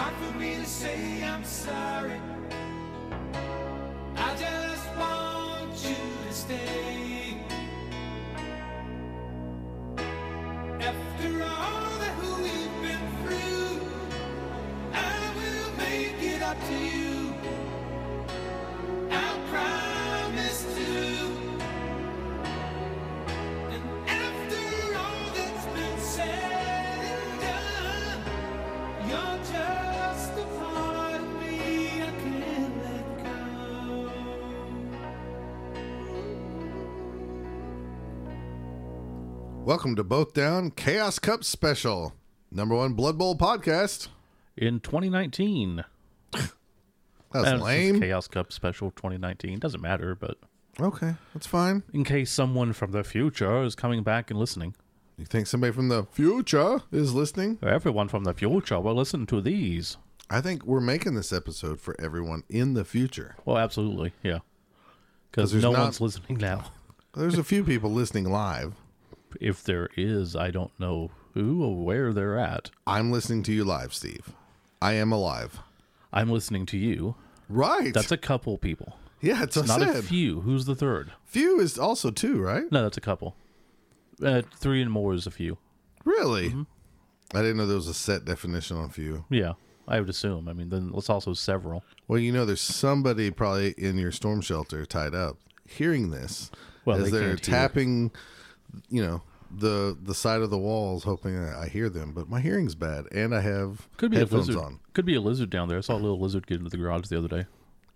Hard for me to say I'm sorry. Welcome to Both Down Chaos Cup Special, number one Blood Bowl podcast. in 2019. That's lame. Chaos Cup Special 2019 doesn't matter, but Okay, that's fine. in case someone from the future is coming back and listening, You think somebody from the future is listening? everyone from the future will listen to these. I think we're making this episode for everyone in the future. Well, absolutely, yeah, Because no not- one's listening now. There's a few people listening live. If there is, I don't know who or where they're at. I'm listening to you live, Steve. I am alive. I'm listening to you. Right. That's a couple people. yeah, it's, It's not a few. Who's the third? Few is also two, right? No, that's a couple. Uh, three and more is a few. Really? Mm-hmm. I didn't know there was a set definition on few. Yeah, I would assume. I mean, then it's also several. Well, you know, there's somebody probably in your storm shelter tied up hearing this Well, as they they're can't hear. You know, the the side of the walls, hoping that I hear them. But my hearing's bad, and I have Could be a lizard. on, Could be a lizard down there. I saw a little lizard get into the garage the other day.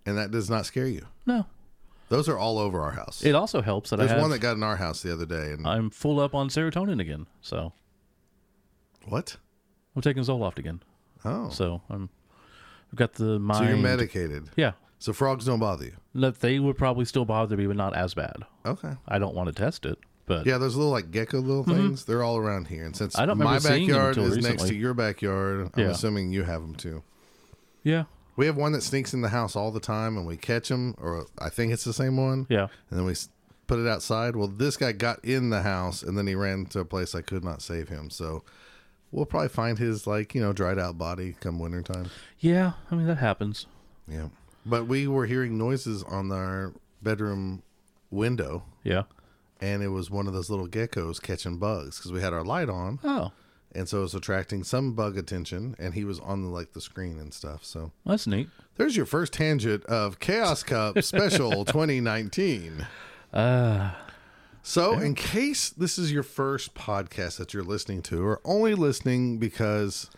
and that does not scare you. No, Those are all over our house. it also helps that There's I have, one that got in our house the other day, and I'm full up on serotonin again, so what? I'm taking Zoloft again. Oh, so, So I'm, I've got the mind. you're medicated. Yeah, So frogs don't bother you. that they would probably still bother me, but not as bad. Okay. I don't want to test it, but Yeah, those little like gecko little things. They're all around here, and since Mm-hmm. I don't my remember seeing them backyard is next to your backyard, I'm Yeah. assuming you have them too. yeah, We have one that sneaks in the house all the time, and we catch him, or I think it's the same one. yeah. And then we put it outside. Well, this guy got in the house, and then he ran to a place I could not save him. So we'll probably find his like you know dried out body come wintertime. Yeah, I mean that happens. Yeah. But we were hearing noises on our bedroom window, Yeah. And it was one of those little geckos catching bugs because we had our light on, Oh, and so it was attracting some bug attention, and he was on the like the screen and stuff. So that's neat. there's your first tangent of Chaos Cup Special 2019. Uh, So, in case this is your first podcast that you're listening to, or only listening because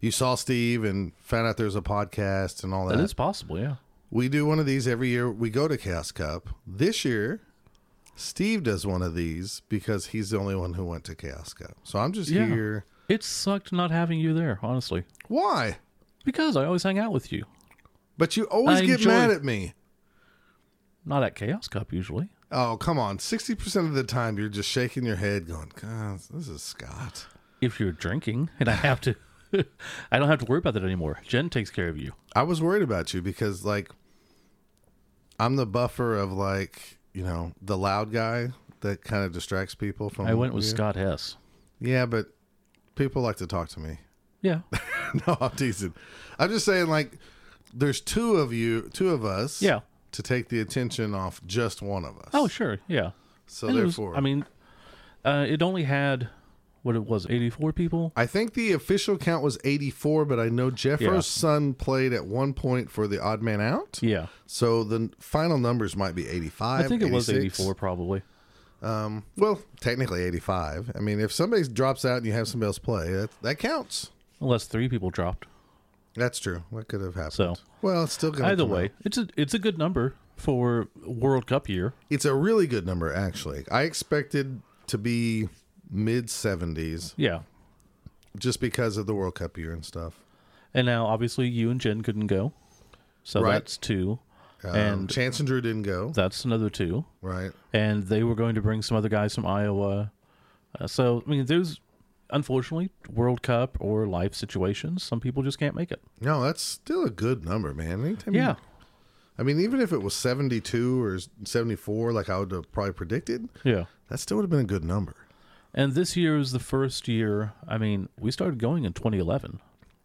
you saw Steve and found out there's a podcast and all that, that is possible. Yeah. we do one of these every year. We go to Chaos Cup. This year, Steve does one of these because he's the only one who went to Chaos Cup. So I'm just Yeah. here. It sucked not having you there, honestly, Why? because I always hang out with you. But you always I get enjoy- mad at me. Not at Chaos Cup usually. Oh, come on. 60% of the time, you're just shaking your head going, God, this is Scott. If you're drinking and I have to, I don't have to worry about that anymore. Jen takes care of you. I was worried about you because like I'm the buffer of like, you know, the loud guy that kind of distracts people from I went with you. Scott Hess. Yeah, but people like to talk to me. Yeah. no, I'm teasing. I'm just saying like there's two of you, two of us Yeah. to take the attention off just one of us. Oh, sure. Yeah. so And it was- therefore I mean, uh, it only had what it was, 84 people. I think the official count was 84, but I know Jeffro's Yeah. son played at one point for the odd man out. Yeah. So the final numbers might be 85. I think it was 84 probably. Um, Well, technically 85. I mean, if somebody drops out and you have somebody else play, that, that counts. Unless three people dropped. That's true. What could have happened? So, well, it's still going to Either way, it's a it's a good number for World Cup year. It's a really good number, actually. I expected to be mid 70s Yeah. just because of the World Cup year and stuff. And now, obviously, you and Jen couldn't go, so Right. that's two. Um, and Chance and Drew didn't go. that's another two. Right. And they were going to bring some other guys from Iowa. Uh, so I mean, there's unfortunately World Cup or life situations. Some people just can't make it. No, that's still a good number, man. Anytime you- Yeah. I mean, even if it was 72 or 74, like I would have probably predicted, Yeah. that still would have been a good number. And this year is the first year. I mean, we started going in 2011,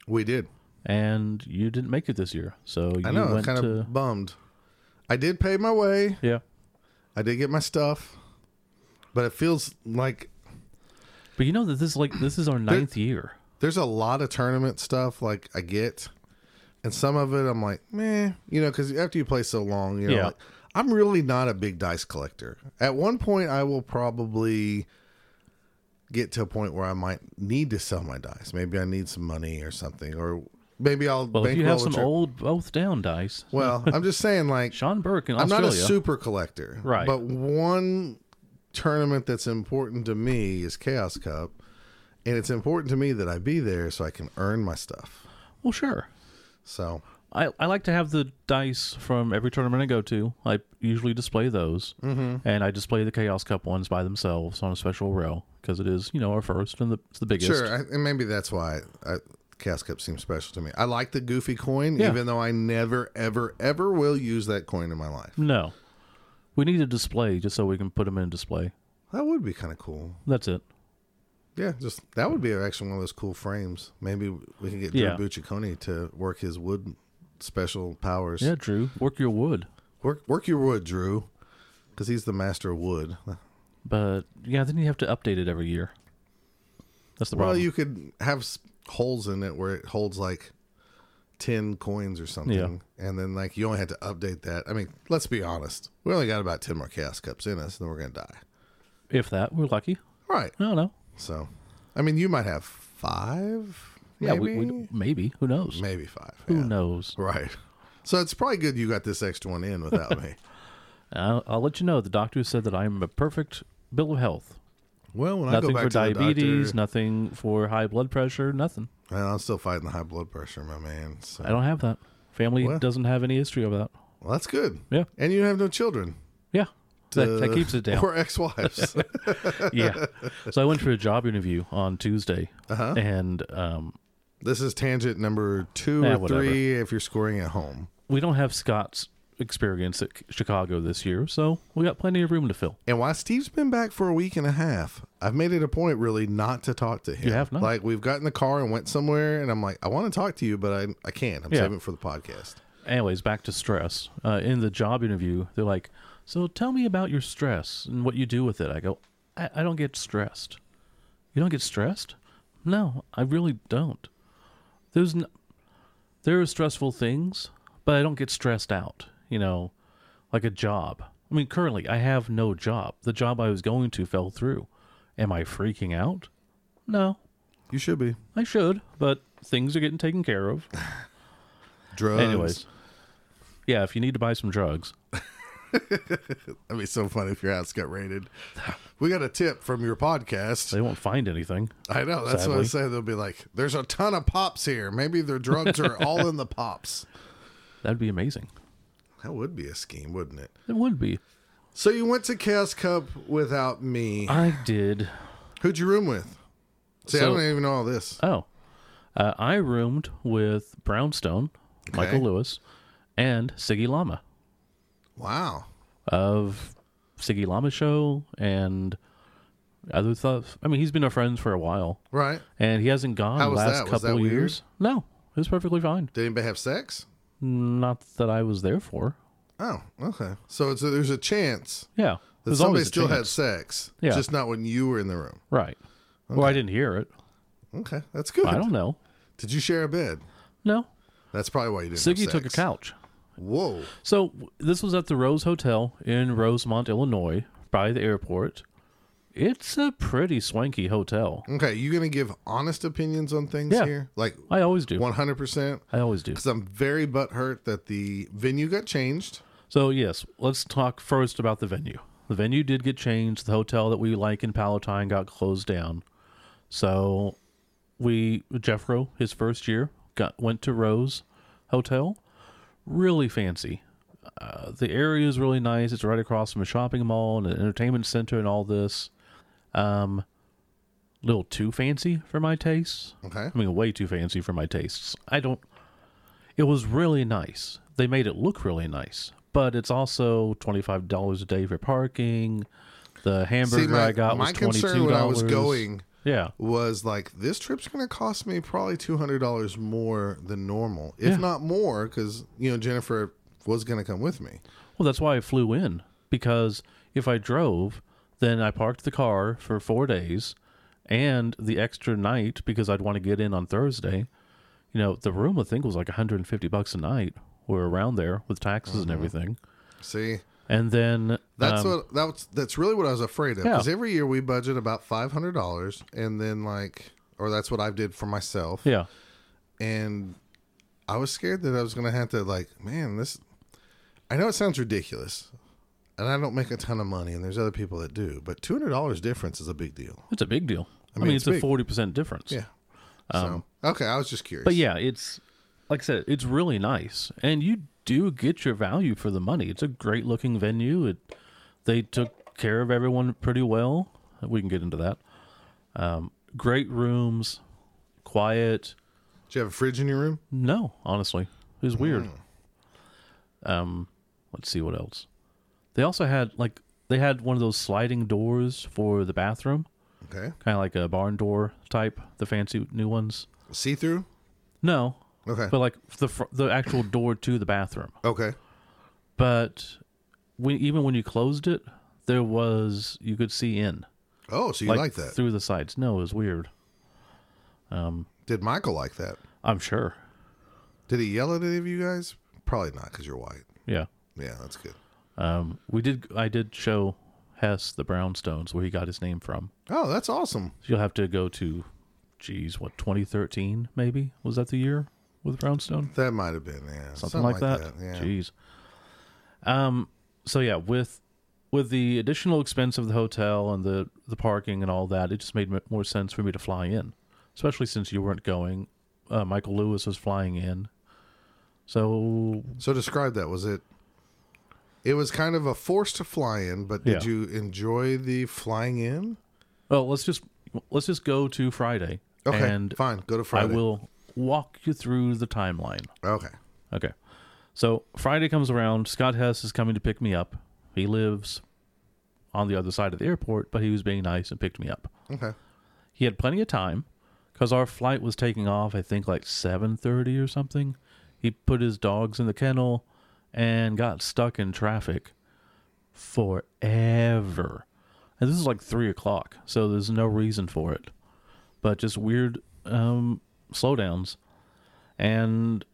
We did. and you didn't make it this year. So you I know. I'm went kind to of bummed. I did pay my way. yeah. I did get my stuff, but it feels like But you know that this is like this is our ninth year. there's a lot of tournament stuff like I get, and some of it I'm like, meh, you know, because after you play so long, you know, Yeah. like, I'm really not a big dice collector. At one point, I will probably get to a point where I might need to sell my dice. Maybe I need some money or something, or maybe I'll. Well, if you have some old both down dice, Well, I'm just saying, like, Sean Burke in I'm Australia. not a super collector, Right. But one tournament that's important to me is Chaos Cup, and it's important to me that I be there so I can earn my stuff. well, sure. So I, I like to have the dice from every tournament I go to. I usually display those, mm-hmm. and I display the Chaos Cup ones by themselves on a special row because it is, you know, our first and the, it's the biggest. sure, I, and maybe that's why I, Chaos Cup seems special to me. I like the goofy coin, Yeah. even though I never, ever, ever will use that coin in my life. No, we need a display just so we can put them in display. That would be kind of cool. That's it. Yeah, just that would be actually one of those cool frames. Maybe we can get Drew Yeah. To work his wood special powers. Yeah, Drew, work your wood. Work work your wood, Drew, because he's the master of wood. But yeah, then you have to update it every year. That's the problem. Well, you could have s- holes in it where it holds like ten coins or something, and then like you only had to update that. I mean, let's be honest, we only got about ten more chaos cups in us, and then we're gonna die. if that, we're lucky. Right. I don't know. So, I mean, you might have five. Yeah, maybe we, we maybe. Who knows? maybe five. Who yeah. knows? Right. So it's probably good you got this extra one in without me. I'll, I'll let you know. The doctor said that I'm a perfect bill of health. Well, when I nothing go back for to the diabetes, doctor, nothing for high blood pressure, nothing. well, I'm still fighting the high blood pressure, my man. So I don't have that. Family What? doesn't have any history of that. well, that's good. Yeah. And you have no children. Yeah. That, that Uh, keeps it down. Or ex-wives. yeah. So I went for a job interview on Tuesday, Uh-huh. and um, this is tangent number two Yeah, or whatever. three if you're scoring at home. we don't have Scott's experience at Chicago this year, so we got plenty of room to fill. And while Steve's been back for a week and a half, I've made it a point really not to talk to him. You have not? Like we've got in the car and went somewhere, and I'm like, I want to talk to you, but I I can't. I'm Yeah. saving it for the podcast. Anyways, back to stress. Uh, in the job interview, they're like, "So tell me about your stress and what you do with it." I go, "I, I don't get stressed." You don't get stressed? No, I really don't. There's n- there are stressful things, but I don't get stressed out. You know, like a job. I mean, currently I have no job. The job I was going to fell through. Am I freaking out? No, You should be I should, but things are getting taken care of. drugs. Anyways, yeah, if you need to buy some drugs, that'd be so funny if your house got raided. We got a tip from your podcast. they won't find anything. I know. That's what I Sadly. say. They'll be like, "There's a ton of pops here. Maybe their drugs are all in the pops." That'd be amazing. That would be a scheme, wouldn't it? It would be. So you went to Chaos Cup without me. I did. Who'd you room with? See, I don't even know all this. Oh, uh, I roomed with Brownstone, Michael Lewis, and Siggy Lama Wow. of Siggy Lama Show and other stuff. I mean, he's been our friends for a while, Right. and he hasn't gone How the last couple that weird? years. No, it was perfectly fine. Did anybody have sex? Not that I was there for. Oh, okay. So it's a, there's a chance Yeah, that somebody still had sex, Yeah. just not when you were in the room. right. Or I didn't hear it. Okay, that's good. I don't know. Did you share a bed? No, That's probably why you didn't. Siggy took a couch. Whoa. So this was at the Rose Hotel in Rosemont, Illinois, by the airport. It's a pretty swanky hotel. Okay, you gonna give honest opinions on things Yeah. here? Like I always do. one hundred percent? I always do. Because I'm very butthurt that the venue got changed. So yes, let's talk first about the venue. The venue did get changed. The hotel that we like in Palatine got closed down. So we Jeffro, his first year, got went to Rose Hotel. Really fancy. Uh, the area is really nice. It's right across from a shopping mall and an entertainment center and all this. Um, little too fancy for my tastes. Okay. I mean, way too fancy for my tastes. I don't. It was really nice. They made it look really nice, but it's also twenty five dollars a day for parking. The hamburger See, my, I got my was twenty two when I was dollars. going Yeah, was like this trip's going to cost me probably two hundred dollars more than normal, if Yeah. not more, because you know Jennifer was going to come with me. Well, that's why I flew in because if I drove, then I parked the car for four days and the extra night because I'd want to get in on Thursday. You know, the room I think was like 150 bucks a night or around there with taxes and mm-hmm. everything. See, And then that's um, what that's that's really what I was afraid of Yeah. because every year we budget about five hundred dollars, and then like, or that's what I did for myself. yeah. and I was scared that I was going to have to like, man, this. I know it sounds ridiculous, and I don't make a ton of money, and there's other people that do, but two hundred dollars difference is a big deal. It's a big deal. I mean, mean, it's it's, a 40% difference. Yeah. So okay, I was just curious. But yeah, it's like I said, it's really nice, and you do get your value for the money. It's a great looking venue. It they took care of everyone pretty well. We can get into that. Um, great rooms, quiet. do you have a fridge in your room? No, honestly, it was weird. Um, let's see what else. They also had like they had one of those sliding doors for the bathroom, Okay, kind of like a barn door type, the fancy new ones. see through. No, Okay, but like the fr- the actual door to the bathroom. okay, But when even when you closed it, there was you could see in oh, so you like, that? through the sides. No, it was weird. Um, Did Michael like that? I'm sure. Did he yell at any of you guys? Probably not, because you're white. Yeah. Yeah, that's good. Um, we did. I did show Hess the brownstones where he got his name from. Oh, that's awesome. You'll have to go to, geez, what 2013 maybe was that the year with brownstone That might have been yeah, something, like, that. Yeah. Jeez. Um. So yeah, with with the additional expense of the hotel and the the parking and all that, it just made more sense for me to fly in, especially since you weren't going. Uh, Michael Lewis was flying in, so So describe that. Was it? It was kind of a force to fly in, but did Yeah. you enjoy the flying in? well let's just let's just go to Friday. Okay, and fine. Go to Friday. I will walk you through the timeline. Okay. Okay. So Friday comes around. Scott Hess is coming to pick me up. He lives on the other side of the airport, but he was being nice and picked me up. Okay. He had plenty of time because our flight was taking off. I think like seven thirty or something. He put his dogs in the kennel and got stuck in traffic forever. And this is like three o'clock, so there's no reason for it, but just weird um, slowdowns. And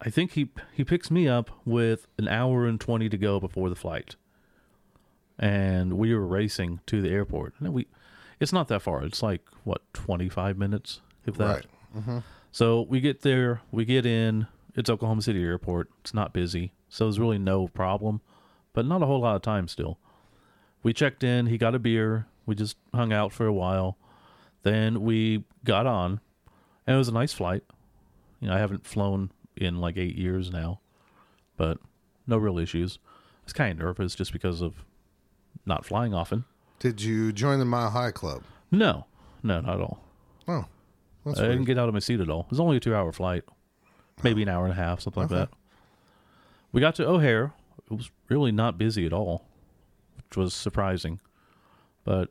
I think he he picks me up with an hour and twenty to go before the flight, and we were racing to the airport. And we, it's not that far. It's like what twenty five minutes, if that. Right. Mm-hmm. So we get there, we get in. It's Oklahoma City Airport. It's not busy, so there's really no problem, but not a whole lot of time still. We checked in. He got a beer. We just hung out for a while. Then we got on, and it was a nice flight. You know, I haven't flown in like eight years now, but no real issues. I was kind of nervous just because of not flying often. Did you join the Mile High Club? No, no, not at all. Oh, that's I weird. didn't get out of my seat at all. It was only a two hour flight, maybe an hour and a half, something Okay. like that. We got to O'Hare. It was really not busy at all, which was surprising. But,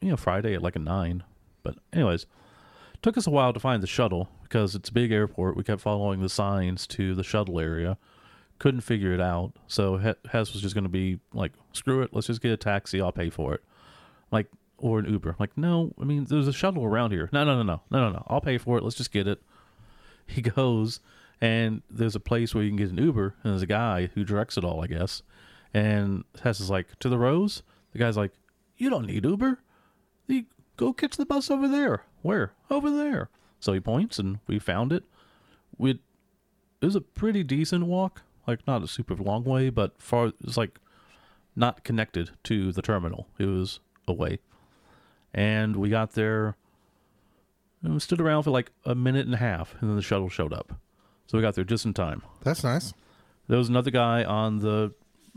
you know, Friday at like a nine. But, anyways, took us a while to find the shuttle because it's a big airport. We kept following the signs to the shuttle area. Couldn't figure it out. So Hess was just going to be like, screw it. Let's just get a taxi. I'll pay for it. Like, or an Uber. Like, no, I mean, there's a shuttle around here. No, no, no, no, no, no, no. I'll pay for it. Let's just get it. He goes, and there's a place where you can get an Uber, and there's a guy who directs it all, I guess. And Hess is like, to the Rose? The guy's like, you don't need Uber. You go catch the bus over there. Where? Over there. So he points, and we found it. We it was a pretty decent walk, like not a super long way, but far. It's like not connected to the terminal. It was away, and we got there And we stood around for like a minute and a half, and then the shuttle showed up. So we got there just in time. That's nice. There was another guy on the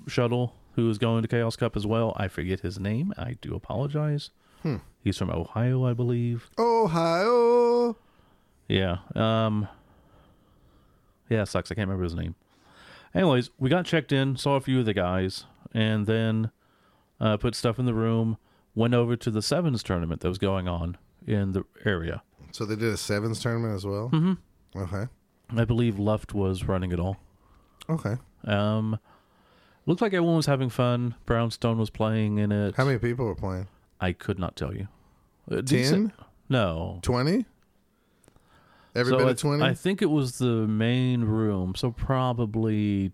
shuttle who was going to Chaos Cup as well. I forget his name. I do apologize. Hmm. He's from Ohio, I believe. Ohio. Yeah. Um. Yeah, it sucks. I can't remember his name. Anyways, we got checked in, saw a few of the guys, and then uh, put stuff in the room. Went over to the sevens tournament that was going on in the area. So they did a sevens tournament as well. Mm-hmm. Okay. I believe Luft was running it all. Okay. Um, looked like everyone was having fun. Brownstone was playing in it. How many people were playing? I could not tell you. Uh, 10? No. 20? Every So bit I, of 20? I think it was the main room, so probably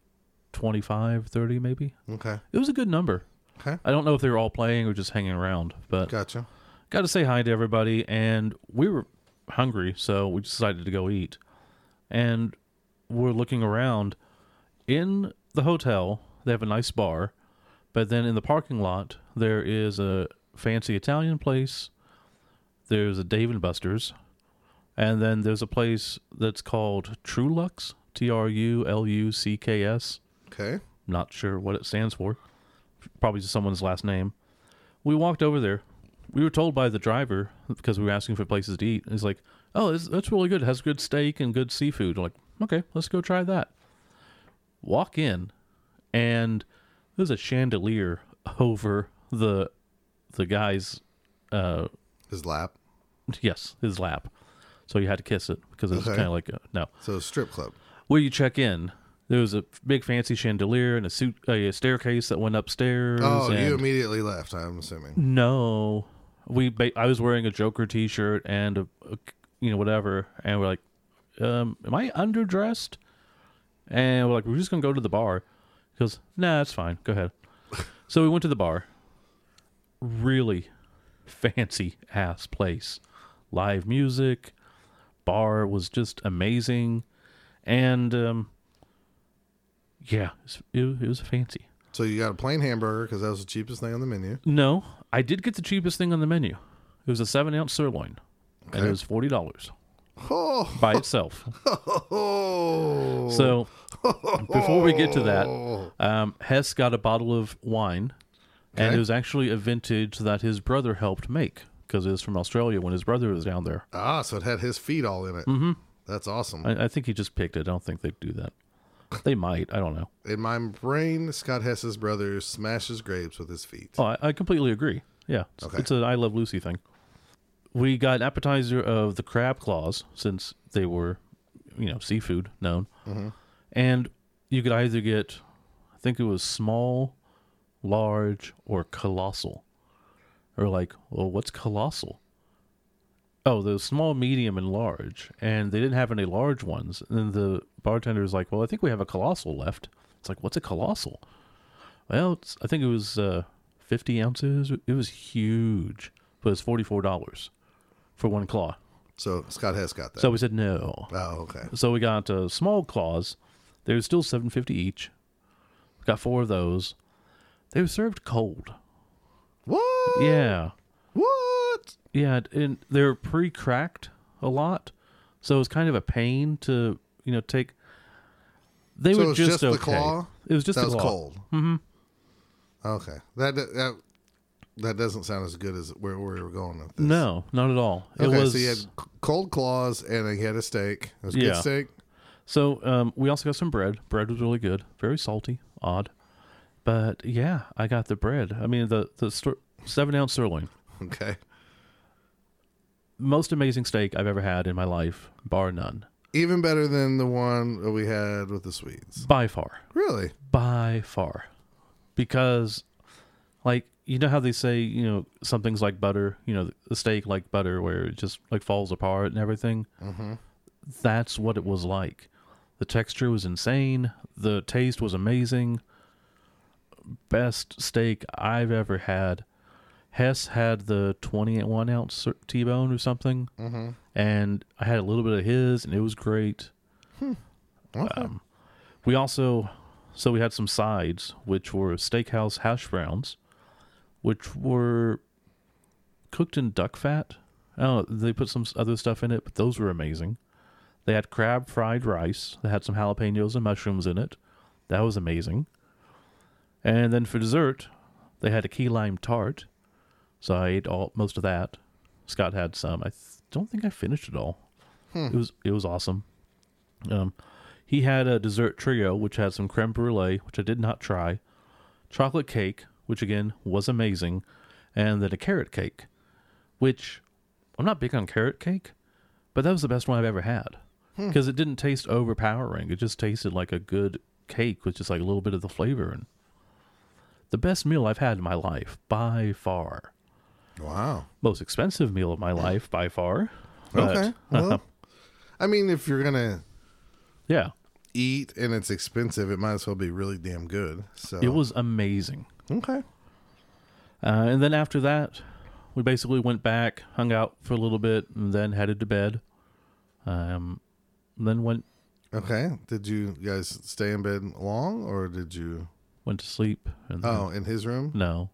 25, 30 maybe. okay. It was a good number. Okay. I don't know if they were all playing or just hanging around, but Gotcha. got to say hi to everybody. And we were hungry, so we decided to go eat. And we're looking around. In the hotel, they have a nice bar, but then in the parking lot, there is a fancy Italian place. There's a Dave and Buster's, and then there's a place that's called Truluck's, T R U L U C K S. Okay. Not sure what it stands for. Probably just someone's last name. We walked over there. We were told by the driver because we were asking for places to eat. He's like, "Oh, this, that's really good. It has good steak and good seafood." We're like, "Okay, let's go try that." Walk in, and there's a chandelier over the the guy's uh His lap. yes his lap. So you had to kiss it because it was Okay. kind of like a, no So strip club. where you check in. There was a big fancy chandelier and a suit, a staircase that went upstairs. Oh, and you immediately left, I'm assuming. no, we. Ba- I was wearing a Joker T-shirt and a, a- you know, whatever, and we're like, um, "Am I underdressed?" And we're like, "We're just gonna go to the bar." He goes, "Nah, it's fine. Go ahead." so we went to the bar. Really fancy ass place, live music, bar was just amazing, and um, yeah, it was, it, was fancy. So you got a plain hamburger because that was the cheapest thing on the menu. No, I did get the cheapest thing on the menu. It was a seven ounce sirloin, and it was forty dollars Oh, by itself. oh. So before we get to that, um, Hess got a bottle of wine, and it was actually a vintage that his brother helped make because it was from Australia when his brother was down there. ah, so it had his feet all in it. Mm-hmm. That's awesome. I, I think he just picked it. I don't think they'd do that. They might. I don't know. in my brain, Scott Hess's brother smashes grapes with his feet. Oh, I, I completely agree. Yeah, it's, Okay. it's an I Love Lucy thing. We got an appetizer of the crab claws since they were, you know, seafood known, and you could either get, I think it was small, large, or colossal, or like, well, what's colossal? Oh, the small, medium, and large, and they didn't have any large ones. And then the bartender was like, "Well, I think we have a colossal left." It's like, "What's a colossal?" Well, it's, I think it was uh, 50 ounces. It was huge, but it's $44 for one claw. So Scott Hess got that. So we said no. oh, okay. So we got uh, small claws. They were still 750 each. We got four of those. They were served cold. What? Yeah. What? Yeah, and they're pre-cracked a lot. So it was kind of a pain to, you know, take They So were it was just, just the okay. claw? It was just that the was claw. cold. Mm-hmm. Okay. That that that doesn't sound as good as where, where we were going with this. No, not at all. It Okay, was so you had cold claws and you had a steak. It was Yeah. good steak. So um, we also got some bread. Bread was really good, very salty, odd, but yeah, I got the bread. I mean the the stir- seven ounce sirloin, Okay. most amazing steak I've ever had in my life, bar none, Even better than the one that we had with the Swedes. by far, Really? by far, because like you know how they say you know something's like butter, you know the steak like butter where it just like falls apart and everything. Mm-hmm. That's what it was like. The texture was insane. The taste was amazing. Best steak I've ever had. Hess had the 21 ounce T bone or something. Mm-hmm. And I had a little bit of his, and it was great. Okay. Um, we also, so we had some sides, which were steakhouse hash browns, which were cooked in duck fat Oh, they put some other stuff in it, but those were amazing. They had crab fried rice. They had some jalapenos and mushrooms in it. That was amazing. And then for dessert, they had a key lime tart. So I ate all most of that. Scott had some. I th- don't think I finished it all. It was it was awesome. Um, he had a dessert trio which had some creme brulee, which I did not try, chocolate cake, which again was amazing, and then a carrot cake, which I'm not big on carrot cake, but that was the best one I've ever had because it didn't taste overpowering. It just tasted like a good cake with just like a little bit of the flavor and the best meal I've had in my life by far. Wow. Most expensive meal of my life by far. but, Okay. Well, I mean, if you're gonna yeah, eat and it's expensive, it might as well be really damn good. So it was amazing. okay. Uh, and then after that, we basically went back, hung out for a little bit, and then headed to bed. Um, then went Okay. Did you guys stay in bed long, or did you? Went to sleep. And then- Oh, in his room. no,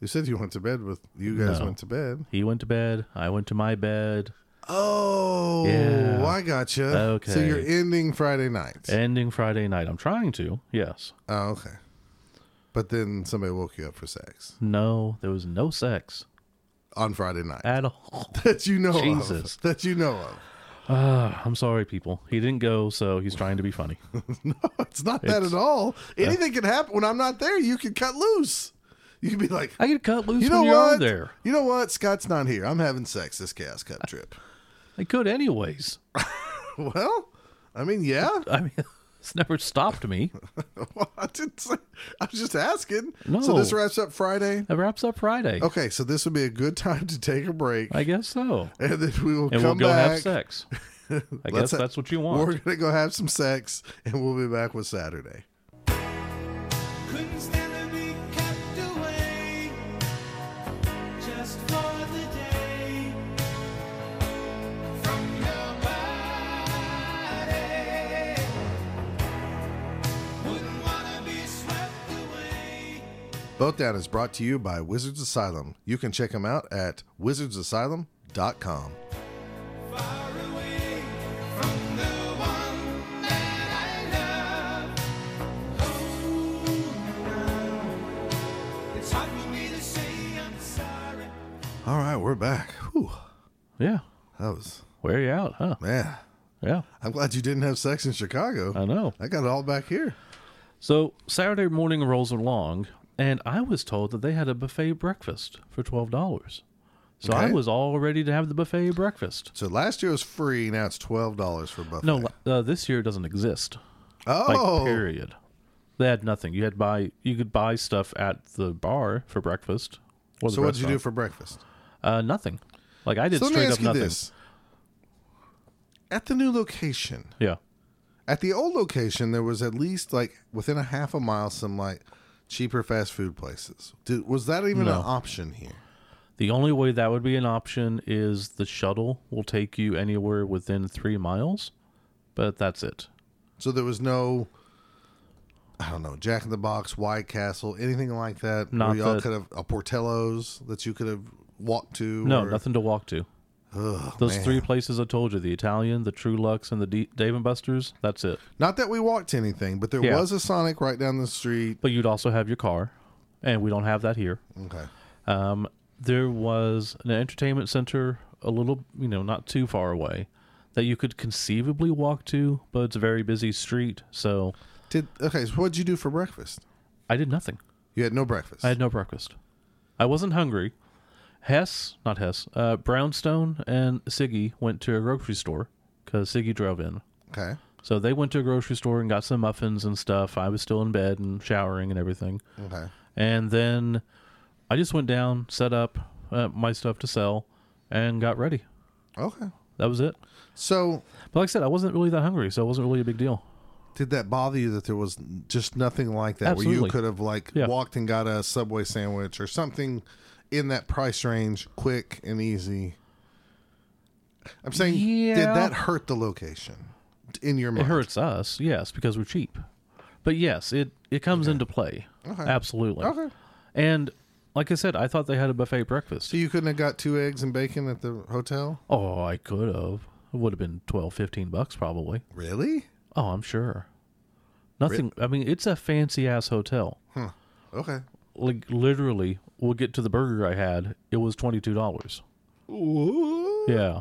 You said you went to bed with. You guys No. went to bed. he went to bed. I went to my bed. Oh, Yeah. I gotcha. Okay. So Okay. you're ending Friday night. Ending Friday night. I'm trying to. Yes. oh, okay. But then somebody woke you up for sex No, there was no sex on Friday night at all. that you know Jesus. of. That you know of. Uh, I'm sorry, people. He didn't go, so he's trying to be funny. no, It's not that It's- at all. Anything can happen when I'm not there. You can cut loose. You can be like, I get cut loose you know when you're what? on there. You know what? Scott's not here. I'm having sex this chaos cup trip. I could anyways. well, I mean, yeah. I mean, it's never stopped me. Well, I didn't say. I was just asking. No. So this wraps up Friday. That wraps up Friday. Okay, so this would be a good time to take a break, I guess so. and then we will And we'll come go back. have sex. I Let's guess ha- that's what you want. We're gonna go have some sex, and we'll be back with Saturday. Couldn't stand Both Down is brought to you by Wizards Asylum. You can check them out at wizardsasylum.com. Far away from the one that I love. Oh, now it's hard for me to say I'm sorry. All right, we're back. Whew, yeah. that was Wear you out, huh? man. Yeah. I'm glad you didn't have sex in Chicago. I know. I got it all back here. So Saturday morning rolls along, and I was told that they had a buffet breakfast for twelve dollars. So I was all ready to have the buffet breakfast. So last year was free. Now it's twelve dollars for buffet. No, uh, this year doesn't exist. Like oh, period. They had nothing. You had buy. You could buy stuff at the bar for breakfast. So what did you do for breakfast? Uh, nothing. Like I did So let me straight ask up you nothing. this: at the new location, Yeah. at the old location, there was at least like within a half a mile some like cheaper fast food places. Did, was that even No. an option here? The only way that would be an option is the shuttle will take you anywhere within three miles, but that's it. So there was no, I don't know, Jack in the Box, White Castle, anything like that. Not y'all that- could have a Portillo's that you could have walked to. No, or- nothing to walk to. Ugh, Those man. three places I told you the Italian, the Truluck's, and the D- Dave and Buster's that's it. Not that we walked anything, but there Yeah. was a Sonic right down the street. But you'd also have your car, and we don't have that here. Okay. Um, there was an entertainment center a little, you know, not too far away that you could conceivably walk to, but it's a very busy street. So Did okay? So what'd you do for breakfast? I did nothing. You had no breakfast. I had no breakfast. I wasn't hungry. Hess, not Hess, uh, Brownstone and Siggy went to a grocery store because Siggy drove in. okay. So they went to a grocery store and got some muffins and stuff. I was still in bed and showering and everything. Okay. And then I just went down, set up uh, my stuff to sell, and got ready. Okay. That was it. So But like I said, I wasn't really that hungry, so it wasn't really a big deal. did that bother you that there was just nothing like that where you could have like Yeah. walked and got a Subway sandwich or something in that price range, quick and easy? I'm saying, did that hurt the location in your mind? It hurts us, yes, because we're cheap. But yes, it it comes into play. Okay. Absolutely. Okay. And like I said, I thought they had a buffet breakfast. So you couldn't have got two eggs and bacon at the hotel? Oh, I could have. It would have been 12, 15 bucks probably. Really? Oh, I'm sure. Nothing. I mean, it's a fancy ass hotel. Huh. Okay. Like literally, we'll get to the burger I had. It was twenty two dollars. Yeah.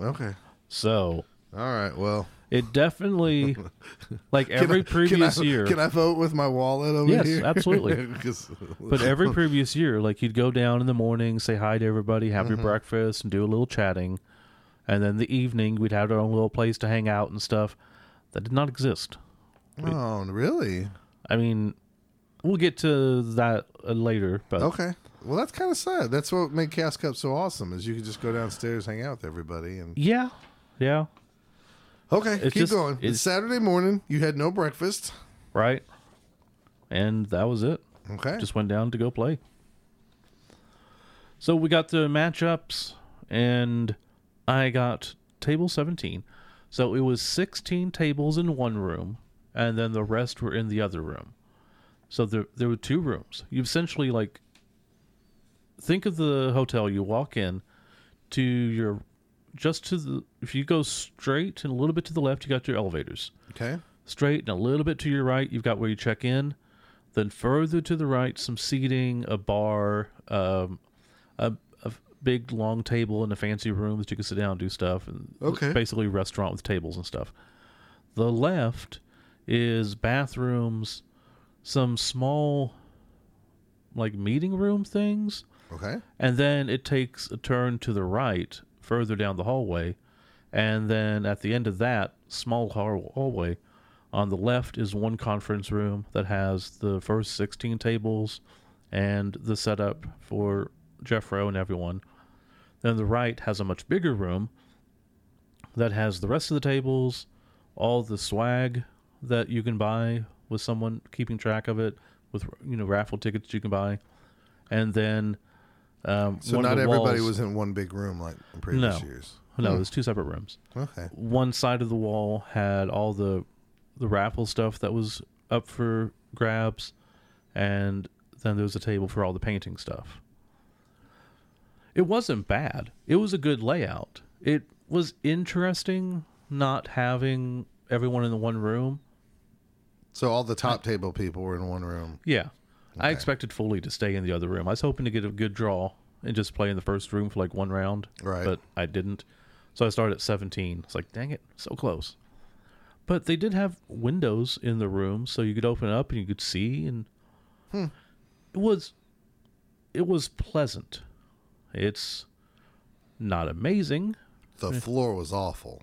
Okay. So All right. Well, it definitely, like every I, previous can I, year. Can I vote with my wallet over Yes, here? absolutely. 'Cause- But every previous year, like you'd go down in the morning, say hi to everybody, have your breakfast, and do a little chatting, and then the evening we'd have our own little place to hang out and stuff. That did not exist. oh, really? I mean, we'll get to that uh, later, but Okay. Well, that's kind of sad. That's what made Chaos Cup so awesome is you could just go downstairs, hang out with everybody, and yeah, yeah, okay, It's keep just- going. It's it's- Saturday morning. You had no breakfast. right. And that was it. Okay. Just went down to go play. So we got the matchups, and I got table 17. So it was 16 tables in one room, and then the rest were in the other room. So there, there were two rooms. You essentially, like, think of the hotel. You walk in to your, just to the, if you go straight and a little bit to the left, you got your elevators okay. straight and a little bit to your right you've got where you check in then further to the right some seating a bar um, a, a big long table in a fancy room that you can sit down and do stuff and Okay. basically a restaurant with tables and stuff the left is bathrooms some small like meeting room things Okay. and then it takes a turn to the right further down the hallway and then at the end of that small hall- hallway on the left is one conference room that has the first 16 tables and the setup for Jeffro and everyone. Then the right has a much bigger room that has the rest of the tables, all the swag that you can buy with someone keeping track of it, with you know raffle tickets you can buy, and then um, So not everybody walls- was in one big room like in previous No. years. no, it was two separate rooms. Okay. One side of the wall had all the the raffle stuff that was up for grabs, and then there was a table for all the painting stuff. It wasn't bad. It was a good layout. It was interesting not having everyone in the one room. So all the top table people were in one room. Yeah. I expected Foley to stay in the other room. I was hoping to get a good draw and just play in the first room for like one round. Right. But I didn't. So I started at 17. It's like, dang it, so close. But they did have windows in the room so you could open it up and you could see and Hmm. it was it was pleasant. It's not amazing. The floor was awful.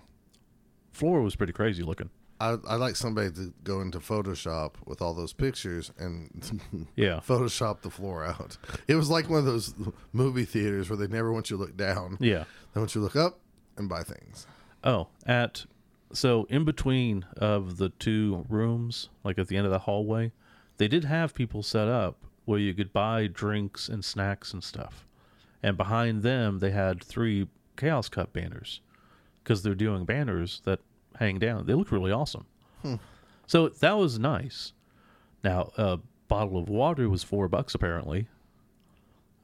Floor was pretty crazy looking. I I like somebody to go into Photoshop with all those pictures and Yeah. Photoshop the floor out. It was like one of those movie theaters where they never want you to look down. Yeah. They want you to look up and buy things. Oh, at so in between of the two rooms, like at the end of the hallway, they did have people set up where you could buy drinks and snacks and stuff. And behind them, they had three Chaos Cup banners because they're doing banners that hang down. They look really awesome. So that was nice. Now, a bottle of water was four bucks apparently.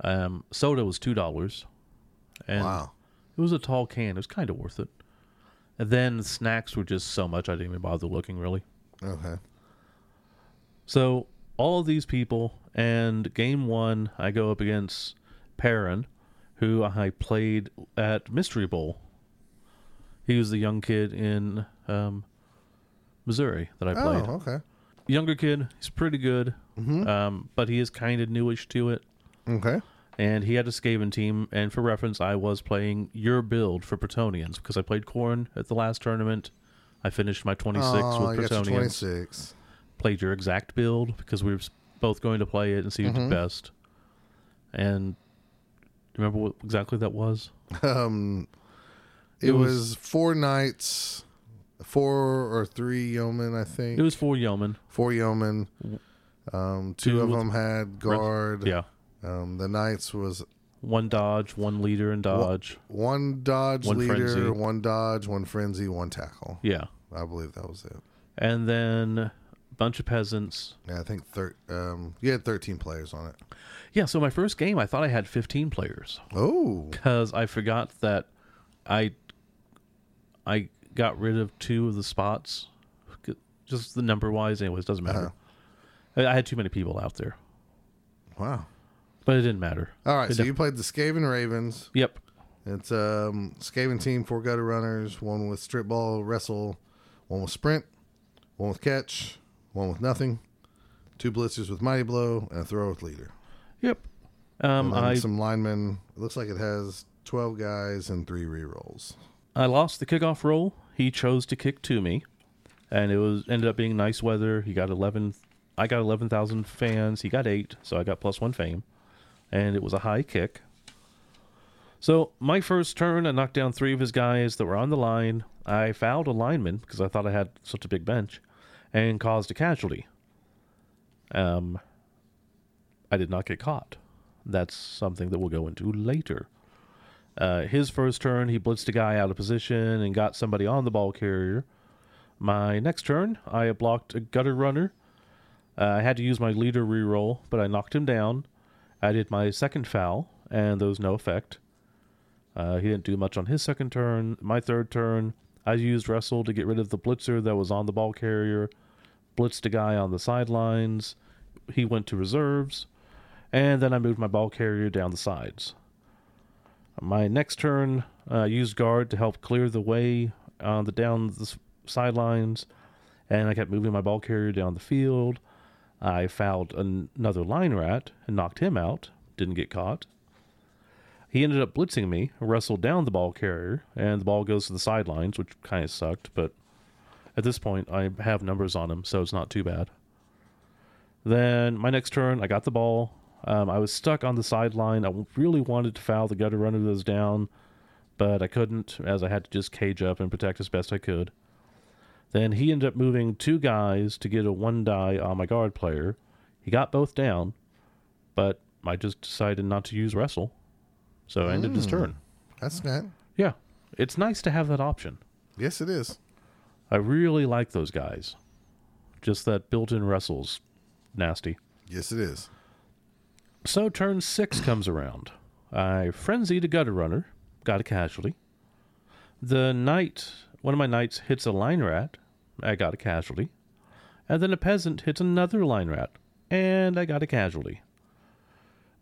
Um, soda was two dollars. And wow. it was a tall can. It was kind of worth it. And then snacks were just so much I didn't even bother looking really. Okay. So all of these people, and game one, I go up against Perrin, who I played at Mystery Bowl. He was the young kid in um, Missouri that I Oh, played. okay. Younger kid, he's pretty good, Mm-hmm. um, but he is kind of newish to it. Okay. and he had a Skaven team. And for reference, I was playing your build for Bretonnians because I played Khorne at the last tournament. I finished my 26 oh, with you got your Bretonnians. 26. Played your exact build because we were both going to play it and see who Mhm. did best. And do you remember what exactly that was? Um, it, It was, was- four knights, four or three yeomen, I think. It was four yeomen. four yeomen. Um, two, Two of them had guard. Yeah. Um, the knights was One dodge, one leader and dodge. one dodge One leader, frenzy. one dodge, one frenzy, one tackle. Yeah. I believe that was it. And then a bunch of peasants. Yeah, I think thir- um, you had 13 players on it. Yeah, so my first game, I thought I had 15 players Oh, because I forgot that I I got rid of two of the spots, just the number wise. Anyways, doesn't matter. I I had too many people out there, wow. but it didn't matter. All right, It so you played the Skaven Ravens. Yep. It's um Skaven team, four gutter runners, one with strip ball, wrestle, one with sprint, one with catch, one with nothing, two blitzers with mighty blow, and a throw with leader. Yep. Um, I some linemen. It looks like it has twelve guys and three rerolls. I lost the kickoff roll. He chose to kick to me, and it was ended up being nice weather. He got eleven. I got eleven thousand fans. He got eight, so I got plus one fame, and it was a high kick. So my first turn, I knocked down three of his guys that were on the line. I fouled a lineman because I thought I had such a big bench, and caused a casualty. Um, I did not get caught. That's something that we'll go into later. Uh, his first turn, he blitzed a guy out of position and got somebody on the ball carrier. My next turn, I blocked a gutter runner. Uh, I had to use my leader reroll, but I knocked him down. I did my second foul, and there was no effect. Uh, he didn't do much on his second turn. My third turn, I used wrestle to get rid of the blitzer that was on the ball carrier. Blitzed a guy on the sidelines. He went to reserves, and then I moved my ball carrier down the sides. My next turn, uh, used guard to help clear the way on the down the sidelines, and I kept moving my ball carrier down the field. I fouled an- another line rat and knocked him out. Didn't get caught. He ended up blitzing me, wrestled down the ball carrier, and the ball goes to the sidelines, which kind of sucked. But at this point, I have numbers on him, so it's not too bad. Then my next turn, I got the ball. Um, I was stuck on the sideline. I really wanted to foul the gutter runner that was down, but I couldn't, as I had to just cage up and protect as best I could. Then he ended up moving two guys to get a one die on my guard player. He got both down, but I just decided not to use wrestle, so I ended his turn. That's not. Yeah, it's nice to have that option. Yes, it is. I really like those guys. Just that built-in wrestles, nasty. Yes, it is. So turn six comes around. I frenzied a gutter runner, got a casualty. The knight, one of my knights hits a line rat, I got a casualty. And then a peasant hits another line rat, and I got a casualty.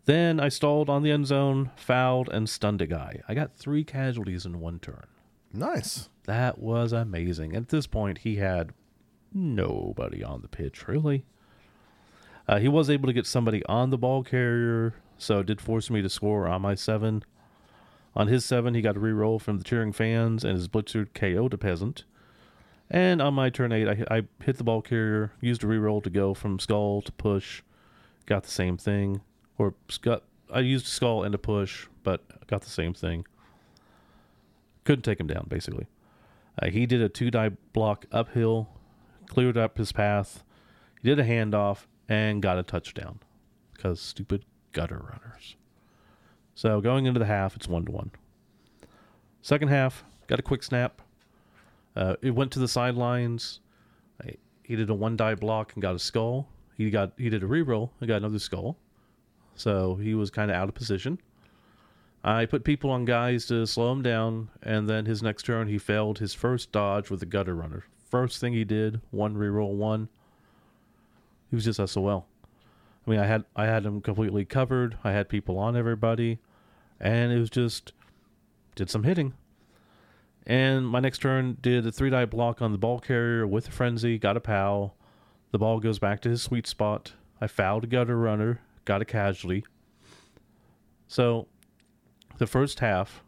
Then I stalled on the end zone, fouled, and stunned a guy. I got three casualties in one turn. Nice. That was amazing. At this point, he had nobody on the pitch, really. Uh, he was able to get somebody on the ball carrier, so it did force me to score on my seven. On his seven, he got a reroll from the cheering fans, and his blitzer KO'd a peasant. And on my turn eight, I, I hit the ball carrier, used a reroll to go from skull to push, got the same thing. Or got, I used skull and a push, but got the same thing. Couldn't take him down, basically. Uh, he did a two die block uphill, cleared up his path. He did a handoff and got a touchdown because stupid gutter runners. So going into the half, it's one to one. Second half, got a quick snap. Uh, it went to the sidelines. He did a one die block and got a skull. He got he did a reroll and got another skull. So he was kind of out of position. I put people on guys to slow him down, and then his next turn he failed his first dodge with the gutter runner. First thing he did, one reroll one. He was just SOL. I mean, I had I had him completely covered. I had people on everybody, and it was just did some hitting. And my next turn did a three die block on the ball carrier with a frenzy, got a pow. The ball goes back to his sweet spot. I fouled a gutter runner, got a casualty. So the first half,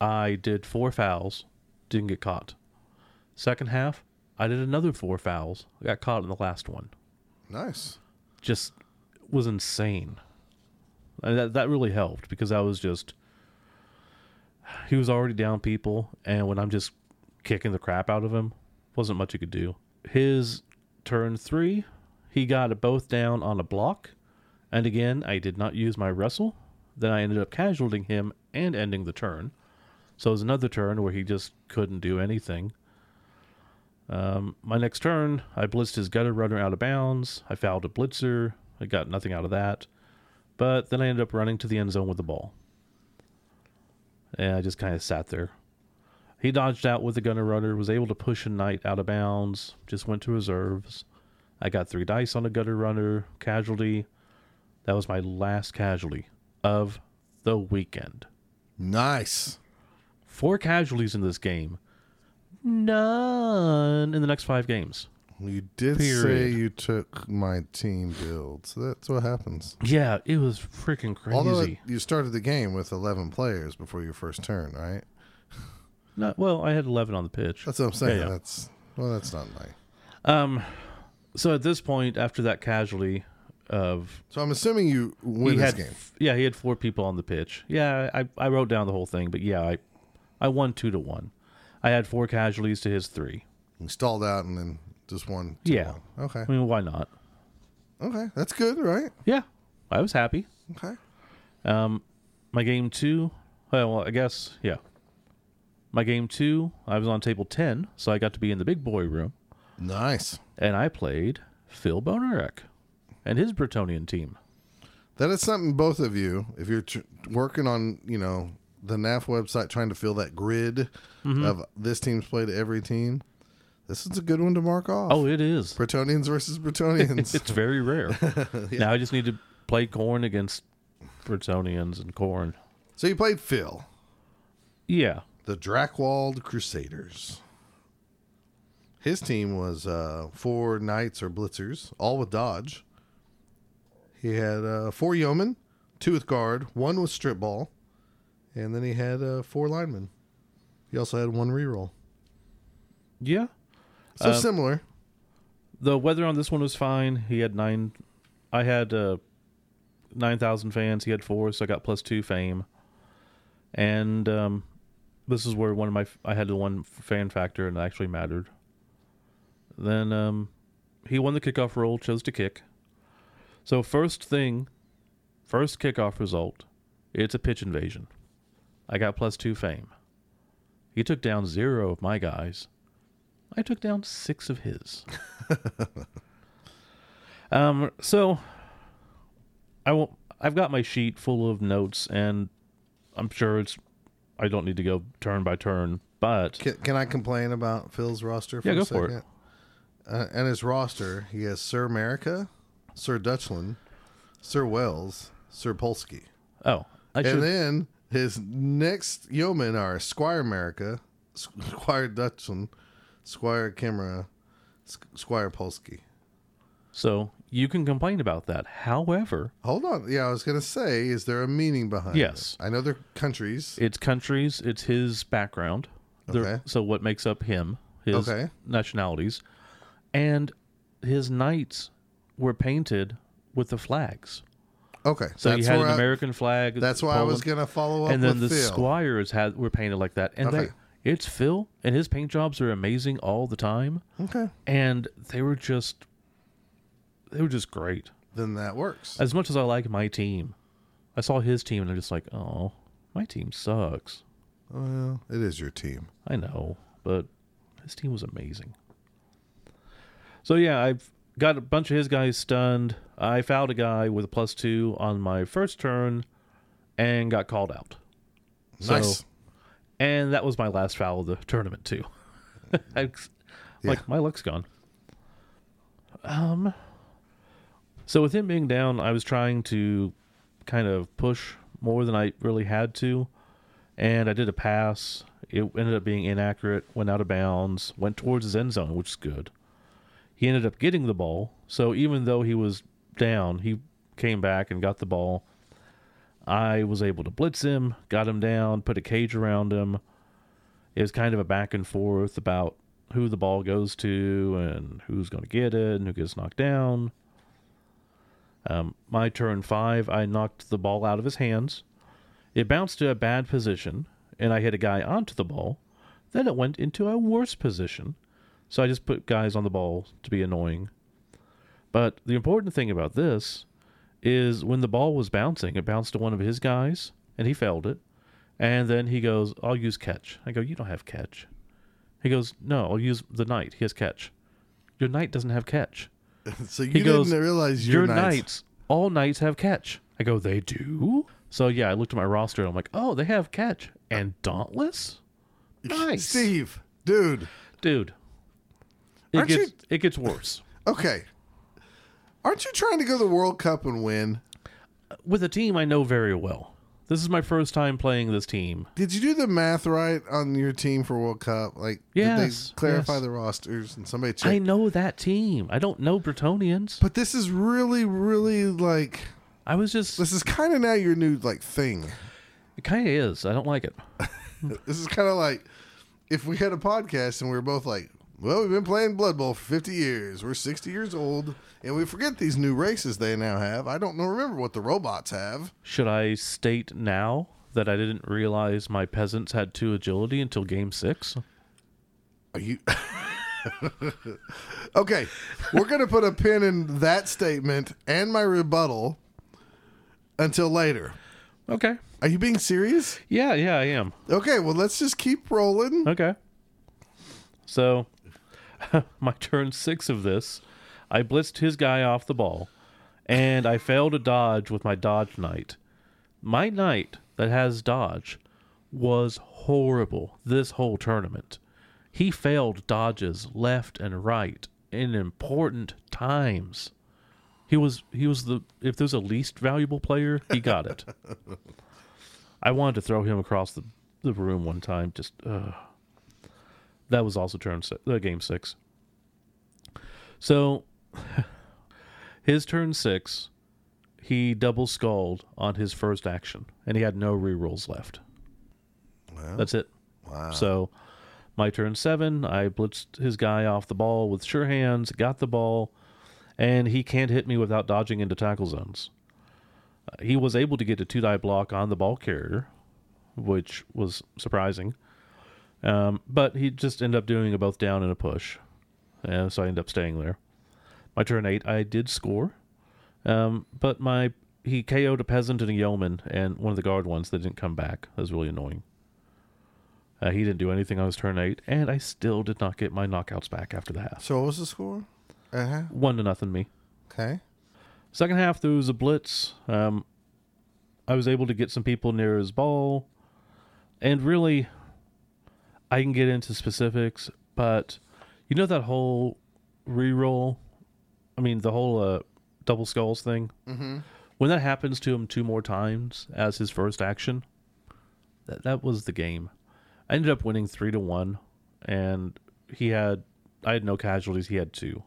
I did four fouls, didn't get caught. Second half, I did another four fouls, I got caught in the last one. Nice. Just was insane. And that that really helped because I was just he was already down people, and when I'm just kicking the crap out of him, wasn't much you could do. His turn three, he got both down on a block, and again I did not use my wrestle. Then I ended up casualting him and ending the turn. So it was another turn where he just couldn't do anything. Um, my next turn, I blitzed his gutter runner out of bounds. I fouled a blitzer. I got nothing out of that. But then I ended up running to the end zone with the ball. And I just kind of sat there. He dodged out with the gunner runner, was able to push a knight out of bounds, just went to reserves. I got three dice on a gutter runner, casualty. That was my last casualty of the weekend. Nice. Four casualties in this game. None in the next five games. You did say you took my team build, so that's what happens. Yeah, it was freaking crazy. Although it- you started the game with 11 players before your first turn, right? Not, well, I had 11 on the pitch. That's what I'm saying. Yeah, yeah. That's well, that's not my. Um, so at this point, after that casualty of So I'm assuming you win this had, game. yeah, he had four people on the pitch. Yeah, I, I wrote down the whole thing, but yeah, I, I won two to one. I had four casualties to his three. You stalled out and then just won. two Yeah. one. Okay. I mean, why not? Okay. That's good, right? Yeah, I was happy. Okay. Um, my game two, well, I guess, yeah. My game two, I was on table 10, so I got to be in the big boy room, Nice. and I played Phil Bonarek and his Bretonnian team. That is something both of you, if you're tr- working on, you know, the NAF website trying to fill that grid Mm-hmm. of this team's played every team, this is a good one to mark off. Oh, it is. Bretonnians versus Bretonnians. It's very rare. Now I just need to play Khorne against Bretonnians and Khorne. so you played Phil, Yeah. the Drakwald Crusaders. His team was uh, four knights or blitzers, all with dodge. He had uh, four yeomen, two with guard, one with strip ball, and then he had uh, four linemen. He also had one reroll. Yeah. So Uh, similar. The weather on this one was fine. He had nine. I had uh, 9,000 fans. He had four, so I got plus two fame. And um, this is where one of my. I had the one fan factor and it actually mattered. Then um, he won the kickoff roll, chose to kick. So, first thing, first kickoff result, it's a pitch invasion. I got plus two fame. He took down zero of my guys. I took down six of his. um, so I will. I've got my sheet full of notes, and I'm sure it's. I don't need to go turn by turn, but Can, can I complain about Phil's roster for Yeah, a go for it. Uh, and his roster, he has Sir America, Sir Dutchland, Sir Wells, Sir Polsky. oh, I and should. then his next yeomen are Squire America, Squire Dutchman, Squire Kimra, Squire Polsky. so you can complain about that. However, Hold on. Yeah, I was going to say, is there a meaning behind Yes. it? I know they're countries. it's countries. It's his background. They're- Okay. So what makes up him? His Okay. nationalities, and his knights were painted with the flags. Okay. So that's you had an I- American flag. That's why I was going to follow up and then the Phil. squires had were painted like that, and Okay. they it's Phil, and his paint jobs are amazing all the time, Okay. and they were just they were just great. Then that works. As much as I like my team, I saw his team and I'm just like, oh, my team sucks. well, it is your team. I know, but his team was amazing. So yeah, I've got a bunch of his guys stunned. I fouled a guy with a plus two on my first turn, and got called out. So- Nice. And that was my last foul of the tournament too. I, like my luck's gone. Um. So with him being down, I was trying to kind of push more than I really had to, and I did a pass. It ended up being inaccurate, went out of bounds, went towards his end zone, which is good. He ended up getting the ball, so even though he was down, he came back and got the ball. I was able to blitz him, got him down, put a cage around him. It was kind of a back and forth about who the ball goes to and who's going to get it and who gets knocked down. Um, my turn five, I knocked the ball out of his hands. It bounced to a bad position, and I hit a guy onto the ball. Then it went into a worse position, so I just put guys on the ball to be annoying. But the important thing about this is when the ball was bouncing, it bounced to one of his guys, and he failed it. And then he goes, I'll use catch. I go, You don't have catch. He goes, no, I'll use the knight. He has catch. Your knight doesn't have catch. So you He goes, didn't realize Your your, knights. knights, all knights have catch. I go, they do? So yeah, I looked at my roster and I'm like, oh, they have catch and dauntless. Nice, Steve, dude. dude. It Aren't gets you- it gets worse Okay. Aren't you trying to go to the World Cup and win? Uh, with a team I know very well. This is my first time playing this team. Did you do the math right on your team for World Cup? Like, Yes, did they clarify yes. the rosters and somebody check? I know that team. I don't know Bretonnians. But this is really, really like I was just. this is kind of now your new like thing. It kind of is. I don't like it. This is kind of like if we had a podcast and we were both like, "Well, we've been playing Blood Bowl for 50 years. We're 60 years old, and we forget these new races they now have. I don't know remember what the robots have." Should I state now that I didn't realize my peasants had two agility until game six? Are you Okay, we're going to put a pin in that statement and my rebuttal until later. Okay. Are you being serious? Yeah, yeah, I am. Okay, well, let's just keep rolling. Okay. So, my turn six of this, I blitzed his guy off the ball, and I failed to dodge with my dodge knight. My knight that has dodge was horrible this whole tournament. He failed dodges left and right in important times. He was he was the if there's a least valuable player, he got it. I wanted to throw him across the, the room one time. Just uh, that was also turn six, uh, game six. So his turn six, he double skulled on his first action, and he had no rerolls left. That's it. wow. So my turn seven, I blitzed his guy off the ball with sure hands, got the ball, and he can't hit me without dodging into tackle zones. Uh, he was able to get a two die block on the ball carrier, which was surprising. Um, but he just ended up doing a both down and a push. And so I ended up staying there. My turn eight, I did score. Um, but my he KO'd a peasant and a yeoman and one of the guard ones that didn't come back. That was really annoying. Uh, he didn't do anything on his turn eight, and I still did not get my knockouts back after the half. So what was the score? Uh-huh. One to nothing me. Okay. Second half, there was a blitz. Um, I was able to get some people near his ball, and really, I can get into specifics, but you know that whole re-roll. I mean, the whole uh, double skulls thing. Mm-hmm. When that happens to him two more times as his first action, that that was the game. I ended up winning three to one, and he had I had no casualties. He had two.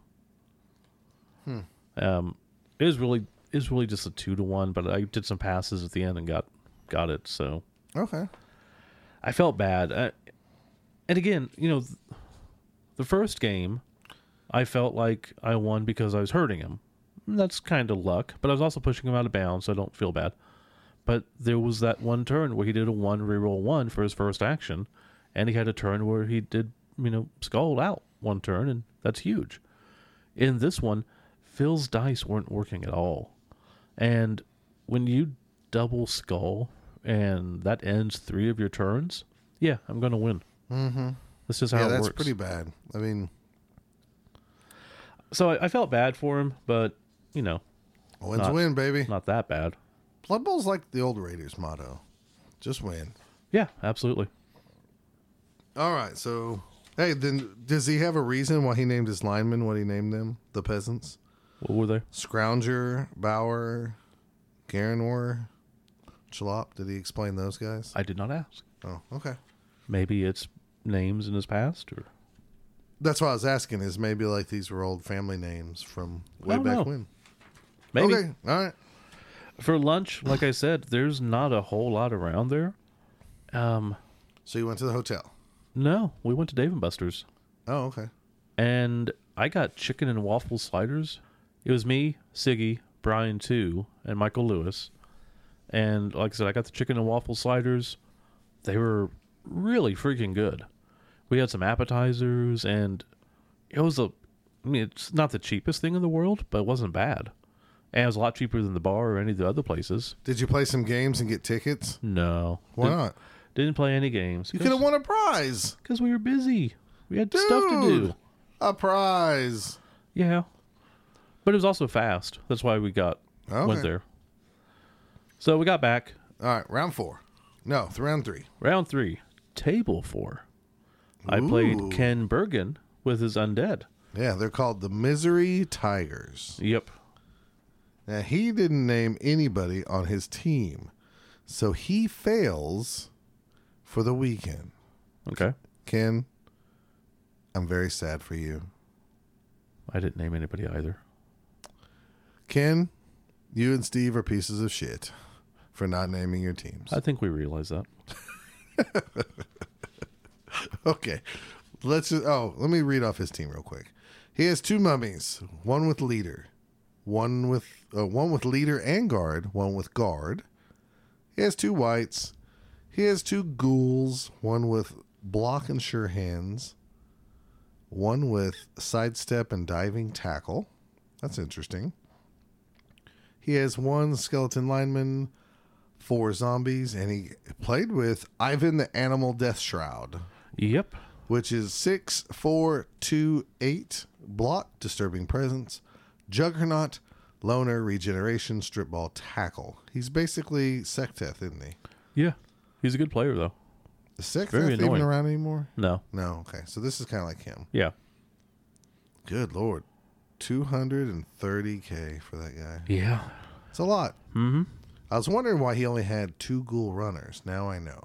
Um, it was really it was really just a two to one, but I did some passes at the end and got got it. So Okay. I felt bad. Uh, and again, you know, the first game, I felt like I won because I was hurting him. That's kind of luck, but I was also pushing him out of bounds, so I don't feel bad. But there was that one turn where he did a one reroll one for his first action, and he had a turn where he did, you know, skull out one turn, and that's huge. In this one, Phil's dice weren't working at all. And when you double skull and that ends three of your turns, yeah, I'm going to win. Mm-hmm. That's just how works. Yeah, it that's works. pretty bad. I mean, so I, I felt bad for him, but you know, wins Not- win, baby. not that bad. Blood Bowl's like the old Raiders motto. Just win. Yeah, absolutely. All right, so hey, then does he have a reason why he named his linemen what he named them? The peasants? What were they? Scrounger, Bauer, Garanor, Chalop. Did he explain those guys? I did not ask. Oh, okay. Maybe it's names in his past, or That's why I was asking. Is maybe like these were old family names from way back know. when? maybe Okay, all right. for lunch. Like I said, there's not a whole lot around there. Um, So you went to the hotel. no, we went to Dave and Buster's. Oh, okay. and I got chicken and waffle sliders. It was me, Siggy, Brian too, and Michael Lewis. And like I said, I got the chicken and waffle sliders. They were really freaking good. We had some appetizers, and it was a. I mean, it's not the cheapest thing in the world, but it wasn't bad. And it was a lot cheaper than the bar or any of the other places. Did you play some games and get tickets? No, Why Didn't- not? Didn't play any games. You could have won a prize. because we were busy. We had stuff to do. A prize. Yeah. But it was also fast. That's why we got Okay. went there. So we got back. All right, round four. No, round three. Round three. Table four. I played Ken Bergen with his undead. Yeah, they're called the Misery Tigers. Yep. Now, he didn't name anybody on his team, so he fails for the weekend. Okay. Ken, I'm very sad for you. I didn't name anybody either. Ken, you and Steve are pieces of shit for not naming your teams. I think we realize that. Okay. Let's just, oh, let me read off his team real quick. He has two mummies, one with leader, one with uh, one with leader and guard, one with guard. He has two wights. He has two ghouls, one with block and sure hands, one with sidestep and diving tackle. That's interesting. He has one skeleton lineman, four zombies, and he played with Ivan the Animal Deathshroud Yep. which is six, four, two, eight. Block, disturbing presence, juggernaut, loner, regeneration, strip ball, tackle. He's basically Sekteth, isn't he? Yeah. He's a good player though. Is Sekteth Very even around anymore? No. No. Okay, so this is kind of like him. Yeah. Good lord, two hundred and thirty k for that guy. Yeah. It's a lot. Mm-hmm. I was wondering why he only had two ghoul runners. Now I know.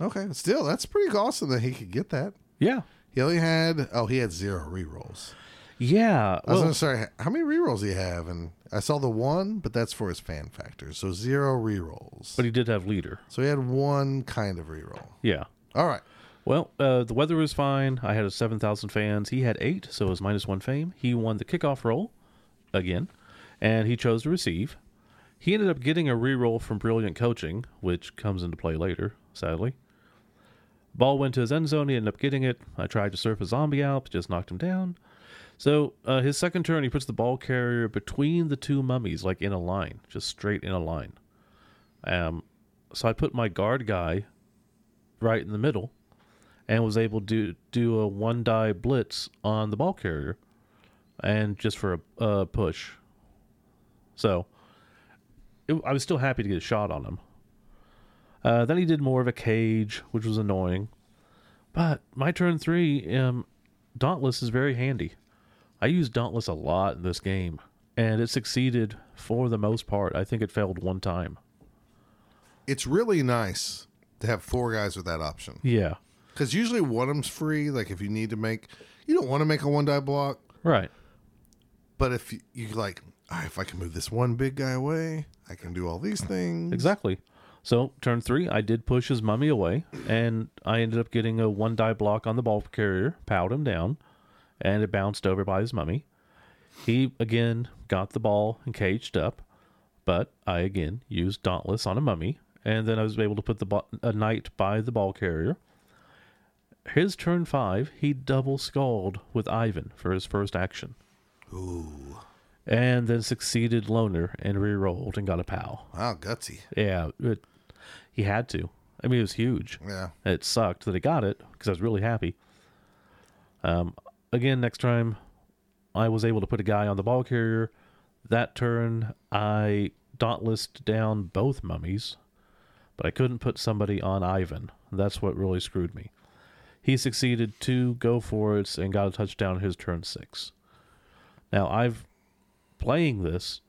Okay, still that's pretty awesome that he could get that. Yeah. He only had oh he had zero rerolls. Yeah. I was Well, gonna say, how many rerolls do you have? And I saw the one, but that's for his fan factor. So zero rerolls. but he did have leader. So he had one kind of reroll. Yeah. All right. Well, uh, the weather was fine. I had a 7,000 fans. He had eight, so it was minus one fame. He won the kickoff roll again, and he chose to receive. He ended up getting a reroll from Brilliant Coaching, which comes into play later, sadly. Ball went to his end zone. He ended up getting it. I tried to surf a zombie out, just knocked him down. So uh, his second turn, he puts the ball carrier between the two mummies, like in a line, just straight in a line. Um, so I put my guard guy right in the middle and was able to do a one die blitz on the ball carrier and just for a, a push. So it, I was still happy to get a shot on him. Uh, then he did more of a cage, which was annoying. But my turn three, um, Dauntless is very handy. I used Dauntless a lot in this game, and it succeeded for the most part. I think it failed one time. It's really nice to have four guys with that option Yeah. because usually one of them's free. Like if you need to make, you don't want to make a one die block, Right. but if you, you like, "Ah, if I can move this one big guy away, I can do all these things. Exactly. So turn three, I did push his mummy away, and I ended up getting a one die block on the ball carrier, powed him down, and it bounced over by his mummy. He again got the ball and caged up, but I again used Dauntless on a mummy, and then I was able to put the bo- a knight by the ball carrier. His turn five, he double skulled with Ivan for his first action, Ooh, and then succeeded Loner and re-rolled and got a pow. wow, gutsy. Yeah, it, he had to. I mean, it was huge. Yeah. It sucked that he got it because I was really happy. Um, again, next time I was able to put a guy on the ball carrier. That turn, I dauntlessed down both mummies, but I couldn't put somebody on Ivan. That's what really screwed me. He succeeded two go for it and got a touchdown his turn six. Now, I've playing this.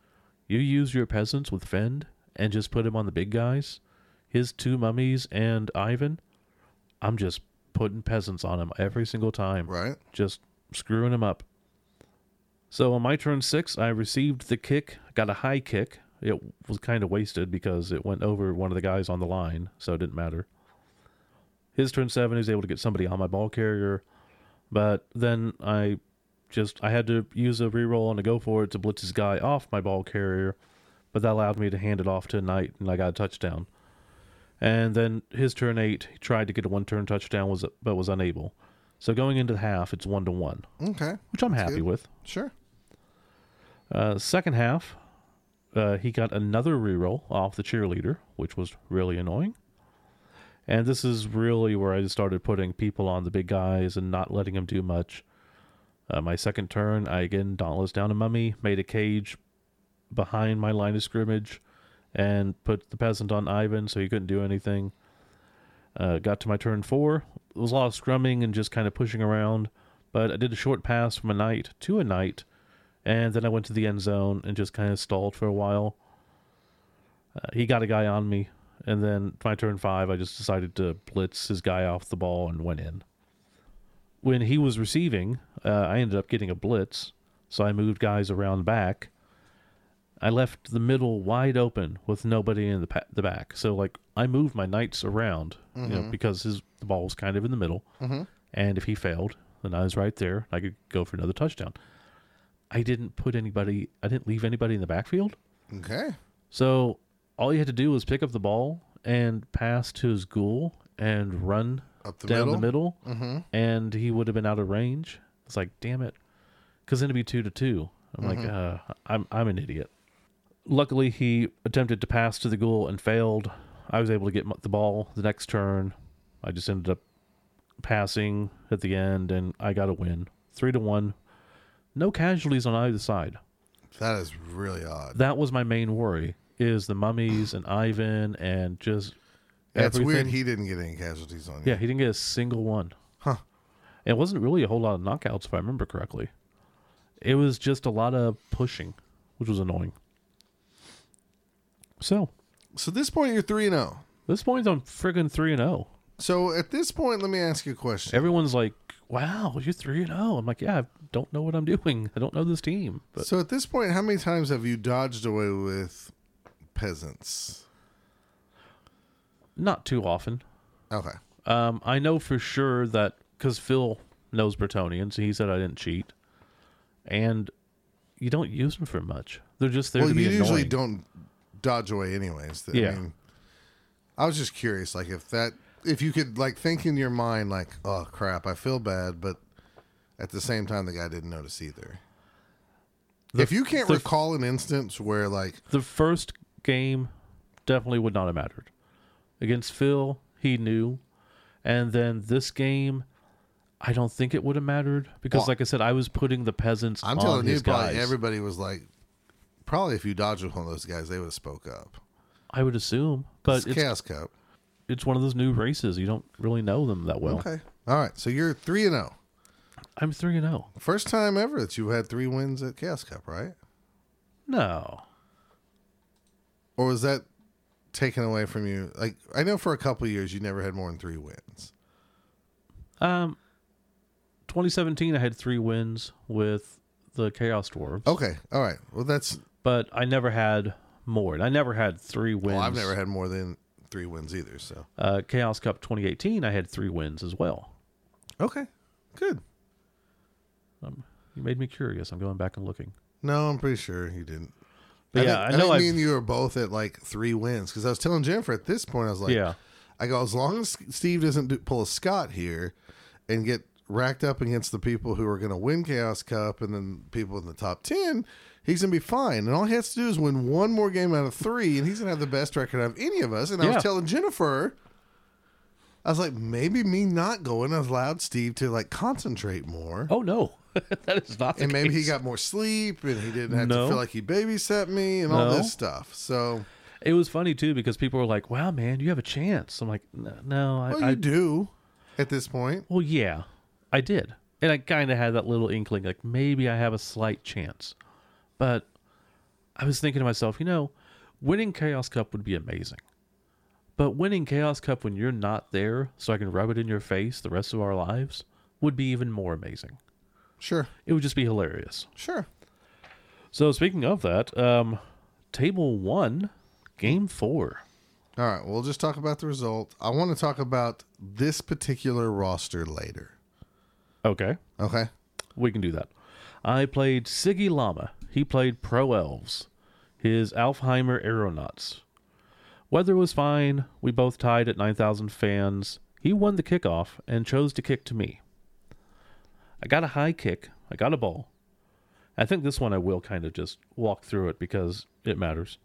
You use your peasants with Fend and just put him on the big guys. His two mummies and Ivan. I'm just putting peasants on him every single time Right. just screwing him up. So on my turn six, I received the kick, got a high kick. It was kind of wasted because it went over one of the guys on the line, so it didn't matter. His turn seven, he was able to get somebody on my ball carrier, but then I just I had to use a reroll on a go for it to blitz his guy off my ball carrier, but that allowed me to hand it off to knight, and I got a touchdown. And then his turn eight, he tried to get a one turn touchdown, was but was unable. So going into the half, it's one to one, Okay. which I'm happy good. with. Sure. Uh, second half, uh, he got another reroll off the cheerleader, which was really annoying. And this is really where I started putting people on the big guys and not letting them do much. Uh, my second turn, I again dauntless down a mummy, made a cage behind my line of scrimmage, and put the peasant on Ivan so he couldn't do anything. Uh, got to my turn four. It was a lot of scrumming and just kind of pushing around, but I did a short pass from a knight to a knight, and then I went to the end zone and just kind of stalled for a while. Uh, he got a guy on me, and then my turn five, I just decided to blitz his guy off the ball and went in. When he was receiving, uh, I ended up getting a blitz, so I moved guys around back. I left the middle wide open with nobody in the pa- the back. So like I moved my knights around, you know, because his the ball was kind of in the middle, and if he failed, then I was right there. I could go for another touchdown. I didn't put anybody. I didn't leave anybody in the backfield. Okay. So all you had to do was pick up the ball and pass to his ghoul and run Up the down middle. the middle, Mm-hmm. and he would have been out of range. It's like, damn it, because then it'd be two to two. I'm like, uh, I'm I'm an idiot. Luckily, he attempted to pass to the ghoul and failed. I was able to get the ball the next turn. I just ended up passing at the end, and I got a win, three to one. No casualties on either side. That is really odd. That was my main worry: is the mummies and Ivan and just Yeah, it's weird he didn't get any casualties on you. Yeah, he didn't get a single one. Huh. It wasn't really a whole lot of knockouts, if I remember correctly. It was just a lot of pushing, which was annoying. So, So at this point, you're 3 and 0. this point, I'm friggin' 3 and 0. So at this point, let me ask you a question. Everyone's like, wow, you're 3 and 0. I'm like, yeah, I don't know what I'm doing. I don't know this team. But so at this point, how many times have you dodged away with peasants? not too often. Okay. Um, I know for sure that because Phil knows Bretonnians, he said I didn't cheat, and you don't use them for much. They're just there well, to be you usually don't dodge away anyways. I Yeah. mean, I was just curious, like if that, if you could like think in your mind, like, oh crap, I feel bad, but at the same time, the guy didn't notice either. The- if you can't the- recall an instance where like, The first game definitely would not have mattered. Against Phil, he knew, and then this game, I don't think it would have mattered because, Well, like I said, I was putting the peasants I'm on telling you, probably guys. everybody was like, probably if you dodged with one of those guys, they would have spoke up. I would assume, but It's it's Chaos Cup. it's one of those new races. You don't really know them that well. Okay. All right. So you're three and zero. I'm three and oh. zero. First time ever that you had three wins at Chaos Cup, right? No, Or was that taken away from you? Like I know for a couple of years you never had more than three wins. Um, 2017, I had three wins with the Chaos Dwarves. Okay. All right. Well, that's. But I never had more. And I never had three wins. Well, I've never had more than three wins either. So uh, Chaos Cup 2018. I had three wins as well. okay, good. Um, you made me curious. I'm going back and looking. No, I'm pretty sure you didn't. But yeah, think- I know. me I've, and you were both at like three wins because I was telling Jennifer at this point I was like, yeah, I go as long as Steve doesn't do, pull a Scott here and get racked up against the people who are going to win Chaos Cup and then people in the top ten, he's going to be fine. And all he has to do is win one more game out of three, and he's going to have the best record out of any of us. And I was telling Jennifer, I was like, maybe me not going allowed Steve to like concentrate more. Oh no, that is not the and maybe he got more sleep, and he didn't have No. to feel like he babysat me, and all this stuff. So, It was funny too because people were like, "Wow, man, you have a chance." I'm like, "No, no I, well, I do at this point. Well, yeah, I did. And I kind of had that little inkling, like maybe I have a slight chance. But I was thinking to myself, you know, winning Chaos Cup would be amazing. But winning Chaos Cup when you're not there, so I can rub it in your face the rest of our lives, would be even more amazing. Sure, It would just be hilarious. sure. So, speaking of that, um, table one, game four. All right, we'll just talk about the result. I want to talk about this particular roster later. Okay. Okay. We can do that. I played Siggy Lama. He played Pro Elves. His Alfheimer Aeronauts. Weather was fine. We both tied at 9,000 fans. He won the kickoff and chose to kick to me. I got a high kick. I got a ball. I think this one I will kind of just walk through it because it matters.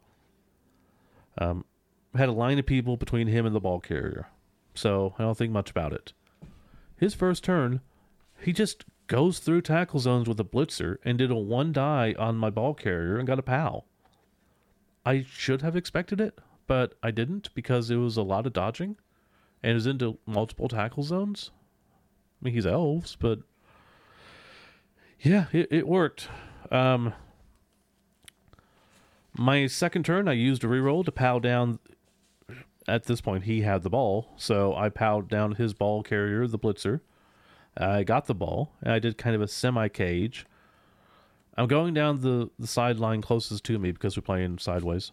Um, had a line of people between him and the ball carrier. so I don't think much about it. His first turn, he just goes through tackle zones with a blitzer and did a one die on my ball carrier and got a pow. I should have expected it, but I didn't because it was a lot of dodging and was into multiple tackle zones. I mean, he's elves, but yeah, it, it worked. Um, my second turn, I used a reroll to pow down. At this point, he had the ball, so I powed down his ball carrier, the blitzer. I got the ball, and I did kind of a semi cage. I'm going down the, the sideline closest to me because we're playing sideways,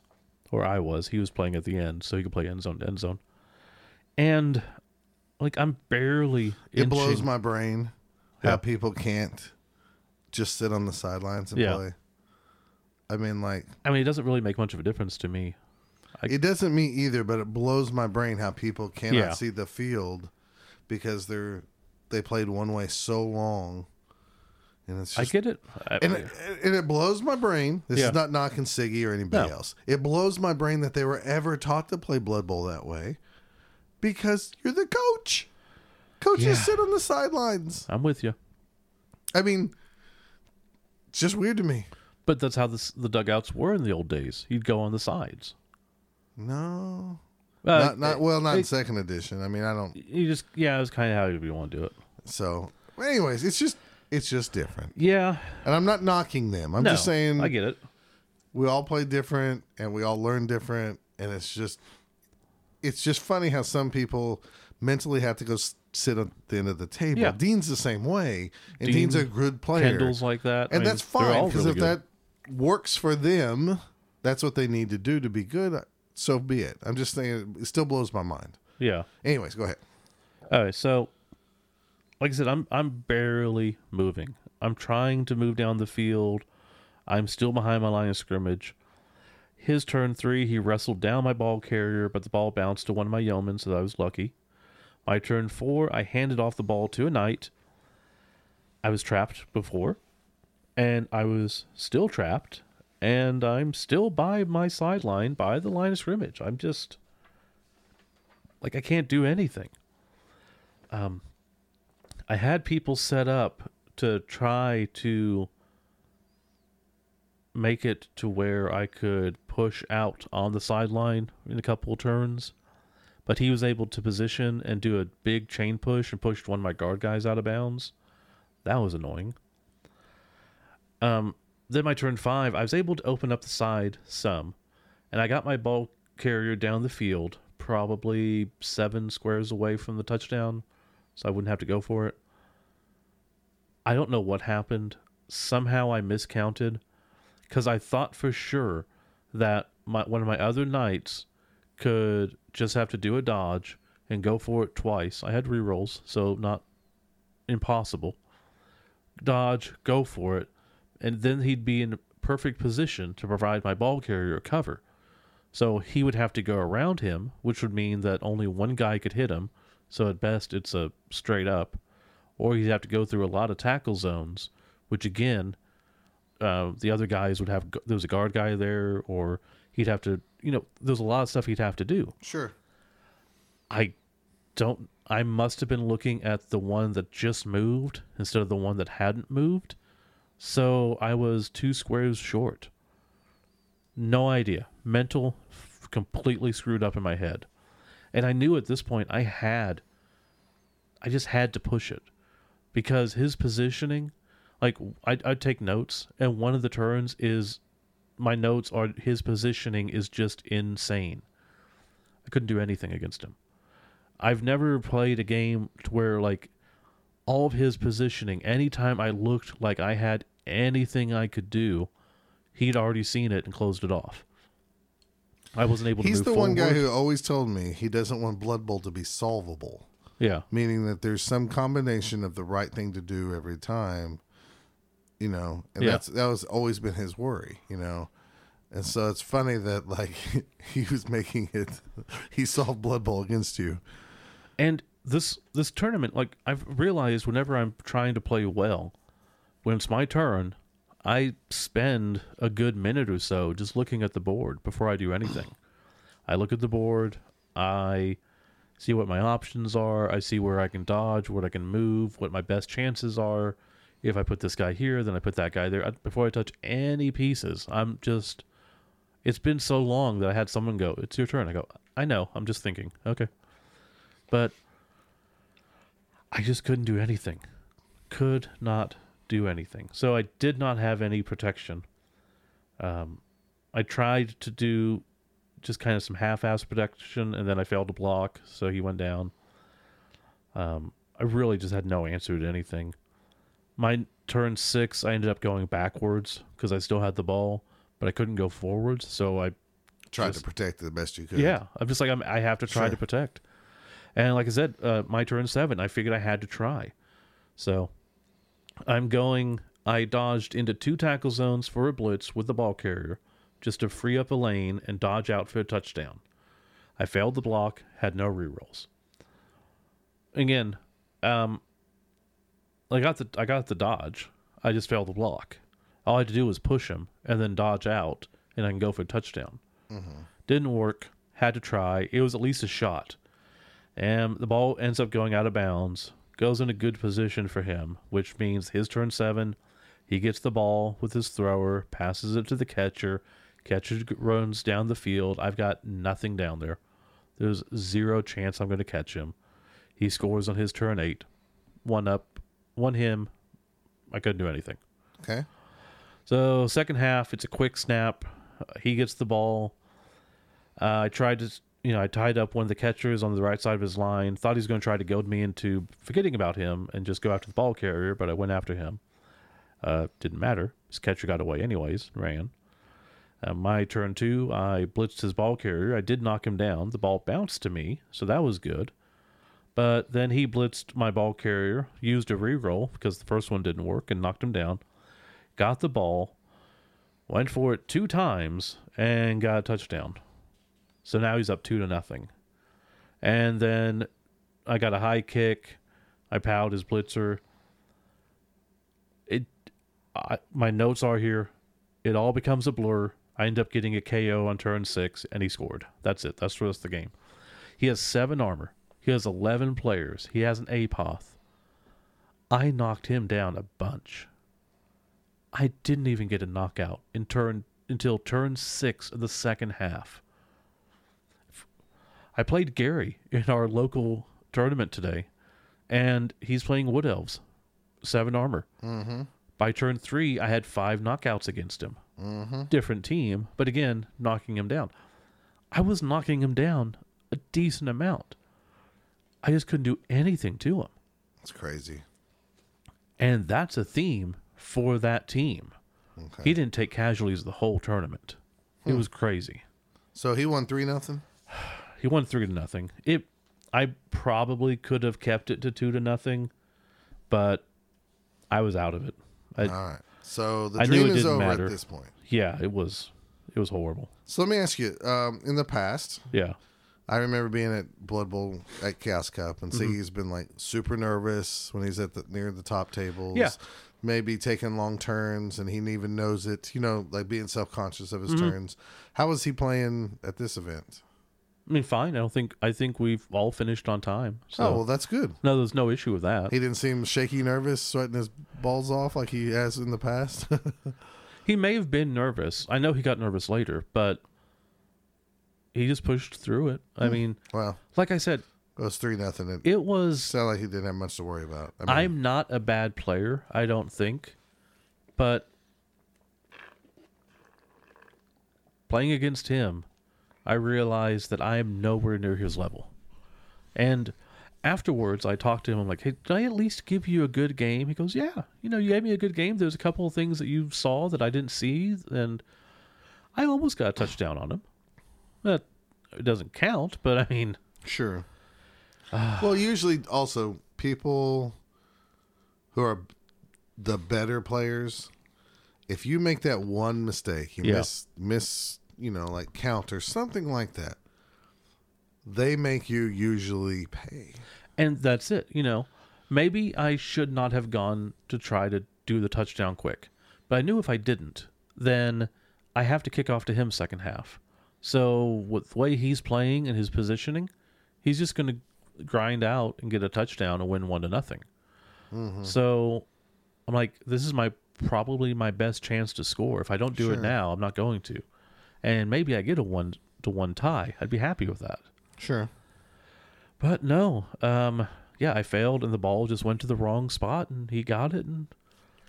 or I was. He was playing at the end, so he could play end zone to end zone. And like I'm barely. It blows my brain how Yeah. people can't just sit on the sidelines and Yeah. play. I mean, like I mean, it doesn't really make much of a difference to me. I- it doesn't me either, but it blows my brain how people cannot Yeah. see the field because they're they played one way so long, and it's I get it. I, and it, and it blows my brain. This Yeah. is not knocking Siggy or anybody No. else. It blows my brain that they were ever taught to play Blood Bowl that way, because you're the coach. Coaches Yeah. sit on the sidelines. I'm with you. I mean, it's just weird to me. But that's how the, the dugouts were in the old days. You'd go on the sides. No, Uh, not not well, not in second edition. I mean, I don't. You just yeah, it was kind of how you want to do it. So, anyways, it's just it's just different, Yeah, and I'm not knocking them. I'm no, just saying I get it. we all play different and we all learn different, and it's just it's just funny how some people mentally have to go s- sit at the end of the table. Yeah. Dean's the same way, and Dean, Dean's a good player. Kendall's like that, I and mean, that's they're fine all because really if good. that works for them, that's what they need to do to be good. So be it. I'm just saying it still blows my mind. yeah. Anyways, go ahead. All right, so like I said, I'm I'm barely moving. I'm trying to move down the field. I'm still behind my line of scrimmage. His turn three, he wrestled down my ball carrier, but the ball bounced to one of my yeomen, so I was lucky. My turn four, I handed off the ball to a knight. I was trapped before, and I was still trapped, and I'm still by my sideline, by the line of scrimmage. I'm just like I can't do anything. Um, I had people set up to try to make it to where I could push out on the sideline in a couple of turns, but he was able to position and do a big chain push and pushed one of my guard guys out of bounds. That was annoying. Um, then my turn five, I was able to open up the side some, and I got my ball carrier down the field, probably seven squares away from the touchdown, so I wouldn't have to go for it. I don't know what happened. Somehow I miscounted because I thought for sure that my one of my other knights could just have to do a dodge and go for it twice. I had rerolls, so not impossible. Dodge, go for it, and then he'd be in perfect position to provide my ball carrier cover. So he would have to go around him, which would mean that only one guy could hit him. So at best, it's a straight up, or he'd have to go through a lot of tackle zones, which again, uh, the other guys would have. There was a guard guy there, or he'd have to. You know, there's a lot of stuff he'd have to do. Sure. I don't. I must have been looking at the one that just moved instead of the one that hadn't moved. So I was two squares short. No idea. Mental, f- completely screwed up in my head. And I knew at this point I had, I just had to push it because his positioning, like I'd, I'd take notes, and one of the turns is my notes are his positioning is just insane. I couldn't do anything against him. I've never played a game to where like all of his positioning, anytime I looked like I had anything I could do, he'd already seen it and closed it off. I wasn't able to He's the one guy who always told me he doesn't want Blood Bowl to be solvable, Yeah. meaning that there's some combination of the right thing to do every time, you know, and Yeah. that's that was always been his worry, you know. And so it's funny that like he was making it he solved Blood Bowl against you. And this this tournament, like I've realized whenever I'm trying to play well, when it's my turn, I spend a good minute or so just looking at the board before I do anything. I look at the board, I see what my options are. I see where I can dodge, what I can move, what my best chances are. If I put this guy here, then I put that guy there. I, before I touch any pieces, I'm just. It's been so long that I had someone go, "It's your turn." I go, "I know. I'm just thinking." Okay, but I just couldn't do anything. Could not do anything. So I did not have any protection. Um, I tried to do just kind of some half-ass protection, and then I failed to block, so he went down. Um, I really just had no answer to anything. My turn six, I ended up going backwards because I still had the ball, but I couldn't go forwards, so I Tried Just- to protect the best you could. yeah, I'm just like I'm, I have to try Sure. to protect. And like I said, uh, my turn seven, I figured I had to try. So I'm going. I dodged into two tackle zones for a blitz with the ball carrier, just to free up a lane and dodge out for a touchdown. I failed the block, had no rerolls. Again, um, I got the I got the dodge. I just failed the block. All I had to do was push him and then dodge out, and I can go for a touchdown. Didn't work. Had to try. It was at least a shot. And the ball ends up going out of bounds. Goes in a good position for him, which means his turn seven. He gets the ball with his thrower, passes it to the catcher. Catcher runs down the field. I've got nothing down there. There's zero chance I'm going to catch him. He scores on his turn eight. One up, one him. I couldn't do anything. Okay. So second half, it's a quick snap. He gets the ball. Uh, I tried to, you know, I tied up one of the catchers on the right side of his line. Thought he was going to try to goad me into forgetting about him and just go after the ball carrier, but I went after him. Uh, didn't matter. His catcher got away anyways. Ran. Uh, my turn two, I blitzed his ball carrier. I did knock him down. The ball bounced to me, so that was good. But then he blitzed my ball carrier, used a reroll because the first one didn't work, and knocked him down got the ball, went for it two times, and got a touchdown. So now he's up two to nothing. And then I got a high kick. I powed his blitzer. It, I, my notes are here. It all becomes a blur. I end up getting a KO on turn six, and he scored. That's it. That's the rest of the game. He has seven armor. He has 11 players. He has an APOTH. I knocked him down a bunch. I didn't even get a knockout in turn until turn six of the second half. I played Gary in our local tournament today, and he's playing Wood Elves, seven armor. Mm-hmm. By turn three, I had five knockouts against him. Mm-hmm. Different team, but again, knocking him down. I was knocking him down a decent amount. I just couldn't do anything to him. That's crazy. And that's a theme for that team. Okay. He didn't take casualties the whole tournament. It was crazy. so he won three nothing. He won three to nothing. It I probably could have kept it to two to nothing, but I was out of it. I, All right. So the I dream is over matter. at this point. yeah, it was it was horrible. So let me ask you. Um, in the past, Yeah. I remember being at Blood Bowl at Chaos Cup, and Mm-hmm. Siggy's been like super nervous when he's at the near the top tables. Yeah. Maybe taking long turns, and he even knows it. You know, like being self conscious of his Mm-hmm. turns. How was he playing at this event? I mean, fine. I don't think I think we've all finished on time. So oh well, that's good. no, there's no issue with that. He didn't seem shaky, nervous, sweating his balls off like he has in the past. He may have been nervous. I know he got nervous later, but he just pushed through it. I hmm. mean, well, like I said, it was three nothing. It it was sounded like he didn't have much to worry about. I mean, I'm not a bad player, I don't think. But playing against him, I realized that I am nowhere near his level. And afterwards, I talked to him. I'm like, hey, did I at least give you a good game? He goes, yeah. You know, you gave me a good game. There's a couple of things that you saw that I didn't see. And I almost got a touchdown on him. That doesn't count, but I mean, Sure. Ah. well, usually also people who are the better players, if you make that one mistake, you Yeah. miss miss, you know, like count or something like that, they make you usually pay. And that's it. You know, maybe I should not have gone to try to do the touchdown quick, but I knew if I didn't, then I have to kick off to him second half. So with the way he's playing and his positioning, he's just going to grind out and get a touchdown and win one to nothing. Mm-hmm. So I'm like, this is my probably my best chance to score. If I don't do Sure. it now, I'm not going to. And maybe I get a one to one tie. I'd be happy with that. Sure. But no, um, yeah, I failed, and the ball just went to the wrong spot, and he got it, and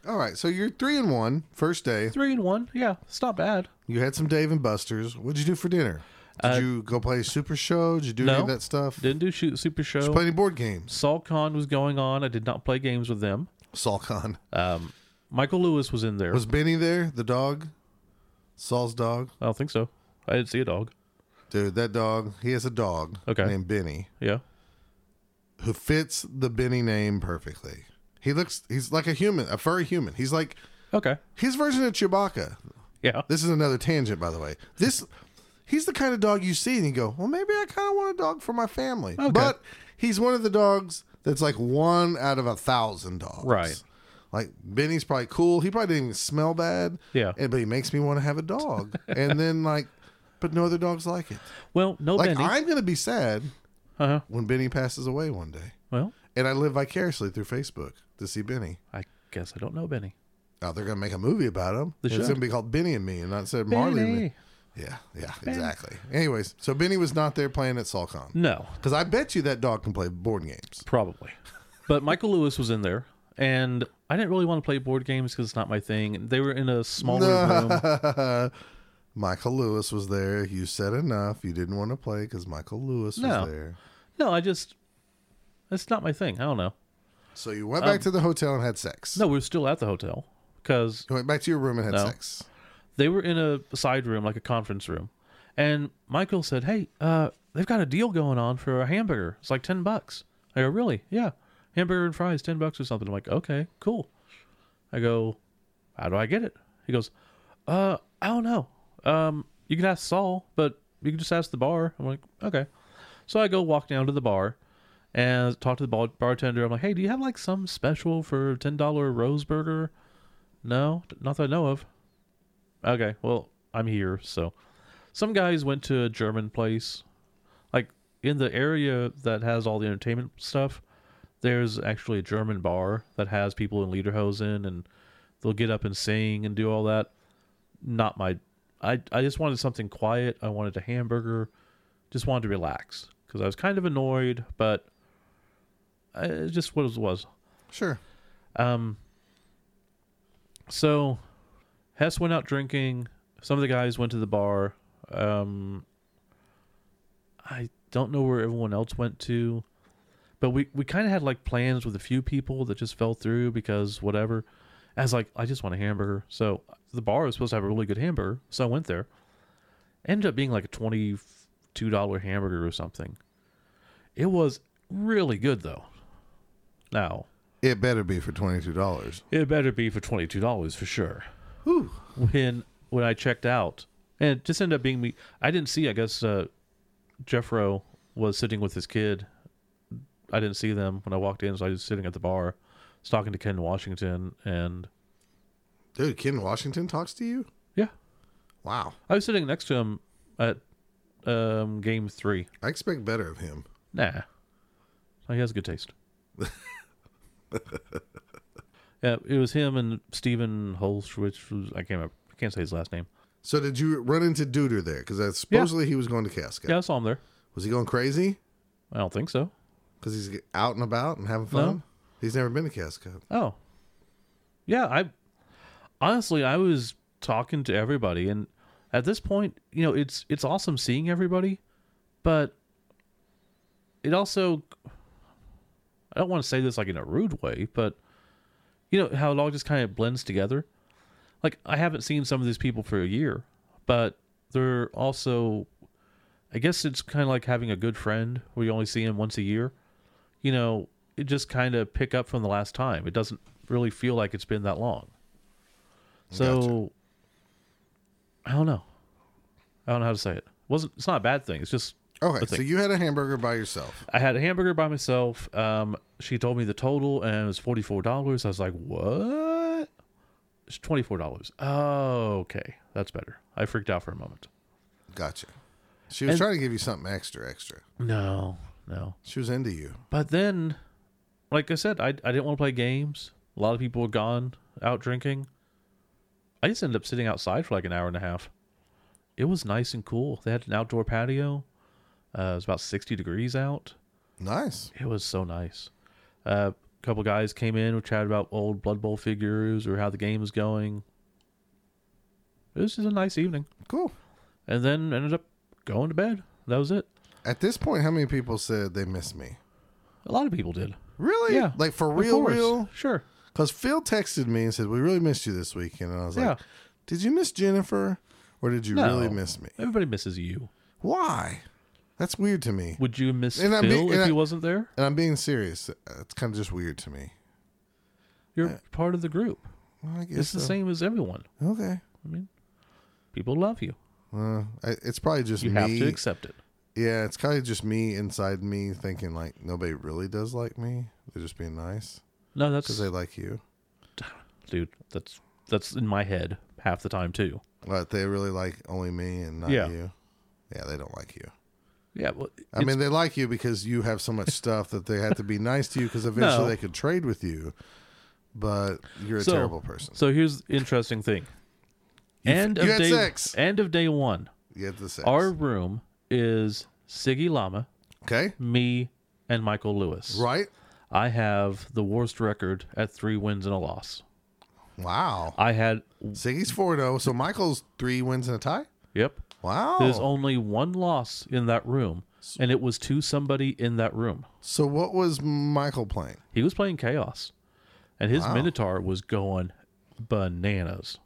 All right. So you're three and one first day. three and one. Yeah, it's not bad. You had some Dave and Buster's. What'd you do for dinner? Did Uh, you go play Super Show? Did you do any of that stuff? Didn't do shoot super show. you play any board games? SaltCon was going on. I did not play games with them. SaulCon. Um, Michael Lewis was in there. Was Benny there? The dog? Saul's dog? I don't think so. I didn't see a dog. Dude, that dog, he has a dog Okay. named Benny Yeah. who fits the Benny name perfectly. He looks, he's like a human, a furry human. He's like Okay. his version of Chewbacca. Yeah. This is another tangent, by the way. This, he's the kind of dog you see and you go, well, maybe I kind of want a dog for my family. But he's one of the dogs that's like one out of a thousand dogs. Right. Like Benny's probably cool. He probably didn't even smell bad. Yeah. And, but he makes me want to have a dog. and then like, but no other dogs like it. Well, no Like Benny. I'm gonna be sad uh-huh. when Benny passes away one day, Well, and I live vicariously through Facebook to see Benny. I guess I don't know Benny. Oh, they're gonna make a movie about him. It's gonna be called Benny and Me, and not said Marley and Me. Benny. Yeah, yeah, exactly. Anyways, so Benny was not there playing at SaltCon No, because I bet you that dog can play board games. probably. But Michael Lewis was in there, and I didn't really want to play board games because it's not my thing. They were in a smaller room. Michael Lewis was there. You said enough. You didn't want to play because Michael Lewis was there. No, I just it's not my thing. I don't know. So you went back Um, to the hotel and had sex. No, we were still at the hotel because You went back to your room and had No. sex. they were in a side room, like a conference room. And Michael said, "Hey, uh, they've got a deal going on for a hamburger. It's like ten bucks." I go, "Really? Yeah, hamburger and fries, ten bucks or something." I'm like, "Okay, cool." I go, "How do I get it?" He goes, "Uh, I don't know. Um, you can ask Saul, but you can just ask the bar." I'm like, "Okay." So I go walk down to the bar and talk to the bar- bartender. I'm like, "Hey, do you have like some special for ten dollar rose burger?" No, not that I know of. Okay, well, I'm here. So, some guys went to a German place, like in the area that has all the entertainment stuff. There's actually a German bar that has people in lederhosen, and they'll get up and sing and do all that. Not my. I I just wanted something quiet. I wanted a hamburger. Just wanted to relax because I was kind of annoyed, but it's just what it was. Sure. Um. So, Hess went out drinking. Some of the guys went to the bar. Um. I don't know where everyone else went to, but we we kind of had like plans with a few people that just fell through because whatever. As like, I just want a hamburger. So the bar was supposed to have a really good hamburger, so I went there. Ended up being like a twenty-two dollar hamburger or something. It was really good though. Now, It better be for twenty two dollars. it better be for twenty two dollars for sure. Whew. When when I checked out, and it just ended up being me. I didn't see. I guess uh, Jeffro was sitting with his kid. I didn't see them when I walked in, so I was sitting at the bar, talking to Ken Washington, and Dude, Ken Washington talks to you? yeah, Wow. I was sitting next to him at um, game three. I expect better of him. Nah, he has a good taste. yeah, it was him and Stephen Holst, which was I can't remember, I can't say his last name. So did you run into Duder there? Because supposedly he was going to Casca. Yeah, I saw him there. Was he going crazy? I don't think so. Because he's out and about and having fun? No. He's never been to Casca. Oh, yeah. I honestly, I was talking to everybody, and at this point, you know, it's it's awesome seeing everybody, but it also, I don't want to say this like in a rude way, but you know how it all just kind of blends together. Like I haven't seen some of these people for a year, but they're also, I guess it's kind of like having a good friend where you only see him once a year. You know, it just kind of pick up from the last time. It doesn't really feel like it's been that long. So I don't know. I don't know how to say it. wasn't It's not a bad thing. It's just Okay, so you had a hamburger by yourself. I had a hamburger by myself. Um, she told me the total, and it was forty four dollars. I was like, "What?" It's twenty four dollars. Oh, okay, that's better. I freaked out for a moment. Gotcha. She was And- trying to give you something extra, extra. No, no. She was into you. But then, like I said, I I didn't want to play games. A lot of people were gone out drinking. I just ended up sitting outside for like an hour and a half. It was nice and cool. They had an outdoor patio. Uh, it was about sixty degrees out. Nice. It was so nice. Uh, a couple guys came in. We chatted about old Blood Bowl figures or how the game was going. It was just a nice evening, Cool. and then ended up going to bed. That was it. At this point, how many people said they miss me? A lot of people did. Really? Yeah, Like for real, real? Sure. Because Phil texted me and said, We really missed you this weekend. And I was like, Did you miss Jennifer? Or did you No. really miss me? Everybody misses you. Why? That's weird to me. Would you miss And Phil being- if I- he wasn't there? And I'm being serious. It's kind of just weird to me. You're part of the group. Well, I guess It's the same as everyone. Okay. I mean, people love you. Uh, I, it's probably just You me. have to accept it. Yeah, it's kind of just me inside me thinking like nobody really does like me. They're just being nice No, that's because they like you. dude. That's that's in my head half the time too. But they really like only me and not Yeah. you. Yeah, they don't like you. Yeah. Well, I mean, they like you because you have so much stuff that they have to be nice to you because eventually No. they could trade with you. But you're a So- terrible person. so here's the interesting thing. End you of had day end of day one. You have the sex. Our room is Siggy Lama, okay, me, and Michael Lewis. right? I have the worst record at three wins and a loss. Wow. I had Siggy's 4 0. So Michael's three wins and a tie? yep. Wow. There's only one loss in that room, and it was to somebody in that room. so what was Michael playing? He was playing Chaos, and his Wow. Minotaur was going bananas.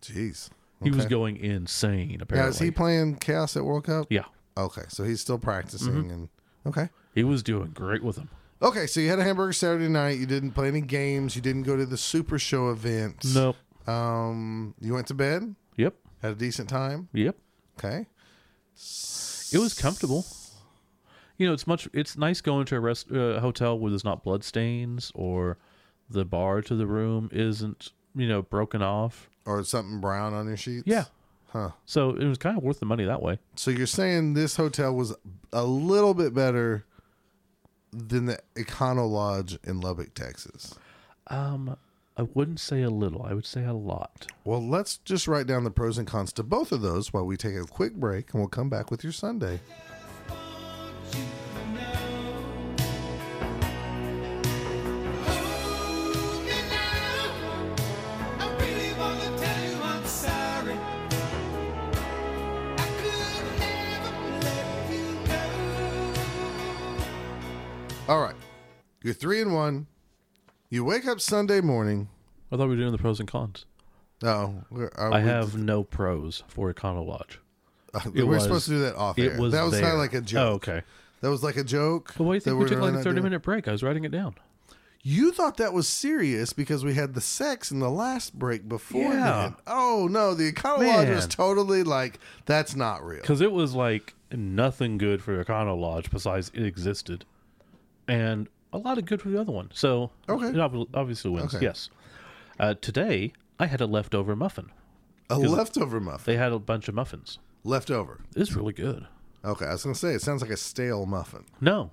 Jeez. He was going insane. Apparently, is he playing Chaos at World Cup? yeah, Okay. So he's still practicing. Mm-hmm. and Okay. he was doing great with him. Okay. So you had a hamburger Saturday night. You didn't play any games. You didn't go to the Super Show event. Nope. Um, you went to bed, Yep. had a decent time. Yep. Okay. It was comfortable. You know, it's much. It's nice going to a rest uh, hotel where there's not blood stains or the bar to the room isn't you know broken off. Or something brown on your sheets? Yeah. Huh. So it was kind of worth the money that way. So you're saying this hotel was a little bit better than the Econo Lodge in Lubbock, Texas. Um, I wouldn't say a little. I would say a lot. Well, let's just write down the pros and cons to both of those while we take a quick break and we'll come back with your Sunday. All right. You're three and one. You wake up Sunday morning. I thought we were doing the pros and cons. No, I we- have no pros for Econo Lodge. Uh, we it were was- supposed to do that off It air. was that was kind of like a joke. Oh, okay. That was like a joke. But why do you think we took like a thirty minute break? I was writing it down. You thought that was serious because we had the sex in the last break before. Yeah. Oh no, the Econo Lodge was totally like that's not real. because it was like nothing good for Econo Lodge besides it existed, and a lot of good for the other one. So Okay. it ob- obviously wins. Okay. Yes. Uh, today I had a leftover muffin. A leftover muffin. They had a bunch of muffins. Leftover. It's really good. Okay, I was gonna say it sounds like a stale muffin. No,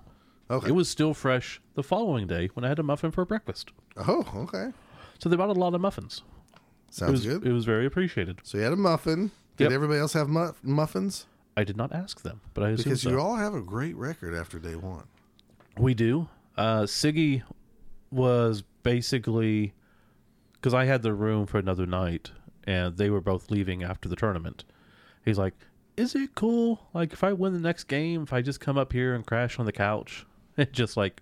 Okay. it was still fresh the following day when I had a muffin for breakfast. oh, okay. So they bought a lot of muffins. It Sounds was good. it was very appreciated. so you had a muffin. Did Yep. everybody else have mu- muffins? I did not ask them, but I assume Because so. you all have a great record after day one. We do. Uh, Siggy was basically because I had the room for another night, and they were both leaving after the tournament. He's like, "Is it cool? Like, if I win the next game, if I just come up here and crash on the couch and just like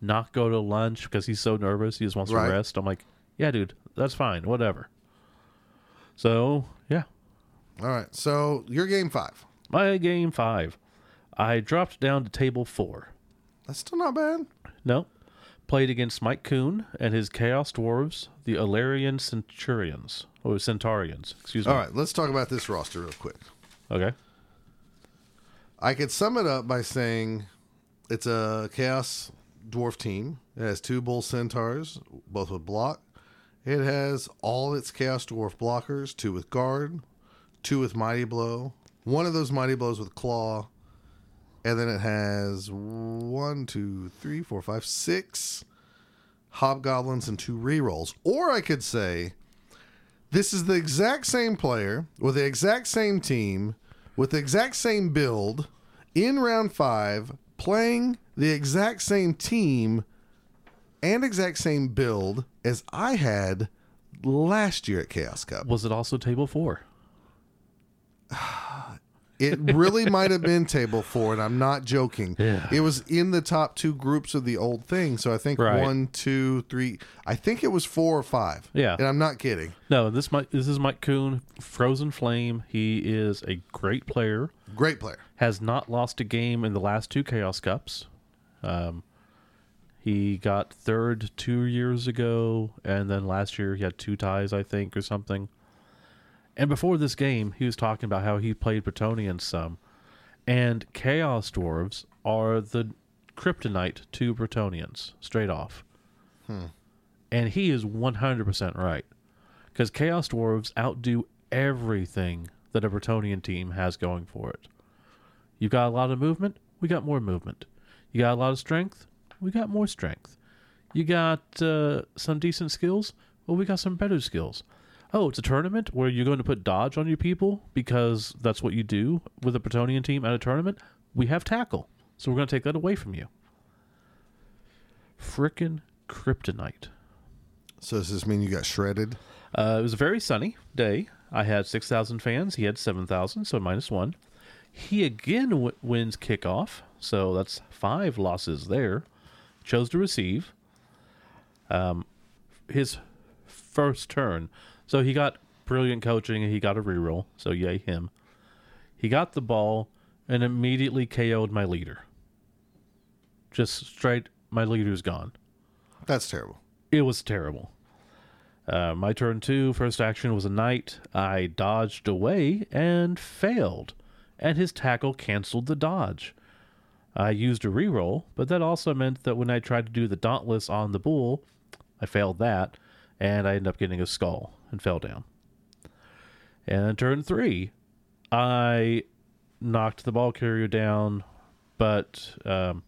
not go to lunch because he's so nervous, he just wants Right. to rest." I'm like, "Yeah, dude, that's fine, whatever." So yeah, All right. So your game five. my game five, I dropped down to table four. That's still not bad. No. Played against Mike Kuhn and his Chaos Dwarves, the Alarian Centurions. Oh, Centaurians, excuse me. All right. Let's talk about this roster real quick. Okay. I could sum it up by saying it's a chaos dwarf team. It has two bull centaurs, both with block. It has all its chaos dwarf blockers, two with guard, two with mighty blow, one of those mighty blows with claw, and then it has one, two, three, four, five, six hobgoblins and two rerolls. Or I could say this is the exact same player with the exact same team with the exact same build in round five, playing the exact same team and exact same build as I had last year at Chaos Cup. Was it also table four? It really might have been table four, and I'm not joking. Yeah. It was in the top two groups of the old thing. So I think Right. one, two, three. I think it was four or five. Yeah. And I'm not kidding. No, this Mike, this is Mike Kuhn, Frozen Flame. He is a great player. Great player. Has not lost a game in the last two Chaos Cups. Um, he got third two years ago, and then last year he had two ties, I think, or something. And before this game, he was talking about how he played Bretonnians some, and Chaos Dwarves are the kryptonite to Bretonnians, straight off. And he is 100% right. Because Chaos Dwarves outdo everything that a Bretonnian team has going for it. You've got a lot of movement, we got more movement. You got a lot of strength, we got more strength. You got uh, some decent skills, well, we got some better skills. Oh, it's a tournament where you're going to put dodge on your people because that's what you do with a Bretonnian team at a tournament. We have tackle, so we're going to take that away from you. Frickin' kryptonite. So does this mean you got shredded? Uh, it was a very sunny day. I had 6,000 fans. He had 7,000, so minus one. He again w- wins kickoff, so that's five losses there. Chose to receive. Um, his first turn. So he got brilliant coaching and he got a reroll, so yay him. He got the ball and immediately KO'd my leader. Just straight, my leader's gone. That's terrible. It was terrible. Uh, my turn two, first action was a knight. I dodged away and failed, and his tackle canceled the dodge. I used a reroll, but that also meant that when I tried to do the dauntless on the bull, I failed that, and I ended up getting a skull and fell down. And turn three, I knocked the ball carrier down, but um,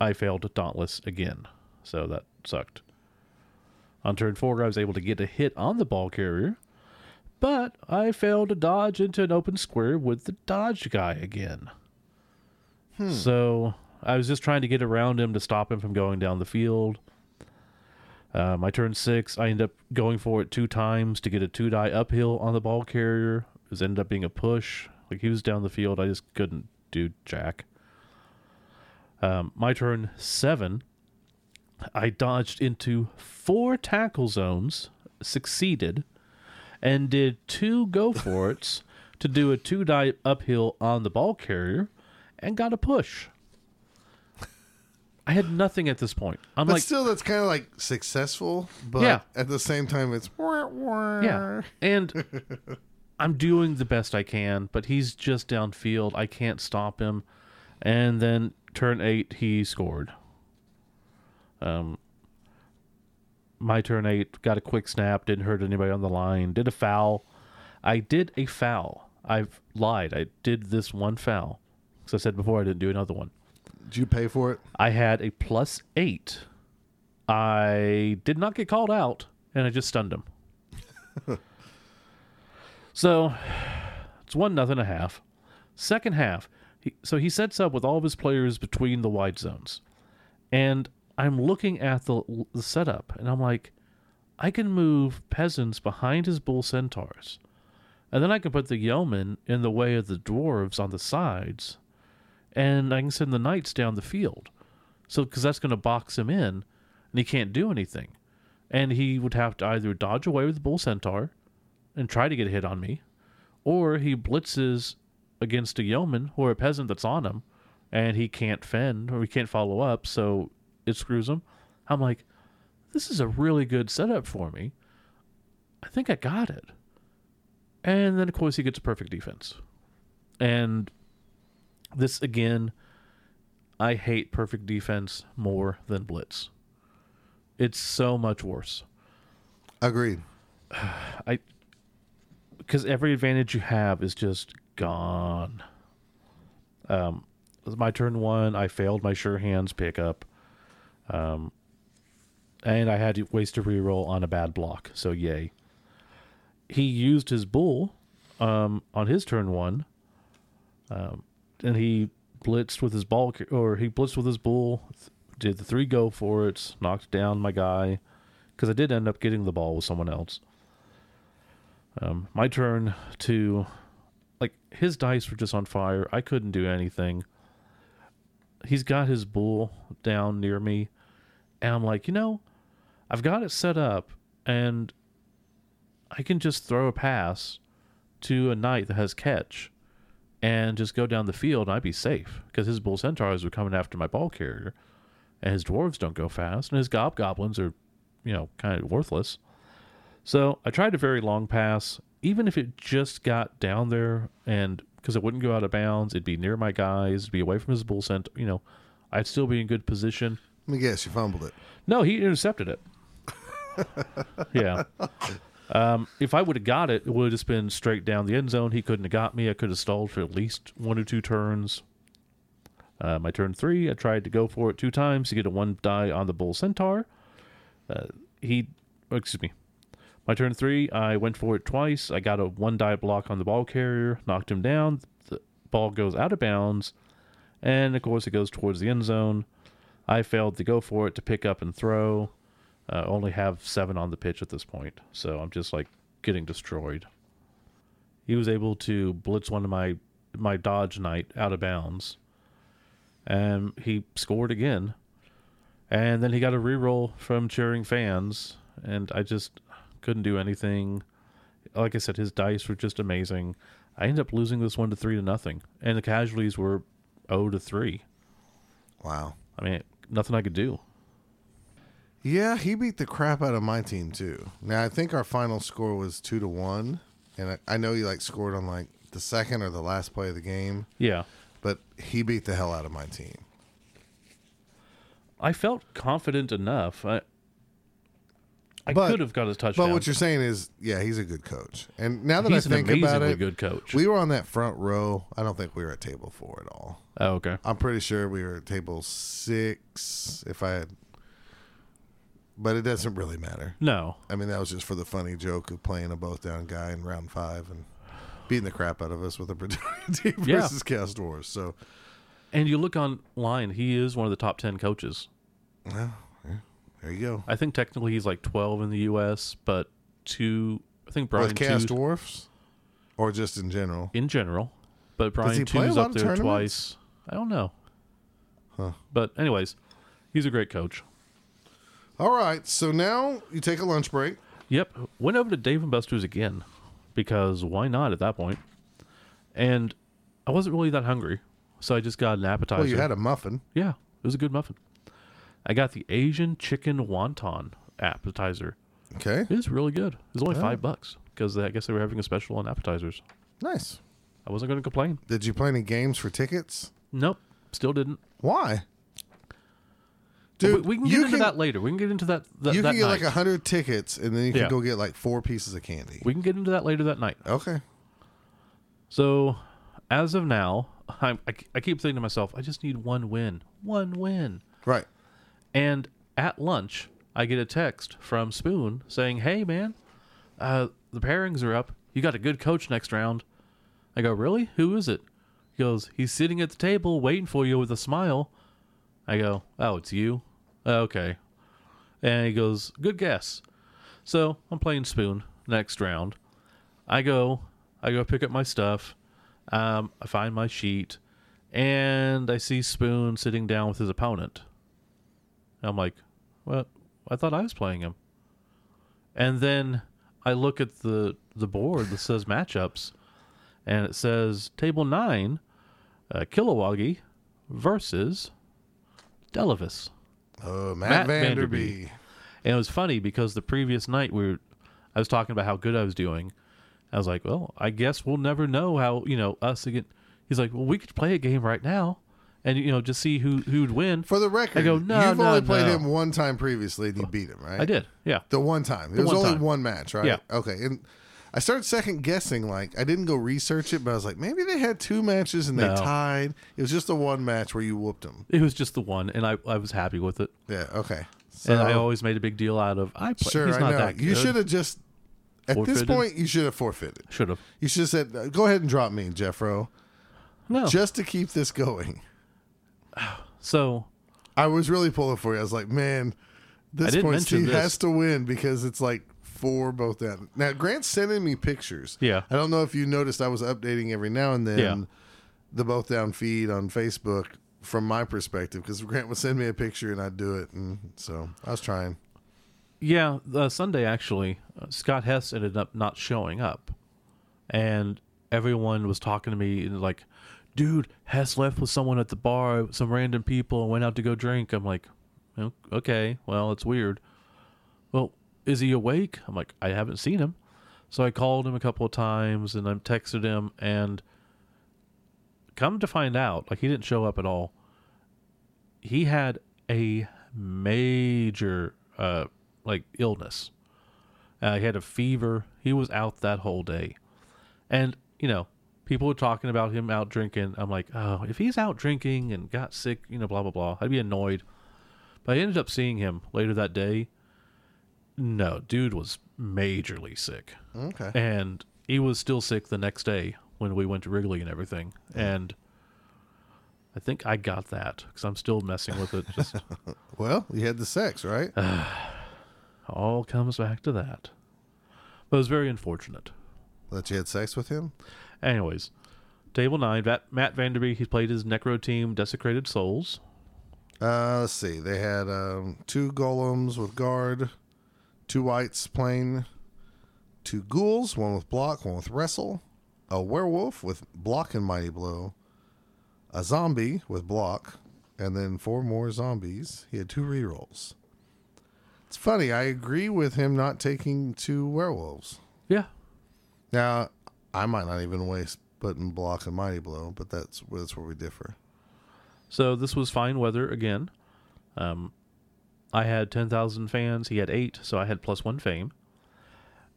I failed dauntless again, so that sucked. On turn four, I was able to get a hit on the ball carrier, but I failed to dodge into an open square with the dodge guy again. So I was just trying to get around him to stop him from going down the field. Uh, my turn six, I ended up going for it two times to get a two die uphill on the ball carrier. It was ended up being a push. Like he was down the field, I just couldn't do jack. Um, my turn seven, I dodged into four tackle zones, succeeded, and did two go for it's to do a two die uphill on the ball carrier, and got a push. I had nothing at this point. I'm But like, still, that's kind of like successful. But Yeah. at the same time, it's yeah, and I'm doing the best I can, but he's just downfield. I can't stop him. And then turn eight, he scored. Um, my turn eight got a quick snap, didn't hurt anybody on the line, did a foul. I did a foul. I've lied. I did this one foul. Because I said before I didn't do another one. Did you pay for it? I had a plus eight. I did not get called out, and I just stunned him. so it's one nothing a half. Second half, he, so he sets up with all of his players between the wide zones, and I'm looking at the, the setup, and I'm like, I can move peasants behind his bull centaurs, and then I can put the yeomen in the way of the dwarves on the sides, and I can send the knights down the field. So, because that's going to box him in, and he can't do anything. And he would have to either dodge away with the bull centaur and try to get a hit on me, or he blitzes against a yeoman or a peasant that's on him, and he can't fend or he can't follow up, so it screws him. I'm like, this is a really good setup for me. I think I got it. And then, of course, he gets a perfect defense. And this again, I hate perfect defense more than blitz. It's so much worse. Agreed. I because every advantage you have is just gone. Um, my turn one. I failed my sure hands pickup. Um, and I had to waste a reroll on a bad block. So yay. He used his bull um, on his turn one, um, and he blitzed with his ball, or he blitzed with his bull. Did the three go for it? Knocked down my guy, because I did end up getting the ball with someone else. Um, my turn to, like his dice were just on fire. I couldn't do anything. He's got his bull down near me, and I'm like, you know, I've got it set up, and I can just throw a pass to a knight that has catch, and just go down the field, and I'd be safe because his bull centaurs were coming after my ball carrier, and his dwarves don't go fast, and his gobgoblins are, you know, kind of worthless. So I tried a very long pass, even if it just got down there, and because it wouldn't go out of bounds, it'd be near my guys, be away from his bull cent. You know, I'd still be in good position. Let me guess, you fumbled it. No, he intercepted it. yeah. Um, if I would have got it, it would have just been straight down the end zone. He couldn't have got me. I could have stalled for at least one or two turns. Uh, my turn three, I tried to go for it two times to get a one die on the bull centaur. Uh, he, excuse me. My turn three, I went for it twice. I got a one die block on the ball carrier, knocked him down. The ball goes out of bounds, and of course it goes towards the end zone. I failed to go for it to pick up and throw. Uh, only have seven on the pitch at this point, so I'm just like getting destroyed. He was able to blitz one of my my dodge knight out of bounds, and he scored again. And then he got a reroll from cheering fans, and I just couldn't do anything. Like I said, his dice were just amazing. I ended up losing this one to three to nothing, and the casualties were zero to three. Wow. I mean, nothing I could do. Yeah, he beat the crap out of my team too. Now I think our final score was two to one, and I, I know he like scored on like the second or the last play of the game, Yeah, but he beat the hell out of my team. I felt confident enough. I, I But- could have got a touchdown. But what you're saying is, yeah, he's a good coach. And now that He's I an think about amazingly it, good coach. we were on that front row. I don't think we were at table four at all. oh, okay. I'm pretty sure we were at table six. If I had, but it doesn't really matter. No, I mean, that was just for the funny joke of playing a Both Down guy in round five and beating the crap out of us with a team Yeah. versus Chaos Dwarves. So, and you look online, he is one of the top ten coaches. well, yeah, there you go. I think technically he's like twelve in the U.S., but two. I think Brian With Chaos two Dwarfs, or just in general. in general, but Brian two's up there twice. I don't know. Huh. But anyways, he's a great coach. All right, so now you take a lunch break. Yep. Went over to Dave and Buster's again because why not at that point? And I wasn't really that hungry, so I just got an appetizer. Well, you had a muffin. yeah, it was a good muffin. I got the Asian chicken wonton appetizer. Okay, It was really good. It was only Oh. five bucks because I guess they were having a special on appetizers. nice. I wasn't going to complain. Did you play any games for tickets? Nope, still didn't. Why? Dude, we, we can get you into can, that later. We can get into that. that You that can get like night. a hundred tickets, and then you can Yeah. go get like four pieces of candy. We can get into that later that night. Okay. So, as of now, I'm, I, I keep thinking to myself, I just need one win. One win. Right. And at lunch, I get a text from Spoon saying, Hey, man, uh, the pairings are up. You got a good coach next round. I go, Really? Who is it? He goes, He's sitting at the table waiting for you with a smile. I go, Oh, it's you? Okay. And he goes, Good guess. So I'm playing Spoon next round. I go, I go pick up my stuff. Um, I find my sheet, and I see Spoon sitting down with his opponent. I'm like, Well, I thought I was playing him. And then I look at the the board that says matchups, and it says table nine, uh, Kilowoggy versus Delavis. Oh, Matt, Matt Vanderby. And it was funny because the previous night we were, I was talking about how good I was doing. I was like, well, I guess we'll never know how you know us again. He's like, well, we could play a game right now, and you know just see who who'd win. For the record, I go, "No, no. you've no, only played no." him one time previously, and you beat him, right? I did, yeah. The one time. It The was one only time. one match, right? Yeah. Okay. And I started second guessing. Like I didn't go research it, but I was like, maybe they had two matches and they No. tied. It was just the one match where you whooped them. It was just the one, and I, I was happy with it. Yeah. Okay. So and I always made a big deal out of I play. sure, he's I know. that good. You should have just at this point you should have forfeited. Should have. You should have said, uh, "Go ahead and drop me, Jeffro," No. just to keep this going. so I was really pulling for you. I was like, man, this didn't point mention Steve this. has to win because it's like four Both Down. Now Grant's sending me pictures. Yeah. I don't know if you noticed I was updating every now and then Yeah. the Both Down feed on Facebook from my perspective because Grant would send me a picture and I'd do it, and so I was trying. yeah, the Sunday actually, uh, Scott Hess ended up not showing up, and everyone was talking to me and like, dude, Hess left with someone at the bar, some random people, and went out to go drink. I'm like, "Oh, okay, well, it's weird. Well, is he awake? I'm like, I haven't seen him. So I called him a couple of times and I texted him and come to find out, like he didn't show up at all. He had a major uh like illness. Uh, he had a fever. He was out that whole day. And, you know, people were talking about him out drinking. I'm like, oh, if he's out drinking and got sick, you know, blah, blah, blah, I'd be annoyed. But I ended up seeing him later that day. No, dude was majorly sick. Okay. And he was still sick the next day when we went to Wrigley and everything. And I think I got that because I'm still messing with it. Just Well, you had the sex, right? all comes back to that. But it was very unfortunate. that you had sex with him. Anyways, table nine, Matt Vanderbeek, he played his Necro team, Desecrated Souls. Uh, let's see. They had um, two golems with guard, two wights playing two ghouls, one with block, one with wrestle, a werewolf with block and mighty blow, a zombie with block, and then four more zombies. He had two rerolls. It's funny. I agree with him not taking two werewolves. Yeah. Now, I might not even waste putting block and mighty blow, but that's that's where we differ. So this was fine weather again. Um, I had 10,000 fans. He had eight, so I had plus one fame.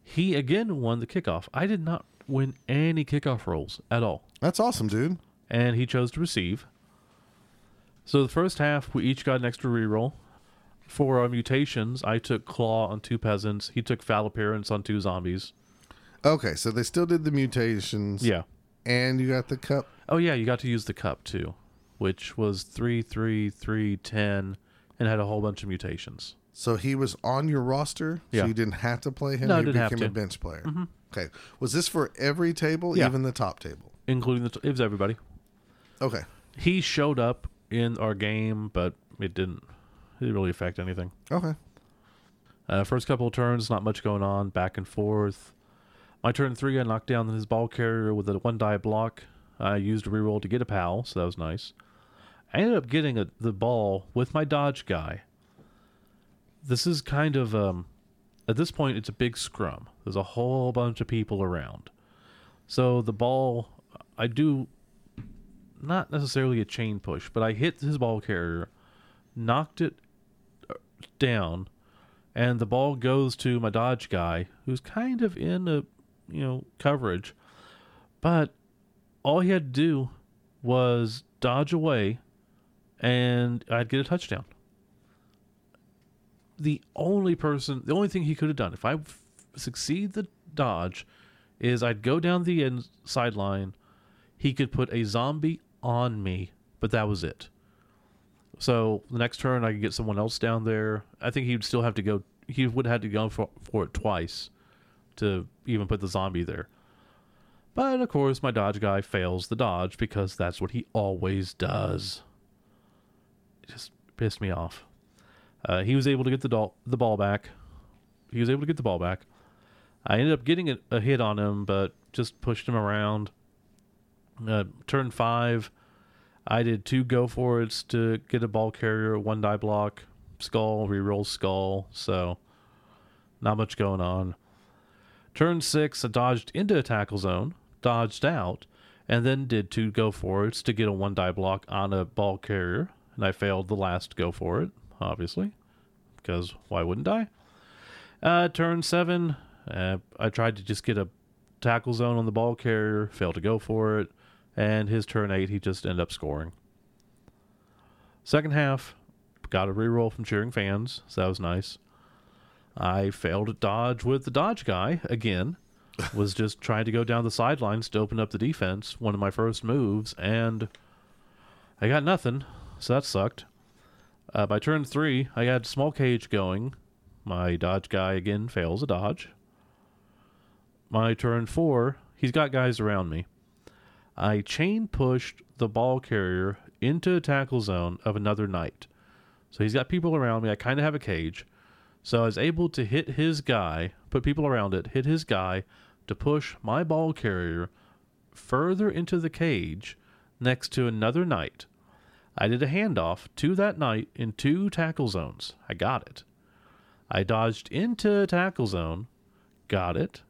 He again won the kickoff. I did not win any kickoff rolls at all. That's awesome, dude. and he chose to receive. So the first half, we each got an extra reroll. For our mutations, I took Claw on two peasants. He took Foul Appearance on two zombies. Okay, so they still did the mutations. Yeah. And you got the cup. Oh yeah, you got to use the cup too, which was three, three, three, ten, and had a whole bunch of mutations. So he was on your roster, Yeah. so you didn't have to play him. No, I he didn't have became to. a bench player. Okay. Was this for every table, Yeah. even the top table? including the t- it was everybody. Okay. He showed up in our game, but it didn't it didn't really affect anything. Okay. Uh, first couple of turns, not much going on, back and forth. My turn three, I knocked down his ball carrier with a one die block. I used a reroll to get a pow, so that was nice. I ended up getting a, the ball with my dodge guy. This is kind of um, at this point, it's a big scrum. There's a whole bunch of people around, so the ball, I do not necessarily a chain push, but I hit his ball carrier, knocked it uh, down and the ball goes to my dodge guy who's kind of in a you know coverage but all he had to do was dodge away and i'd get a touchdown the only person the only thing he could have done if i f- succeed the dodge is i'd go down the end sideline he could put a zombie on me but that was it so the next turn, I could get someone else down there. I think he'd still have to go. He would have had to go for, for it twice to even put the zombie there. But of course, my dodge guy fails the dodge because that's what he always does. Just pissed me off. Uh, he was able to get the, doll, the ball back. He was able to get the ball back. I ended up getting a, a hit on him, but just pushed him around. Uh, turn five. I did two go for to get a ball carrier, one die block, skull, reroll skull, so not much going on. Turn six, I dodged into a tackle zone, dodged out, and then did two go for to get a one die block on a ball carrier, and I failed the last go for it, obviously, because why wouldn't I? Uh, turn seven, uh, I tried to just get a tackle zone on the ball carrier, failed to go for it, and his turn eight, he just ended up scoring. Second half, got a reroll from cheering fans, so that was nice. I failed at dodge with the dodge guy again. was just trying to go down the sidelines to open up the defense, one of my first moves, and I got nothing, so that sucked. Uh, by turn three, I had small cage going. My dodge guy again fails a dodge. My turn four, he's got guys around me. I chain pushed the ball carrier into a tackle zone of another knight. So he's got people around me. I kind of have a cage. So I was able to hit his guy, put people around it, hit his guy to push my ball carrier further into the cage next to another knight. I did a handoff to that knight in two tackle zones. I got it. I dodged into a tackle zone, got it,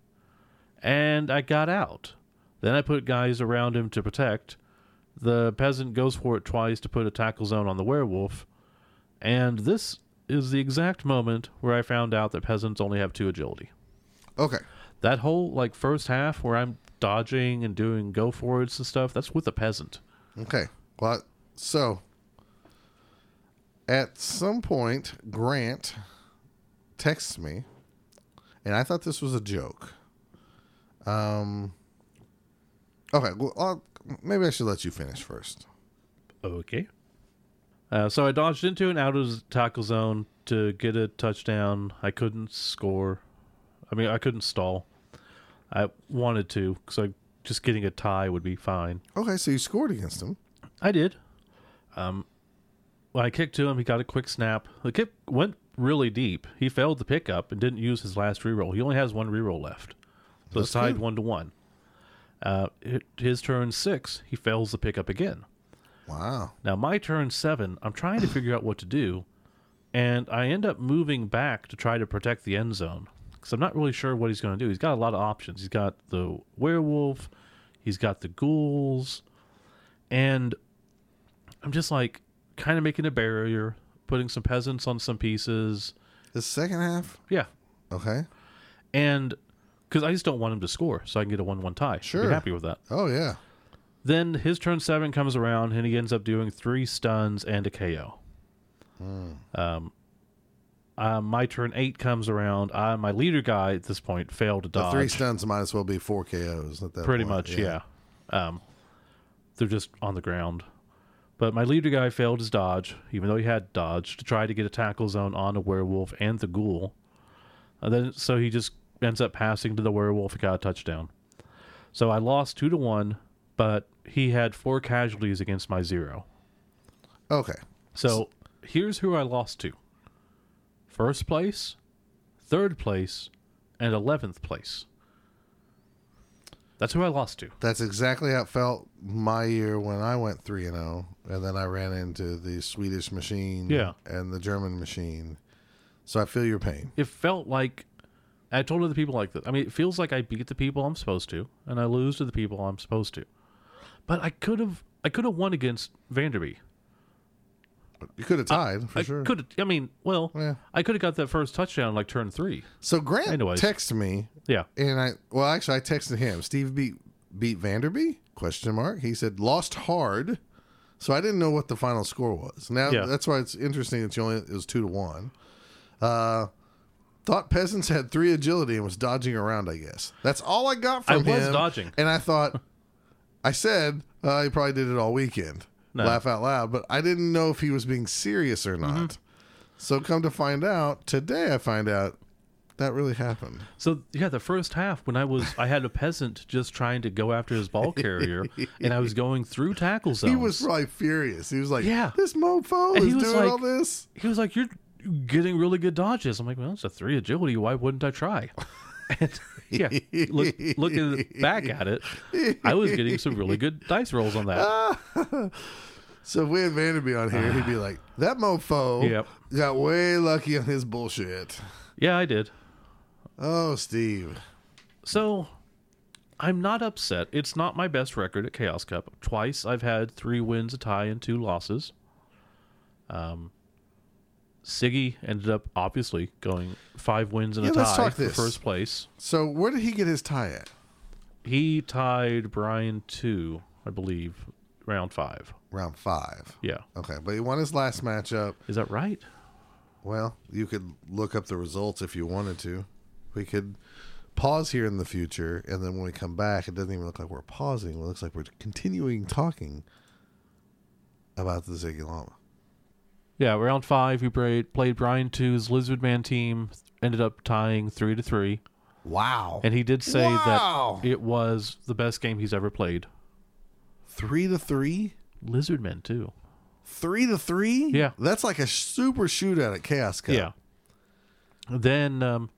and I got out. Then I put guys around him to protect. The peasant goes for it twice to put a tackle zone on the werewolf. And this is the exact moment where I found out that peasants only have two agility. Okay. That whole like first half where I'm dodging and doing go forwards and stuff, that's with a peasant. Okay. Well, so at some point, Grant texts me, and I thought this was a joke. Um. Okay. Well, I'll, maybe I should let you finish first. Okay. Uh, so I dodged into and out of the tackle zone to get a touchdown. I couldn't score. I mean, I couldn't stall. I wanted to, because I just getting a tie would be fine. Okay, so you scored against him. I did. Um, when I kicked to him, he got a quick snap. The kick went really deep. He failed the pickup and didn't use his last reroll. He only has one reroll left, so it's tied good. one to one. Uh, his turn six, he fails the pickup again. Wow. Now my turn seven, I'm trying to figure out what to do, and I end up moving back to try to protect the end zone because I'm not really sure what he's going to do. He's got a lot of options. He's got the werewolf, he's got the ghouls, and I'm just like kind of making a barrier, putting some peasants on some pieces. The second half. Yeah, Okay. and because I just don't want him to score, so I can get a one-one tie. Sure. happy with that. Oh yeah. Then his turn seven comes around and he ends up doing three stuns and a KO. Um, uh, my turn eight comes around. Uh, my leader guy at this point failed to The three stuns might as well be four KOs at that Pretty point. much, yeah. Um, they're just on the ground. But my leader guy failed his dodge, even though he had dodge, to try to get a tackle zone on a werewolf and the ghoul. And then so he just ends up passing to the werewolf and got a touchdown. So I lost two to one, but he had four casualties against my zero. Okay. So here's who I lost to. First place, third place, and eleventh place. That's who I lost to. That's exactly how it felt my year when I went three and zero, and then I ran into the Swedish machine, Yeah. and the German machine. So I feel your pain. it felt like I told other people like that. I mean, it feels like I beat the people I'm supposed to, and I lose to the people I'm supposed to. But I could have, I could have won against Vanderby. You could have tied for I sure. could. I mean, well, Yeah. I could have got that first touchdown like turn three. So Grant Anyways. texted me, Yeah, and I well actually I texted him. Steve beat beat Vanderby? Question mark. He said lost hard. So I didn't know what the final score was. Now Yeah. that's why it's interesting It's only it was two to one. Uh, thought peasants had three agility and was dodging around. I guess that's all I got I from him. was dodging. and I thought I said uh, he probably did it all weekend. No. Mm-hmm. Laugh out loud, but I didn't know if he was being serious or not. So come to find out today, I find out that really happened. So yeah, the first half when I was I had a peasant just trying to go after his ball carrier, and I was going through tackle zones. He was probably furious. He was like, Yeah. this mofo And is he was doing like- all this." He was like, "You're getting really good dodges." I'm like, "Well, it's a three agility. Why wouldn't I try?" And yeah, look, looking back at it, I was getting some really good dice rolls on that. So if we had Vanderby on here, he'd be like, "That mofo Yep. got way lucky on his bullshit." Yeah, I did. Oh, Steve. So I'm not upset. It's not my best record at Chaos Cup. Twice I've had three wins, a tie, and two losses. Um, Siggy ended up obviously going five wins and Yeah, a let's tie talk for this. first place. So where did he get his tie at? he tied Brian two, I believe, round five. Round five. Yeah, Okay, but he won his last matchup. is that right? Well, you could look up the results if you wanted to. We could pause here in the future, and then when we come back, it doesn't even look like we're pausing. It looks like we're continuing talking about the Ziggy Llama. Yeah, round five, he played played Brian two's Lizard Man team. Ended up tying three to three, Wow. and he did say Wow. that it was the best game he's ever played. three to three? Lizard Men too. Three to three? Yeah. That's like a super shootout at Chaos Cup. Yeah. Then um,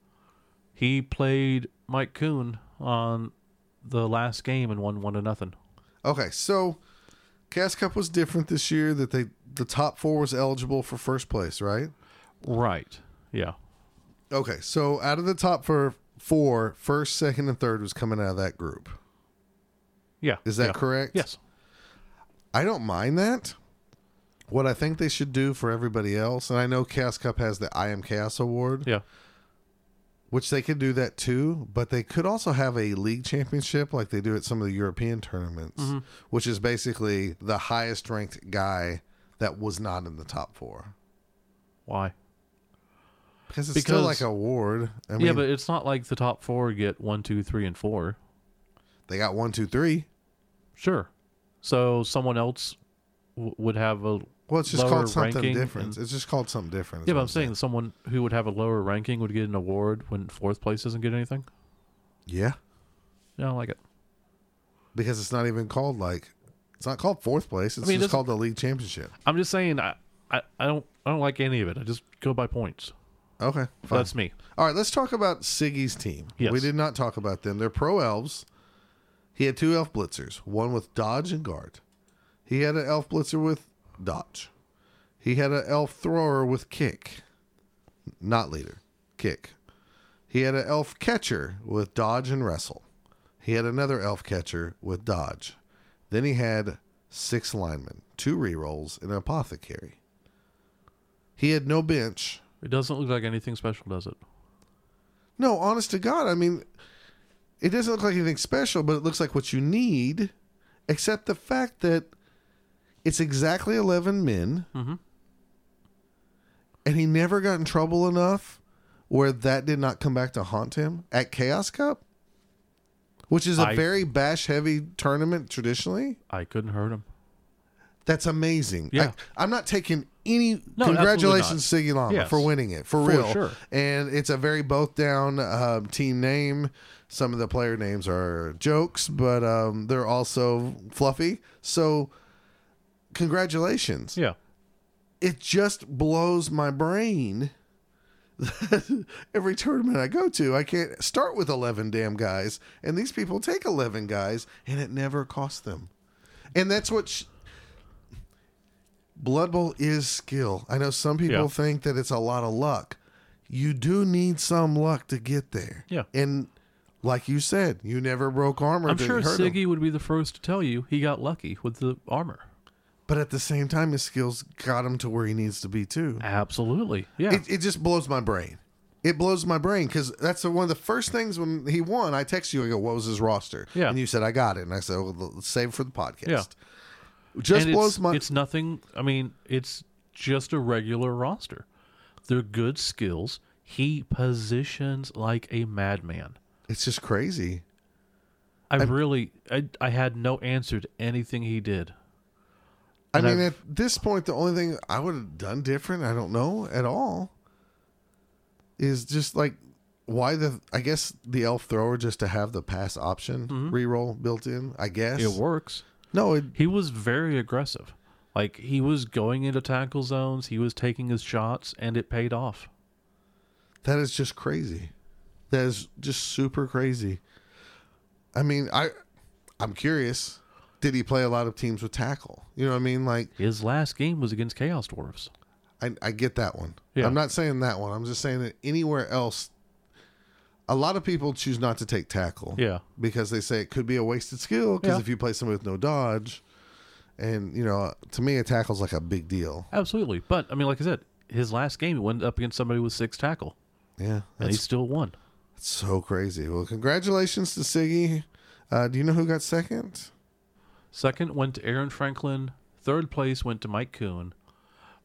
he played Mike Coon on the last game and won one to nothing. Okay, so Chaos Cup was different this year that they the top four was eligible for first place, right? Right. Yeah. Okay, so out of the top for four, first, second, and third was coming out of that group. Yeah. Is that yeah. correct? Yes. I don't mind that. What I think they should do for everybody else, and I know Chaos Cup has the I Am Chaos Award, Yeah. which they could do that too, but they could also have a league championship like they do at some of the European tournaments, Mm-hmm. which is basically the highest ranked guy that was not in the top four. Why? Because it's still like a award. I mean, yeah, but it's not like the top four get one, two, three, and four. they got one, two, three. Sure. So someone else w- would have a Well, it's just called something ranking different. and- It's just called something different. yeah, but I'm saying someone who would have a lower ranking would get an award when fourth place doesn't get anything. Yeah, Yeah, I don't like it. because it's not even called like it's not called fourth place. It's mean, just called the league championship. I'm just saying I, I, I don't I don't like any of it. I just go by points. Okay, fine. That's me. All right, let's talk about Siggy's team. Yes. We did not talk about them. They're pro elves. He had two elf blitzers, one with dodge and guard. He had an elf blitzer with dodge. He had an elf thrower with kick, not leader, kick. He had an elf catcher with dodge and wrestle. He had another elf catcher with dodge. Then he had six linemen, two rerolls, and an apothecary. He had no bench. It doesn't look like anything special, does it? No, honest to God, I mean, it doesn't look like anything special, but it looks like what you need, except the fact that it's exactly 11 men. Mhm. And he never got in trouble enough where that did not come back to haunt him at Chaos Cup, which is a I- very bash heavy tournament traditionally. I couldn't hurt him. That's amazing. Yeah. I, am not taking any. No, congratulations, absolutely Siggy Lama, Yes. for winning it for, For real. sure. And it's a very both down um, team name. Some of the player names are jokes, but um, they're also fluffy. So, congratulations. Yeah. It just blows my brain. that Every tournament I go to, I can't start with 11 damn guys, and these people take 11 guys, and it never costs them. And that's what. Sh- Blood Bowl is skill. I know some people Yeah. think that it's a lot of luck. You do need some luck to get there. Yeah. And like you said, you never broke armor. I'm that sure hurt him. Siggy would be the first to tell you he got lucky with the armor. But at the same time, his skills got him to where he needs to be too. Absolutely. Yeah. It, it just blows my brain. It blows my brain because that's one of the first things when he won. I text you. I go, "What was his roster?" Yeah. and you said, "I got it." And I said, well, "Let's save it for the podcast." Yeah. Just and blows it's, my. it's nothing I mean, it's just a regular roster. They're good skills. He positions like a madman. It's just crazy. I really I, I had no answer to anything he did. I And mean, I've- at this point, the only thing I would have done different, I don't know at all, is just like why the. I guess the elf thrower just to have the pass option reroll built in. I guess Mm-hmm. It works. No, it, He was very aggressive. Like he was going into tackle zones, he was taking his shots and it paid off. That is just crazy. That is just super crazy. I mean, I I'm curious. Did he play a lot of teams with tackle? You know what I mean? Like His last game was against Chaos Dwarfs. I, I get that one. Yeah. I'm not saying that one. I'm just saying that anywhere else, a lot of people choose not to take tackle. Yeah. Because they say it could be a wasted skill. Because Yeah. if you play somebody with no dodge, and you know, to me, a tackle's like a big deal. Absolutely. But I mean, like I said, his last game he went up against somebody with six tackle. Yeah, And he still won. That's so crazy. Well, congratulations to Siggy. Uh, do you know who got second? Second went to Aaron Franklin. Third place went to Mike Kuhn.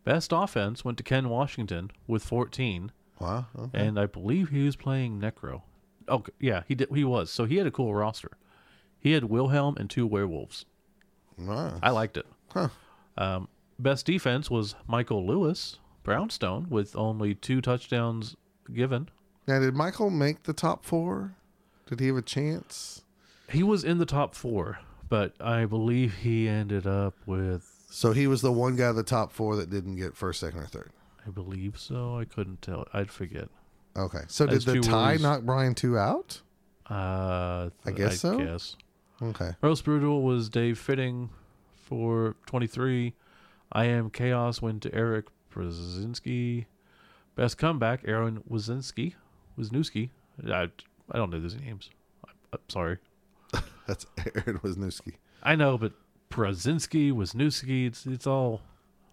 Best offense went to Ken Washington with 14, Wow. okay. and I believe he was playing Necro. Oh, yeah, he did. He was. So he had a cool roster. He had Wilhelm and two werewolves. Wow. I liked it. Huh. Um, best defense was Michael Lewis, Brownstone, with only two touchdowns given. Now, did Michael make the top four? Did he have a chance? He was in the top four, but I believe he ended up with. So he was the one guy of the top four that didn't get first, second, or third. I believe so. I couldn't tell. I'd forget. Okay. So did As the tie knock Brian two out? Uh, I guess so? Guess. Okay. Most brutal was Dave Fitting for 23. I am Chaos went to Eric Brzezinski. Best comeback, Aaron Wazinski. Wisniewski. I, I don't know these names. I, I'm sorry. That's Aaron Wisniewski. I know, but Brzezinski, Wisniewski, it's, it's all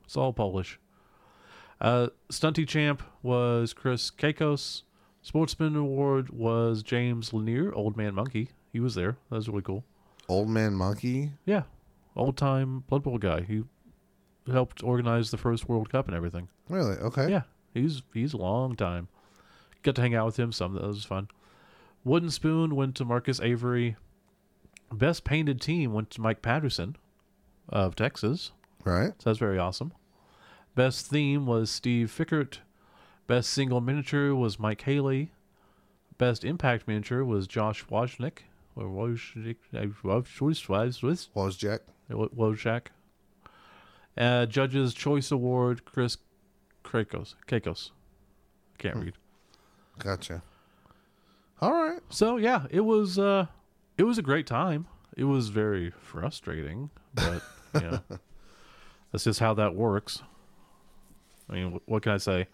it's all Polish. Uh, Stunty champ was Chris Kakos. Sportsman award was James Lanier, Old Man Monkey. He was there. That was really cool. Old Man Monkey. Yeah, old time Blood Bowl guy. He helped organize the first World Cup and everything. Really? Okay. Yeah, he's he's a long time. Got to hang out with him some. That was fun. Wooden Spoon went to Marcus Avery. Best painted team went to Mike Patterson of Texas. Right. So that's very awesome. Best theme was Steve Fickert. Best single miniature was Mike Haley. Best impact miniature was Josh Wojnik. Or Wojnik. Wojnik. Was Jack? Wojak. Uh, Judge's Choice Award, Chris Krakos. Kakos. Can't read. Gotcha. All right. So yeah, it was uh it was a great time. It was very frustrating, but know, that's just how that works. I mean, what can I say?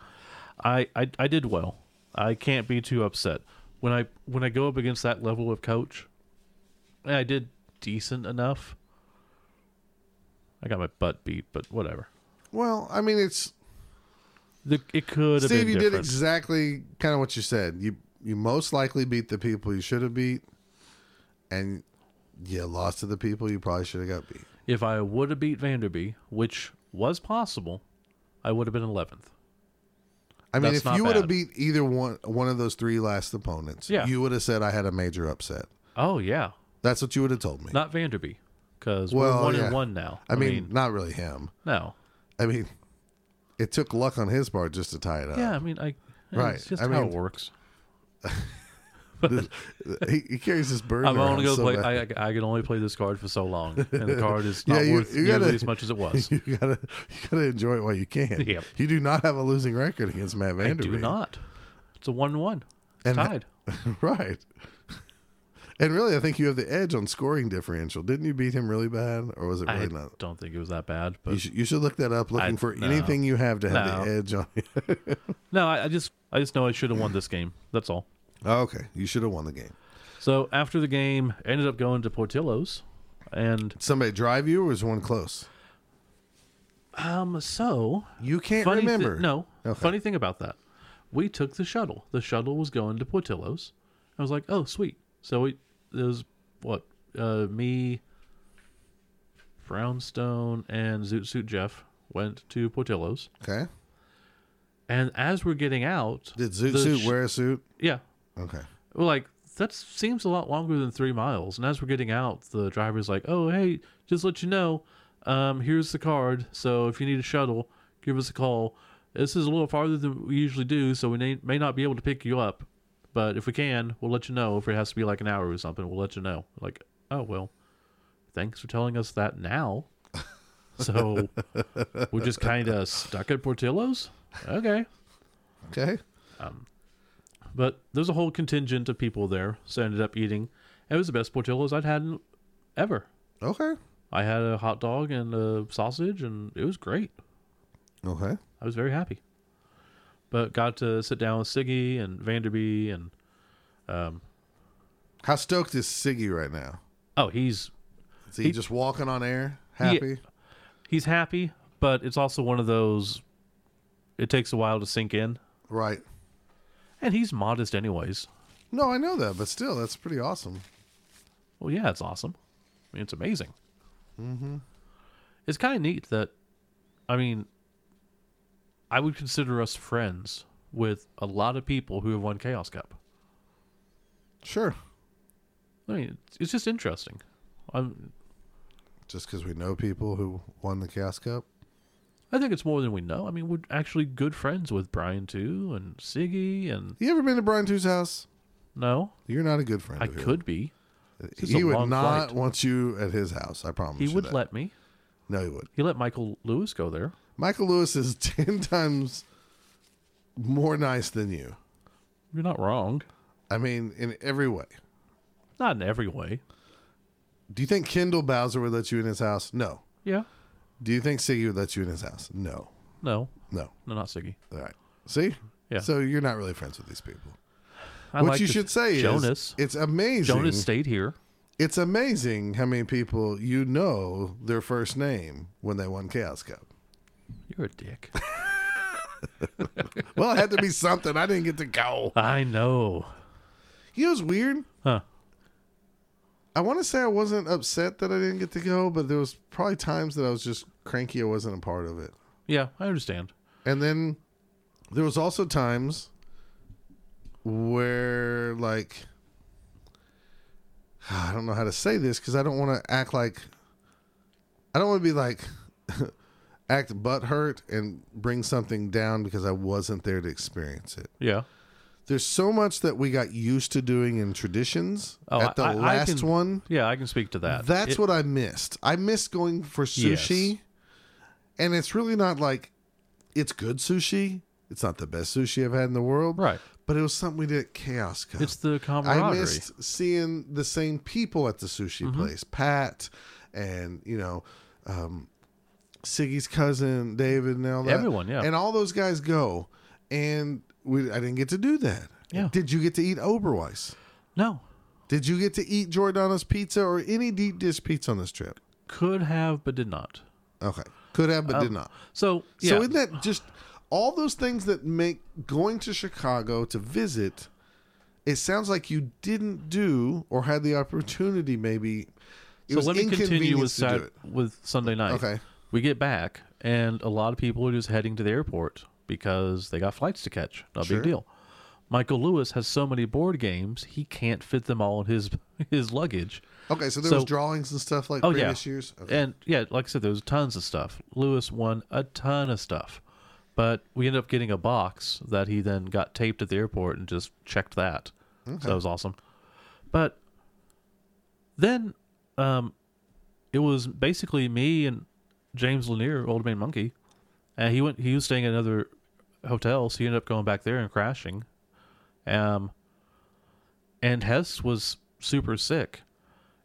I, I I did well. I can't be too upset when I when I go up against that level of coach. I did decent enough. I got my butt beat, but whatever. Well, I mean, it's The, it could have Steve. You did exactly kind of what you said. You you most likely beat the people you should have beat, and you lost to the people you probably should have got beat. if I would have beat Vanderby, which was possible, I would have been 11th. I mean, That's if not you would have bad. beat either one one of those three last opponents, Yeah. you would have said I had a major upset. Oh yeah, That's what you would have told me. not Vanderby, because Well, we're one yeah. and one now. I, mean, not really him. no. I mean, it took luck on his part just to tie it up. Yeah, I mean, I. Right, It's just I how mean- it works. he, he carries this burden. I'm only gonna so play. I, I can only play this card for so long, and the card is Yeah, not you- worth you nearly gotta- as much as it was. you gotta you gotta enjoy it while you can. Yep. You do not have a losing record against Matt I Vanderbeek. do not. It's a one-one. It's And- tied. right. And really, I think you have the edge on scoring differential. Didn't you beat him really bad, or was it really I not? don't think it was that bad, but You should, you should look that up, looking I- for no. anything you have to have No. the edge on. no, I, I just I just know I should have won this game. That's all. Oh, okay, you should have won the game. So after the game, I ended up going to Portillo's, and Did somebody drive you, or was one close? um, so You can't funny thi- remember. no, Okay. funny thing about that, we took the shuttle. The shuttle was going to Portillo's. I was like, oh sweet. So we there was what uh, me, Brownstone, and Zoot Suit Jeff went to Portillo's, Okay. and as we're getting out, Did Zoot the Suit sh- wear a suit? Yeah, Okay. We're like, that seems a lot longer than three miles. And as we're getting out, the driver's like, oh, hey, just let you know, um, here's the card. So if you need a shuttle, give us a call. This is a little farther than we usually do, so we may, may not be able to pick you up. But if we can, we'll let you know. If it has to be like an hour or something, we'll let you know. Like, oh, well, thanks for telling us that now. So we're just kind of stuck at Portillo's? Okay. Okay. But there's a whole contingent of people there, so I ended up eating. It was the best Portillo's I'd had in, ever. Okay. I had a hot dog and a sausage, and it was great. Okay. I was very happy. But got to sit down with Siggy and Vanderby, and um, How stoked is Siggy right now? oh, he's Is he, He- just walking on air? Happy? he's happy, but it's also one of those. It takes a while to sink in, Right. And he's modest anyways. No, I know that, but still, that's pretty awesome. Well, yeah, it's awesome. I mean, it's amazing. Mm-hmm. It's kind of neat that, I mean, I would consider us friends with a lot of people who have won Chaos Cup. Sure. I mean, it's, just interesting. I'm, Just because we know people who won the Chaos Cup. I think it's more than we know. I mean, we're actually good friends with Brian too, and Siggy, and You ever been to Brian Two's house? no, You're not a good friend. I could be. He a would long not flight. want you at his house. I promise. He you would that. let me. No, he would. He let Michael Lewis go there. Michael Lewis is ten times more nice than you. You're not wrong. I mean, in every way. Not in every way. Do you think Kendall Bowser would let you in his house? No. Yeah. Do you think Siggy would let you in his house? No. No. No. No, not Siggy. All right. See? Yeah. So you're not really friends with these people. I what like you should say Jonas. is it's amazing. Jonas stayed here. It's amazing how many people you know their first name when they won Chaos Cup. You're a dick. Well, it had to be something. I didn't get to go. I know. You know what's weird? Huh. I want to say I wasn't upset that I didn't get to go, but there was probably times that I was just cranky I wasn't a part of it. Yeah, I understand. And then there was also times where like I don't know how to say this because I don't want to act like I don't want to be like act butthurt and bring something down because I wasn't there to experience it. Yeah. There's so much that we got used to doing in traditions Oh, at the I- I last can- one. Yeah, I can speak to that. That's It- what I missed. I missed going for sushi. Yes. And it's really not like it's good sushi. It's not the best sushi I've had in the world. Right. But it was something we did at Chaos Cup. It's the camaraderie. I missed seeing the same people at the sushi Mm-hmm. place. Pat and, you know, um, Siggy's cousin, David, and all that. Everyone, yeah. And all those guys go. And we, I didn't get to do that. Yeah. Did you get to eat Oberweis? no. Did you get to eat Giordano's pizza or any deep dish pizza on this trip? Could have, but did not. Okay. Could have, but oh. did not. So, yeah. So isn't that just all those things that make going to Chicago to visit? It sounds like you didn't do or had the opportunity. Maybe. It so was let me continue with Sat- it. with Sunday night. Okay. We get back, and a lot of people are just heading to the airport because they got flights to catch. No Sure. big deal. Michael Lewis has so many board games he can't fit them all in his his luggage. Okay, so there So- was drawings and stuff like Oh previous yeah, years. Okay. and yeah, like I said, there was tons of stuff. Lewis won a ton of stuff, but we ended up getting a box that he then got taped at the airport and just checked that. So that was awesome. But then, um, it was basically me and James Lanier, Old Man Monkey, and he went. He was staying at another hotel, so he ended up going back there and crashing. Um, and Hess was super sick,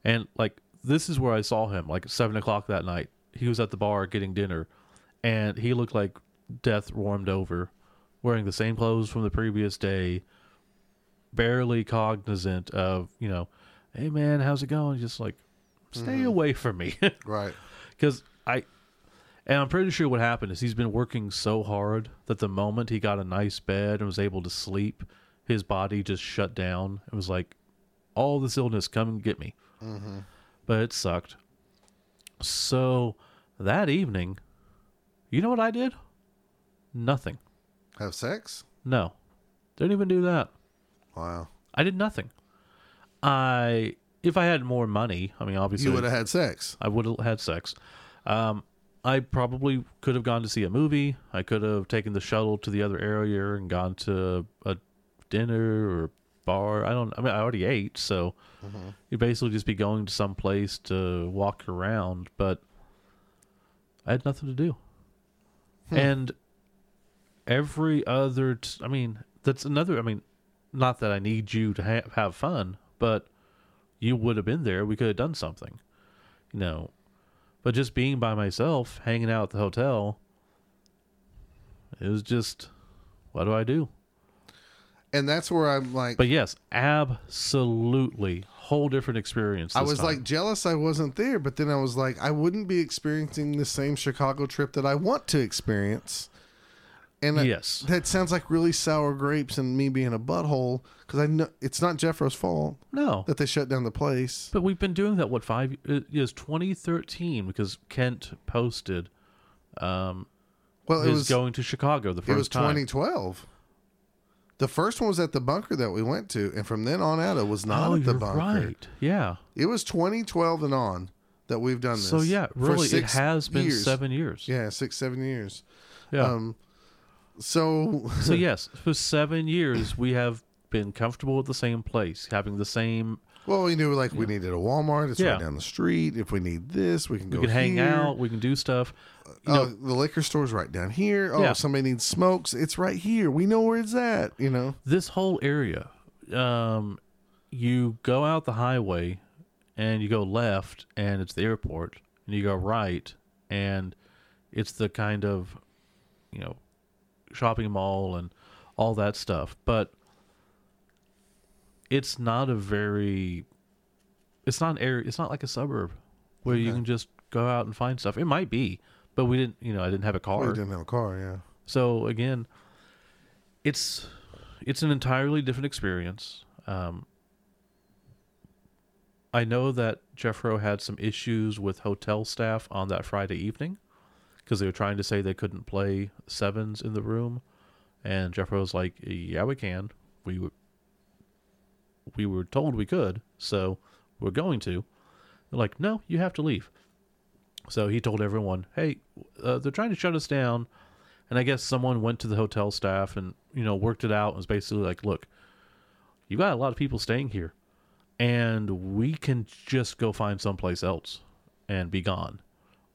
and like this is where I saw him, like seven o'clock that night. He was at the bar getting dinner, and he looked like death warmed over, wearing the same clothes from the previous day, barely cognizant of you know, hey man, how's it going? Just like stay mm-hmm. away from me. right. because I, and I'm pretty sure what happened is he's been working so hard that the moment he got a nice bed and was able to sleep, his body just shut down. It was like, all this illness, come and get me. But it sucked. So that evening, you know what I did? Nothing. Have sex? No, didn't even do that. Wow. I did nothing. I, if I had more money, I mean, obviously, You would have had sex. I would have had sex. Um, I probably could have gone to see a movie. I could have taken the shuttle to the other area and gone to a dinner or bar. I don't. I mean, I already ate, so mm-hmm. you'd basically just be going to some place to walk around. But I had nothing to do, hmm. and every other. T- I mean, that's another. I mean, not that I need you to ha- have fun, but you would have been there. We could have done something, you know. But just being by myself, hanging out at the hotel, it was just, what do I do? And that's where I'm like, But yes, absolutely, whole different experience. I was time. like jealous I wasn't there, but then I was like, I wouldn't be experiencing the same Chicago trip that I want to experience And that- Yes. that sounds like really sour grapes and me being a butthole because I know it's not Jeffro's fault No. that they shut down the place. But we've been doing that what five it is 2013 because Kent posted um Well, it was going to Chicago the first time. it was time. 2012. The first one was at the bunker that we went to, and from then on out, it was not oh, at the you're bunker. right. Yeah. It was 2012 and on that we've done this. So yeah, really, it has been years. seven years. Yeah, six, seven years. Yeah. Um, so so yes, for seven years we have been comfortable at the same place, having the same. well, we knew like we needed a Walmart. It's Yeah. right down the street. If we need this, we can We go. can hang here. out. We can do stuff. You oh, know, the liquor store's right down here. Oh, Yeah. somebody needs smokes. It's right here. We know where it's at. You know. this whole area, um, you go out the highway, and you go left, and it's the airport, and you go right, and it's the kind of, you know, shopping mall and all that stuff. But it's not a very, it's not an area. It's not like a suburb where you can just go out and find stuff. It might be, but we didn't. You know, I didn't have a car. We didn't have a car. Yeah. So again, it's it's an entirely different experience. Um, I know that Jeffro had some issues with hotel staff on that Friday evening because they were trying to say they couldn't play sevens in the room, and Jeffro was like, "Yeah, we can. We were we were told we could, so we're going to." They're like, "No, you have to leave." So he told everyone, "Hey, uh, they're trying to shut us down." And I guess someone went to the hotel staff and, you know, worked it out and was basically like, look, you got a lot of people staying here and we can just go find someplace else and be gone.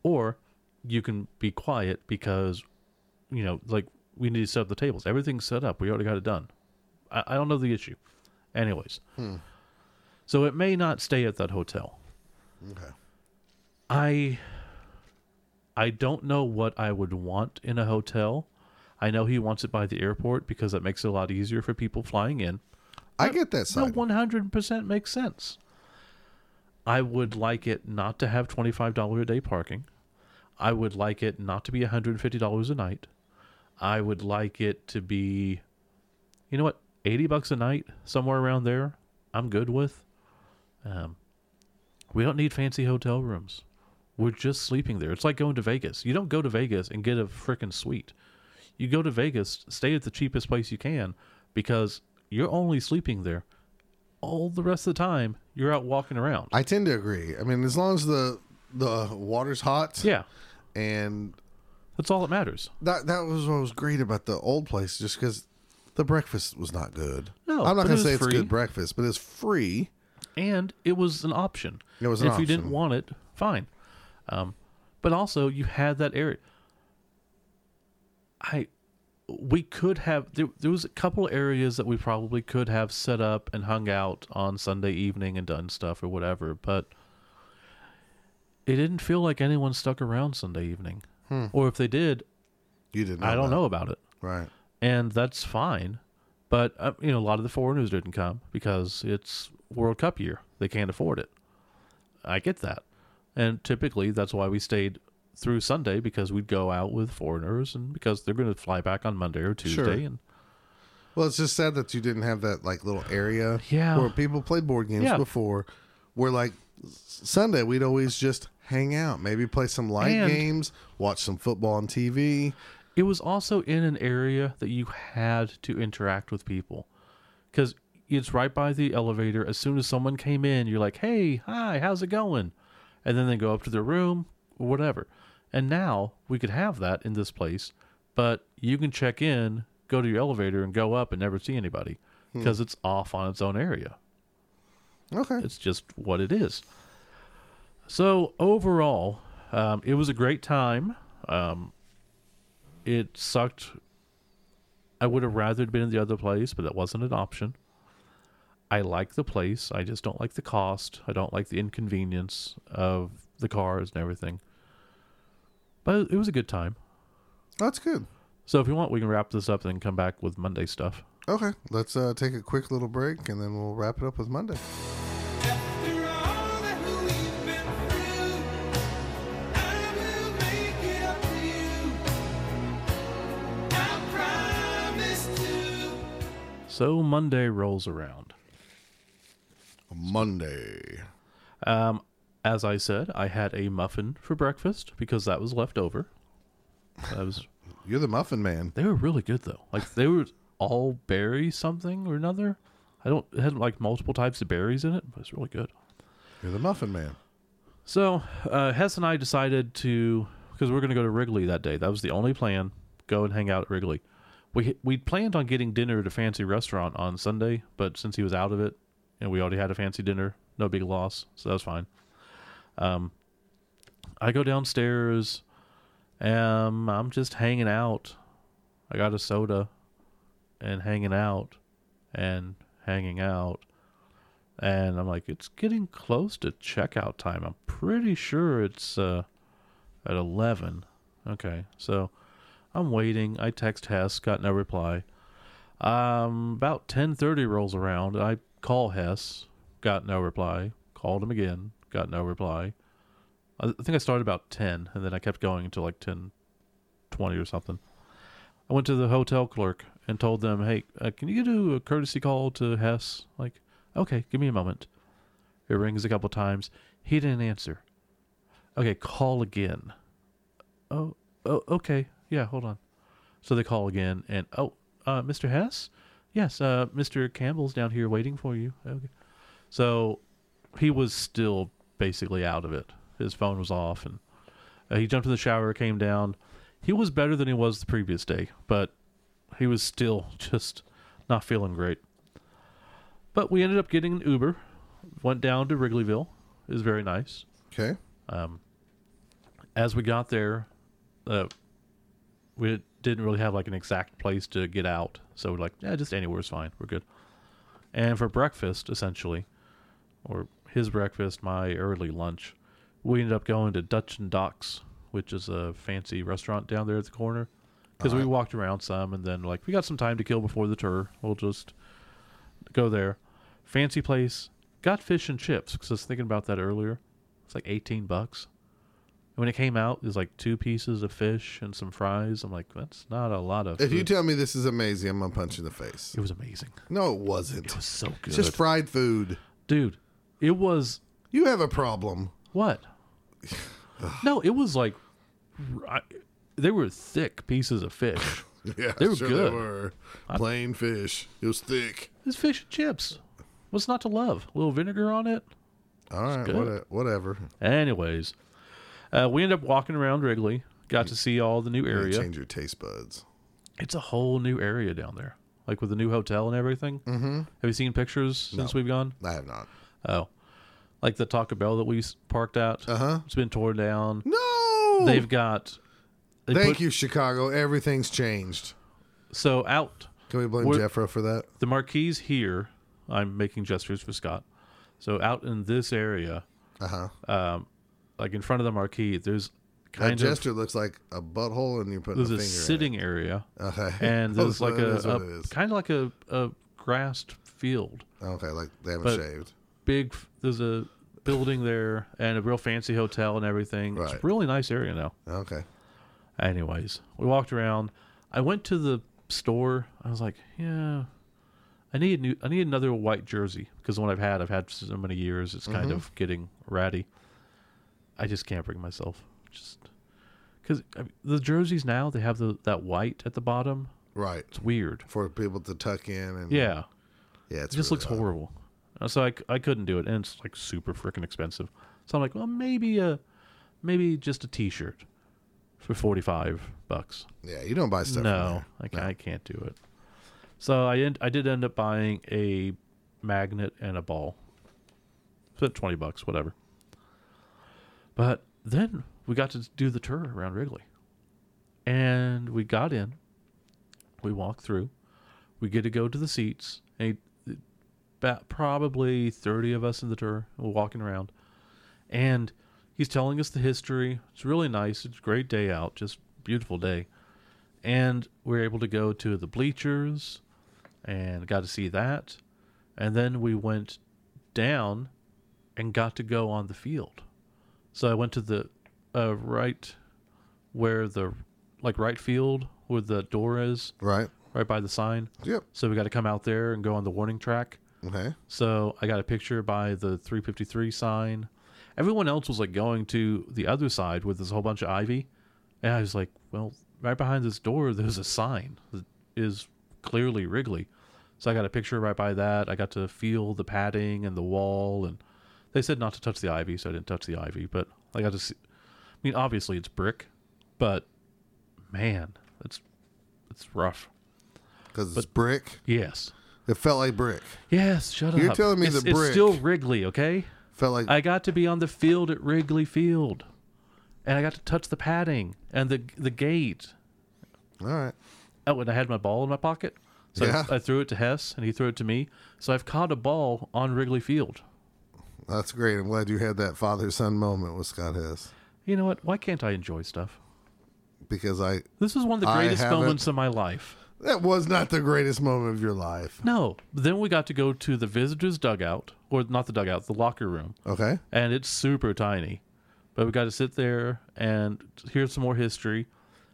Or you can be quiet because, you know, like we need to set up the tables. Everything's set up. We already got it done. I, I don't know the issue. Anyways. So it may not stay at that hotel. Okay. I I don't know what I would want in a hotel. I know he wants it by the airport because that makes it a lot easier for people flying in. I get that No, one hundred percent makes sense. I would like it not to have twenty five dollar a day parking. I would like it not to be hundred and fifty dollars a night. I would like it to be, you know what, eighty bucks a night, somewhere around there. I'm good with. Um, we don't need fancy hotel rooms. We're just sleeping there. It's like going to Vegas. You don't go to Vegas and get a freaking suite. You go to Vegas, stay at the cheapest place you can because you're only sleeping there. All the rest of the time, you're out walking around. I tend to agree. I mean, as long as the the water's hot, yeah, and that's all that matters. that that was what was great about the old place, just because the breakfast was not good. No, I'm not gonna it say it's free. good breakfast, but it's free. and it was an option. It was an if you didn't want it, fine. Um, but also you had that area. I, we could have there. There was a couple areas that we probably could have set up and hung out on Sunday evening and done stuff or whatever, but it didn't feel like anyone stuck around Sunday evening. Hmm. Or if they did, You didn't. I don't that. know about it Right. and that's fine. But uh, you know, a lot of the foreigners didn't come because it's World Cup year; they can't afford it. I get that, and typically that's why we stayed through Sunday because we'd go out with foreigners, and because they're going to fly back on Monday or Tuesday, Sure. and Well, it's just sad that you didn't have that like little area Yeah. where people played board games Yeah. before. Where like Sunday we'd always just hang out, maybe play some light And- games, watch some football on TV. it was also in an area that you had to interact with people because it's right by the elevator. As soon as someone came in, you're like, "Hey, hi, how's it going?" And then they go up to their room or whatever. And now we could have that in this place, but you can check in, go to your elevator, and go up and never see anybody because it's off on its own area. Okay. It's just what it is. So overall, um, it was a great time. Um, it sucked. I would have rather been in the other place, but that wasn't an option. I like the place. I just don't like the cost. I don't like the inconvenience of the cars and everything. But it was a good time. That's good. So if you want, we can wrap this up and then come back with Monday stuff. Okay, let's uh, take a quick little break and then we'll wrap it up with Monday. After all that we've been through, I will make it up to you. I'll So Monday rolls around. Monday. Um, as I said, I had a muffin for breakfast because that was left over. That was You're the muffin man. they were really good though. Like they were all berry something or another. I don't it had like multiple types of berries in it, but it's really good. You're the muffin man. So uh, Hess and I decided to because we are going to go to Wrigley that day. That was the only plan. Go and hang out at Wrigley. We we planned on getting dinner at a fancy restaurant on Sunday, but since he was out of it, and we already had a fancy dinner, no big loss, so that was fine. Um, I go downstairs, and I'm just hanging out. I got a soda, and hanging out, and hanging out. And I'm like, it's getting close to checkout time. I'm pretty sure it's uh, at 11. Okay, so I'm waiting. I text Hess, got no reply. Um, about 10:30 rolls around. I call Hess, got no reply. Called him again, got no reply. I think I started about 10, and then I kept going until like 10:20 or something. I went to the hotel clerk and told them, "Hey, uh, can you do a courtesy call to Hess?" Like, okay, give me a moment. It rings a couple times. He didn't answer. Okay, call again. Oh, oh, okay. Yeah, hold on. So they call again, and oh, uh, Mr. Hess? Yes, uh, Mr. Campbell's down here waiting for you. Okay. So he was still basically out of it. His phone was off, and uh, he jumped in the shower, came down. He was better than he was the previous day, but he was still just not feeling great. But we ended up getting an Uber, went down to Wrigleyville. It was very nice. Okay. Um, as we got there, uh, we didn't really have like an exact place to get out, so we're like, yeah, just anywhere's fine. We're good. And for breakfast, essentially, or his breakfast, my early lunch, we ended up going to Dutch and Doc's, which is a fancy restaurant down there at the corner. Because we walked around some, and then like we got some time to kill before the tour. We'll just go there. Fancy place. Got fish and chips because I was thinking about that earlier. It's like eighteen bucks. And when it came out, it was like two pieces of fish and some fries. I'm like, that's not a lot of. If you tell me this is amazing, I'm gonna punch you in the face. it was amazing. No, it wasn't. It was so good, It's just fried food. dude. It was You have a problem. what? no, it was like, I, they were thick pieces of fish. Yeah, They were sure good. They were plain fish. It was thick. It's fish and chips. What's not to love? A little vinegar on it. All right, what, whatever. Anyways, uh, we ended up walking around Wrigley. Got to see all the new You area. Change your taste buds. It's a whole new area down there, like with the new hotel and everything. Mm-hmm. Have you seen pictures since No. we've gone? I have not. Oh, like the Taco Bell that we s- parked at. Uh huh. It's been torn down. No. They've got. They Thank put- you, Chicago. Everything's changed. So out Can we blame We're- Jeffro for that? the marquees here. I'm making gestures for Scott. So out in this area, Uh huh. um, like in front of the marquee, there's kind of That gesture looks like a butthole, and you're putting there's a a sitting area. Okay. and there's like a, a kind of like a, a grassed field. Okay, like they haven't but- shaved. Big. There's a building there and a real fancy hotel and everything. It's Right. a really nice area now. Okay. Anyways, we walked around. I went to the store. I was like, yeah, I need new. I need another white jersey because the one I've had, I've had for so many years. It's kind mm-hmm. of getting ratty. I just can't bring myself. Just because the jerseys now they have the that white at the bottom. Right. It's weird. For people to tuck in and Yeah, yeah, it just really looks odd. horrible. Uh, So I couldn't do it, and it's like super freaking expensive. So I'm like, well, maybe a maybe just a T-shirt for forty five bucks. Yeah, you don't buy stuff. No. I, ca- I can't do it. So I end, I did end up buying a magnet and a ball. Spent twenty bucks, whatever. But then we got to do the tour around Wrigley, and we got in. We walked through. We get to go to the seats. About probably thirty of us in the tour. Walking around, and he's telling us the history. It's really nice. It's a great day out. Just beautiful day and we are able to go to the bleachers and got to see that and then we went down and got to go on the field so i went to the uh, right where the like right field where the door is Right. right by the sign. Yep. So we got to come out there and go on the warning track. Okay. So I got a picture by the 353 sign. Everyone else was like going to the other side with this whole bunch of ivy. And I was like, well, right behind this door, there's a sign that is clearly Wrigley. So I got a picture right by that. I got to feel the padding and the wall. And they said not to touch the ivy, so I didn't touch the ivy. But I got to. I mean, obviously it's brick, but man, it's it's rough. Because it's brick. Yes. It felt like brick. Yes, shut up. You're telling me it's, the it's still Wrigley, okay? Felt like I got to be on the field at Wrigley Field, and I got to touch the padding and the the gate. all right. Oh, and I had my ball in my pocket, so Yeah. I, I threw it to Hess, and he threw it to me. So I've caught a ball on Wrigley Field. That's great. I'm glad you had that father son moment with Scott Hess You know what? Why can't I enjoy stuff? because I This is one of the greatest moments of my life. that was not the greatest moment of your life. No, then we got to go to the visitors' dugout, or not the dugout, the locker room. Okay. and it's super tiny. But we got to sit there and hear some more history.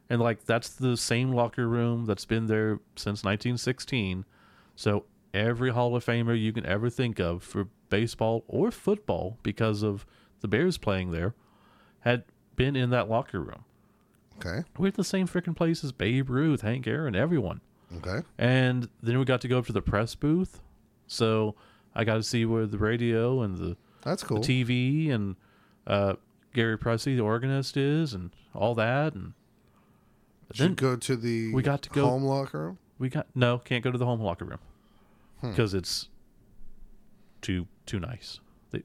And like that's the same locker room that's been there since 1916. So every Hall of Famer you can ever think of for baseball or football because of the Bears playing there had been in that locker room. Okay. We're at the same freaking place as Babe Ruth, Hank Aaron, everyone. Okay. And then we got to go up to the press booth. So I got to see where the radio and the That's cool. the TV and uh, Gary Pressy, the organist, is, and all that. And then go to the we got to go- home locker room. we got no, can't go to the home locker room Hmm. because it's too too nice. They,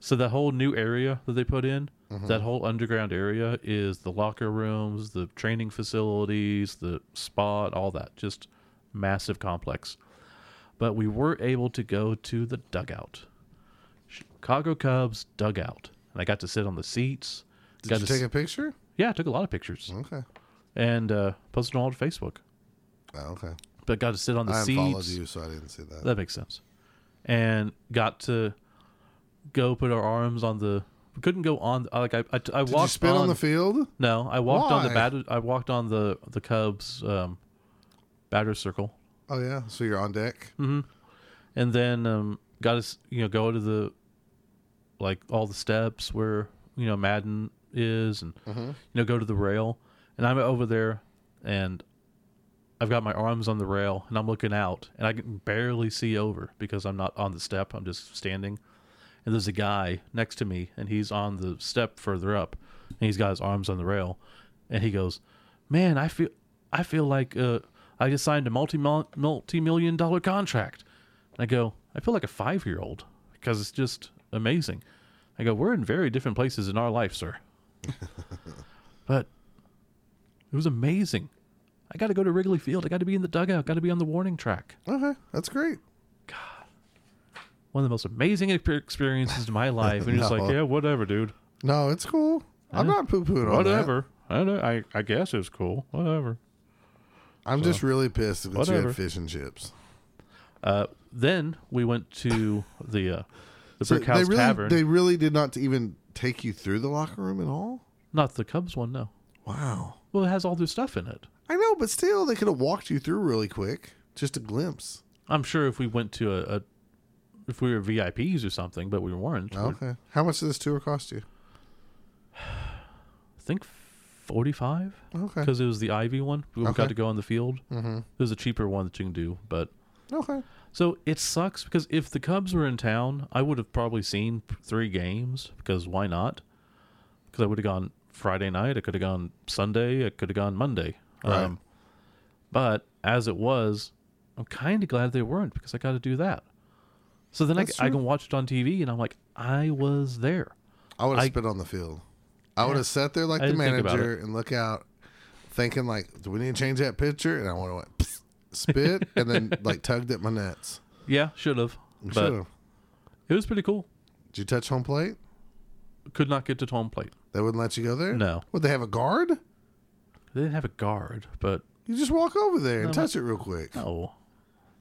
so that whole new area that they put in, Mm-hmm. that whole underground area is the locker rooms, the training facilities, the spot, all that. Just massive complex. But we were able to go to the dugout. Chicago Cubs dugout. And I got to sit on the seats. Did got you to take s- a picture? Yeah, I took a lot of pictures Okay. and uh, posted them all to Facebook. Oh, okay. But got to sit on the I seats. unfollowed you, so I didn't see that. That makes sense. And got to go put our arms on the. We couldn't go on. Like I, I, I Did walked you spit on, the field? No, I walked on the Why? batter. I walked on the the Cubs um, batter circle, Oh yeah. So you're on deck. and then um, got to you know go to the like all the steps where you know Maddon is, and you know go to the rail, and I'm over there, and I've got my arms on the rail, and I'm looking out, and I can barely see over because I'm not on the step. I'm just standing, and there's a guy next to me, and he's on the step further up, and he's got his arms on the rail, and he goes, "Man, I feel, I feel like uh, I just signed a multi multi million dollar contract." And I go, "I feel like a five year old because it's just amazing." I go, "We're in very different places in our life, sir." but it was amazing. I got to go to Wrigley Field. I got to be in the dugout. Got to be on the warning track. Okay, that's great. God, one of the most amazing experiences of my life. And you're just like, yeah, whatever, dude. No, it's cool. I'm Yeah. not poo pooing on that. Whatever. I, I I guess it's cool. Whatever. I'm just really pissed that you Whatever. had fish and chips. Uh, then we went to the uh, the So Brickhouse they really, Tavern. they really did not even take you through the locker room at all. Not the Cubs one, no. Wow. Well, it has all their stuff in it. I know, but still, they could have walked you through really quick. Just a glimpse. I'm sure if we went to a, a if we were VIPs or something, but we weren't. We're- Okay. How much did this tour cost you? I think 45 Okay. because it was the Ivy one. We Okay. got to go on the field. Mm-hmm. There's a cheaper one that you can do, but Okay. so it sucks because if the Cubs were in town, I would have probably seen three games because why not? Because I would have gone Friday night, I could have gone Sunday, I could have gone Monday. Right. Um, but as it was, I'm kind of glad they weren't because I got to do that. So then I, I can watch it on TV and I'm like, I was there. I would have spit on the field. I would have sat there like the didn't think about manager and look out, thinking like, "Do we need to change that picture?" And I would have went spit and then like tugged at my nets. Yeah, should have. But Should've. it was pretty cool. Did you touch home plate? Could not get to home plate. They wouldn't let you go there. No. Would they have a guard? They didn't have a guard, but You just walk over there and No. touch it real quick. no.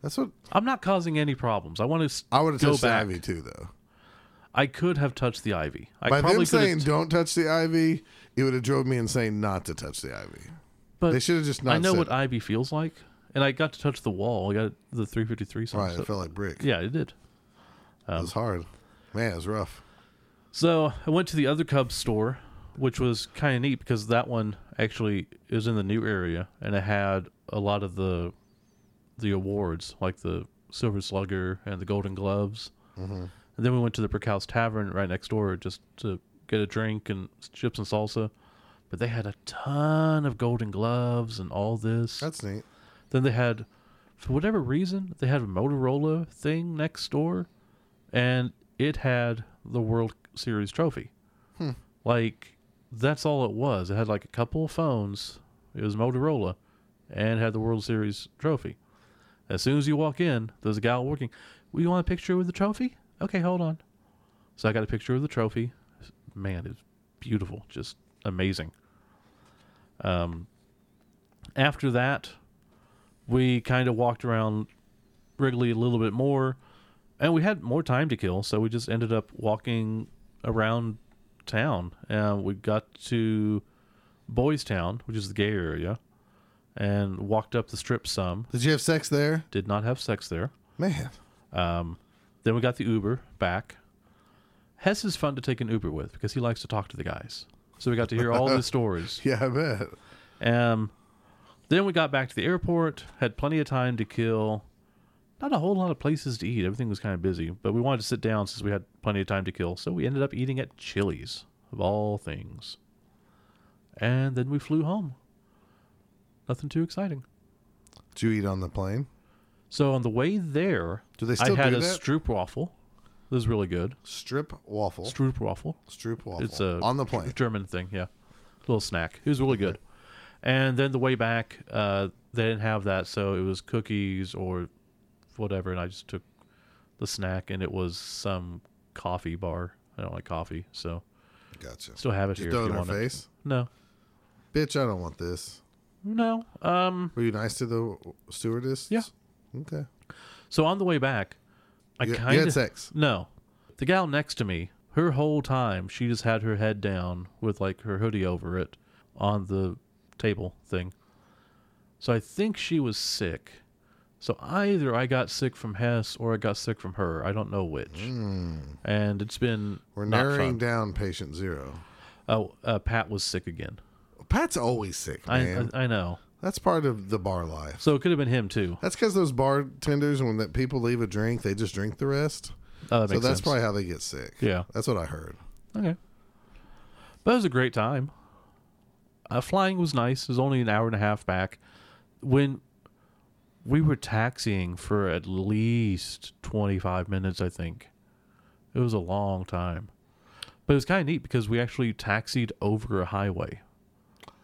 That's what I'm not causing any problems. I want to I would have go touched back. the ivy too, though. I could have touched the ivy. I By probably them could saying have. don't touch the ivy, it would have drove me insane not to touch the ivy. but they should have just not. I know said what it. ivy feels like, and I got to touch the wall. I got the 353 song. Right, so- it felt like brick. yeah, it did. it was um, hard. Man, it was rough. So I went to the other Cubs store, which was kind of neat because that one actually is in the new area and it had a lot of the the awards, like the Silver Slugger and the Golden Gloves. Mm-hmm. And then we went to the Brickhouse Tavern right next door just to get a drink and chips and salsa. But they had a ton of Golden Gloves and all this. That's neat. Then they had, for whatever reason, they had a Motorola thing next door, and it had the World Series trophy. Hmm. Like that's all it was. It had like a couple of phones. It was Motorola, and had the World Series trophy. As soon as you walk in, there's a gal working. Well, you want a picture with the trophy? Okay, hold on. So I got a picture of the trophy. Man, it's beautiful, just amazing. Um, after that, we kind of walked around Wrigley a little bit more, and we had more time to kill, so we just ended up walking around town. And we got to Boys Town, which is the gay area, and walked up the strip some. Did you have sex there? Did not have sex there. Man, Um, then we got the Uber back. Hess is fun to take an Uber with because he likes to talk to the guys. So we got to hear all the stories. yeah, I bet. Um, then we got back to the airport, had plenty of time to kill. Not a whole lot of places to eat. Everything was kind of busy, but we wanted to sit down since we had plenty of time to kill. So we ended up eating at Chili's, of all things. And then we flew home. Nothing too exciting. Did you eat on the plane? So on the way there, Do they I still had do a that? stroop waffle. It was really good. Strip waffle. Stroop waffle. Stroop waffle. It's a on the plane. German thing, yeah. Little snack. It was really good. And then the way back, uh, they didn't have that, so it was cookies or whatever, and I just took the snack, and it was some coffee bar. I don't like coffee, so Gotcha. still have it Did here you throw it you in want it. face? No, Bitch, I don't want this. no. Um. Were you nice to the stewardess? Yeah. Okay. So on the way back, I kind had of sex. no. The gal next to me, her whole time, she just had her head down with like her hoodie over it on the table thing. So I think she was sick. So either I got sick from Hess or I got sick from her. I don't know which. And it's been Mm. We're narrowing down patient zero. Oh, uh, Pat was sick again. Pat's always sick, I, man. I I know. That's part of the bar life. So it could have been him too. That's because those bartenders, when that people leave a drink, they just drink the rest. Oh, that So that's sense. probably how they get sick. Yeah. That's what I heard. Okay. But it was a great time. Uh, flying was nice. It was only an hour and a half back. When we were taxiing for at least 25 minutes, I think. It was a long time. But it was kind of neat because we actually taxied over a highway.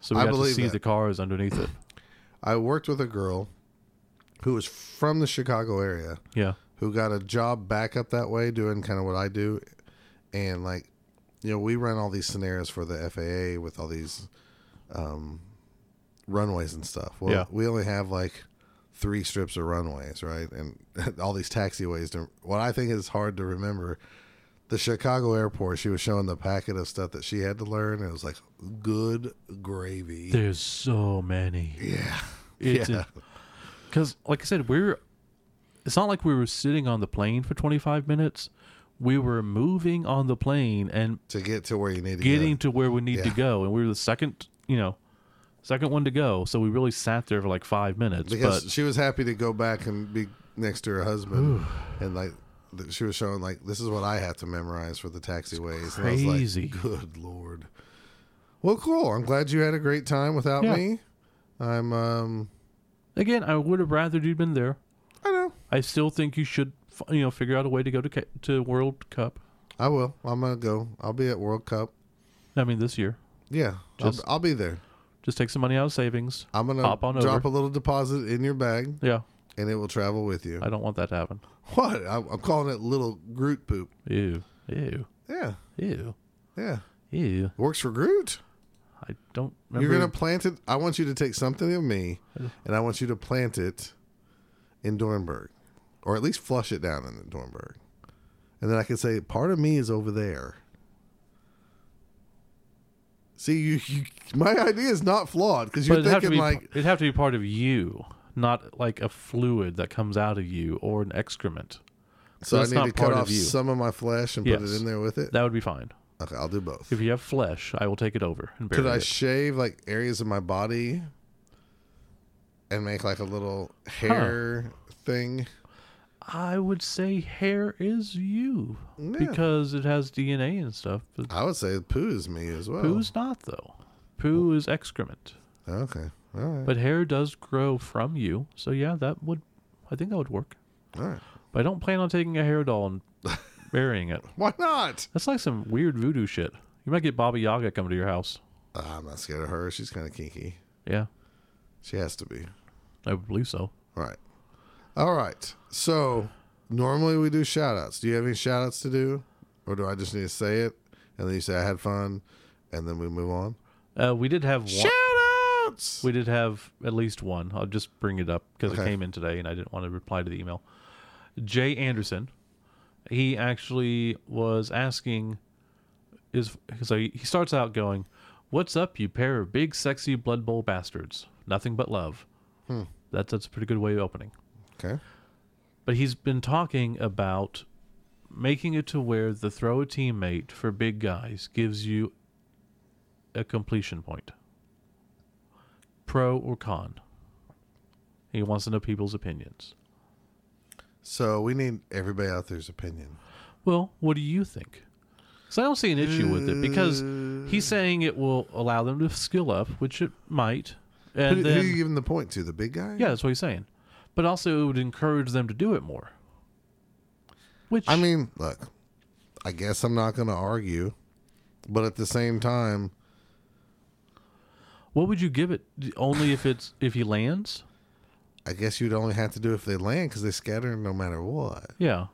So we I got to see that. the cars underneath it. I worked with a girl who was from the Chicago area Yeah. who got a job back up that way doing kind of what I do. And like, you know, we run all these scenarios for the FAA with all these um, runways and stuff. Well, Yeah. we only have like three strips of runways, right? And all these taxiways. To, what I think is hard to remember, the Chicago airport, she was showing the packet of stuff that she had to learn. And it was like, good gravy. There's so many. yeah. It's yeah. because, like I said, we're. It's not like we were sitting on the plane for 25 minutes. We were moving on the plane and to get to where you need to getting go. to where we need to go, and we were the second, you know, second one to go. So we really sat there for like five minutes. because but she was happy to go back and be next to her husband and like she was showing like this is what I have to memorize for the taxiways. And I was crazy. like, good lord. Well, cool. I'm glad you had a great time without Yeah. me. I'm um again, I would have rather you'd been there. I know. I still think you should, you know, figure out a way to go to to World Cup. I will. I'm gonna go. I'll be at World Cup. I mean, this year. Yeah, Just- I'll, I'll be there. Just take some money out of savings. I'm gonna Hop on drop over. a little deposit in your bag, Yeah, and it will travel with you. I don't want that to happen. what? I, I'm calling it little Groot poop. Ew, ew, Yeah, ew, yeah. ew. Works for Groot. I don't remember. You're gonna plant it. I want you to take something of me, and I want you to plant it in Dornbirn, or at least flush it down in Dornbirn, and then I can say part of me is over there. See, you, you my idea is not flawed because you're it'd have to thinking be. like, it'd have to be part of you, not like a fluid that comes out of you or an excrement. So I need to cut off you. some of my flesh and put it in there with it. That would be fine. Okay, I'll do both. If you have flesh, I will take it over and bury it. Could I it. shave like areas of my body and make like a little hair thing? I would say hair is you Yeah. because it has DNA and stuff. But I would say poo is me as well. poo's not though. Poo is excrement, okay. All right. but hair does grow from you. So yeah, that would. I think that would work. All right. But I don't plan on taking a hair doll and burying it. Why not? That's like some weird voodoo shit. You might get Baba Yaga coming to your house. Ah, I'm not scared of her. She's kind of kinky. Yeah, She has to be. I believe so. All right. All right. So normally we do shout outs. Do you have any shout outs to do? Or do I just need to say it? And then you say I had fun and then we move on? Uh, we did have one. Shout outs! We did have at least one. I'll just bring it up because it came in today and I didn't want to reply to the email. Jay Anderson, he actually was asking, is so he starts out going, "What's up, you pair of big, sexy Blood Bowl bastards? Nothing but love." That's that's a pretty good way of opening. Okay. But he's been talking about making it to where the throw a teammate for big guys gives you a completion point. Pro or con. He wants to know people's opinions. So we need everybody out there's opinion. Well, what do you think? So I don't see an issue with it because he's uh, saying it will allow them to skill up, which it might. Who, And who then, are you giving the point to? The big guy? yeah, that's what he's saying. But also, it would encourage them to do it more. Which I mean, look, I guess I'm not going to argue, but at the same time, What would you give it? Only if it's if he lands? I guess you'd only have to do it if they land because they scatter no matter what. Yeah.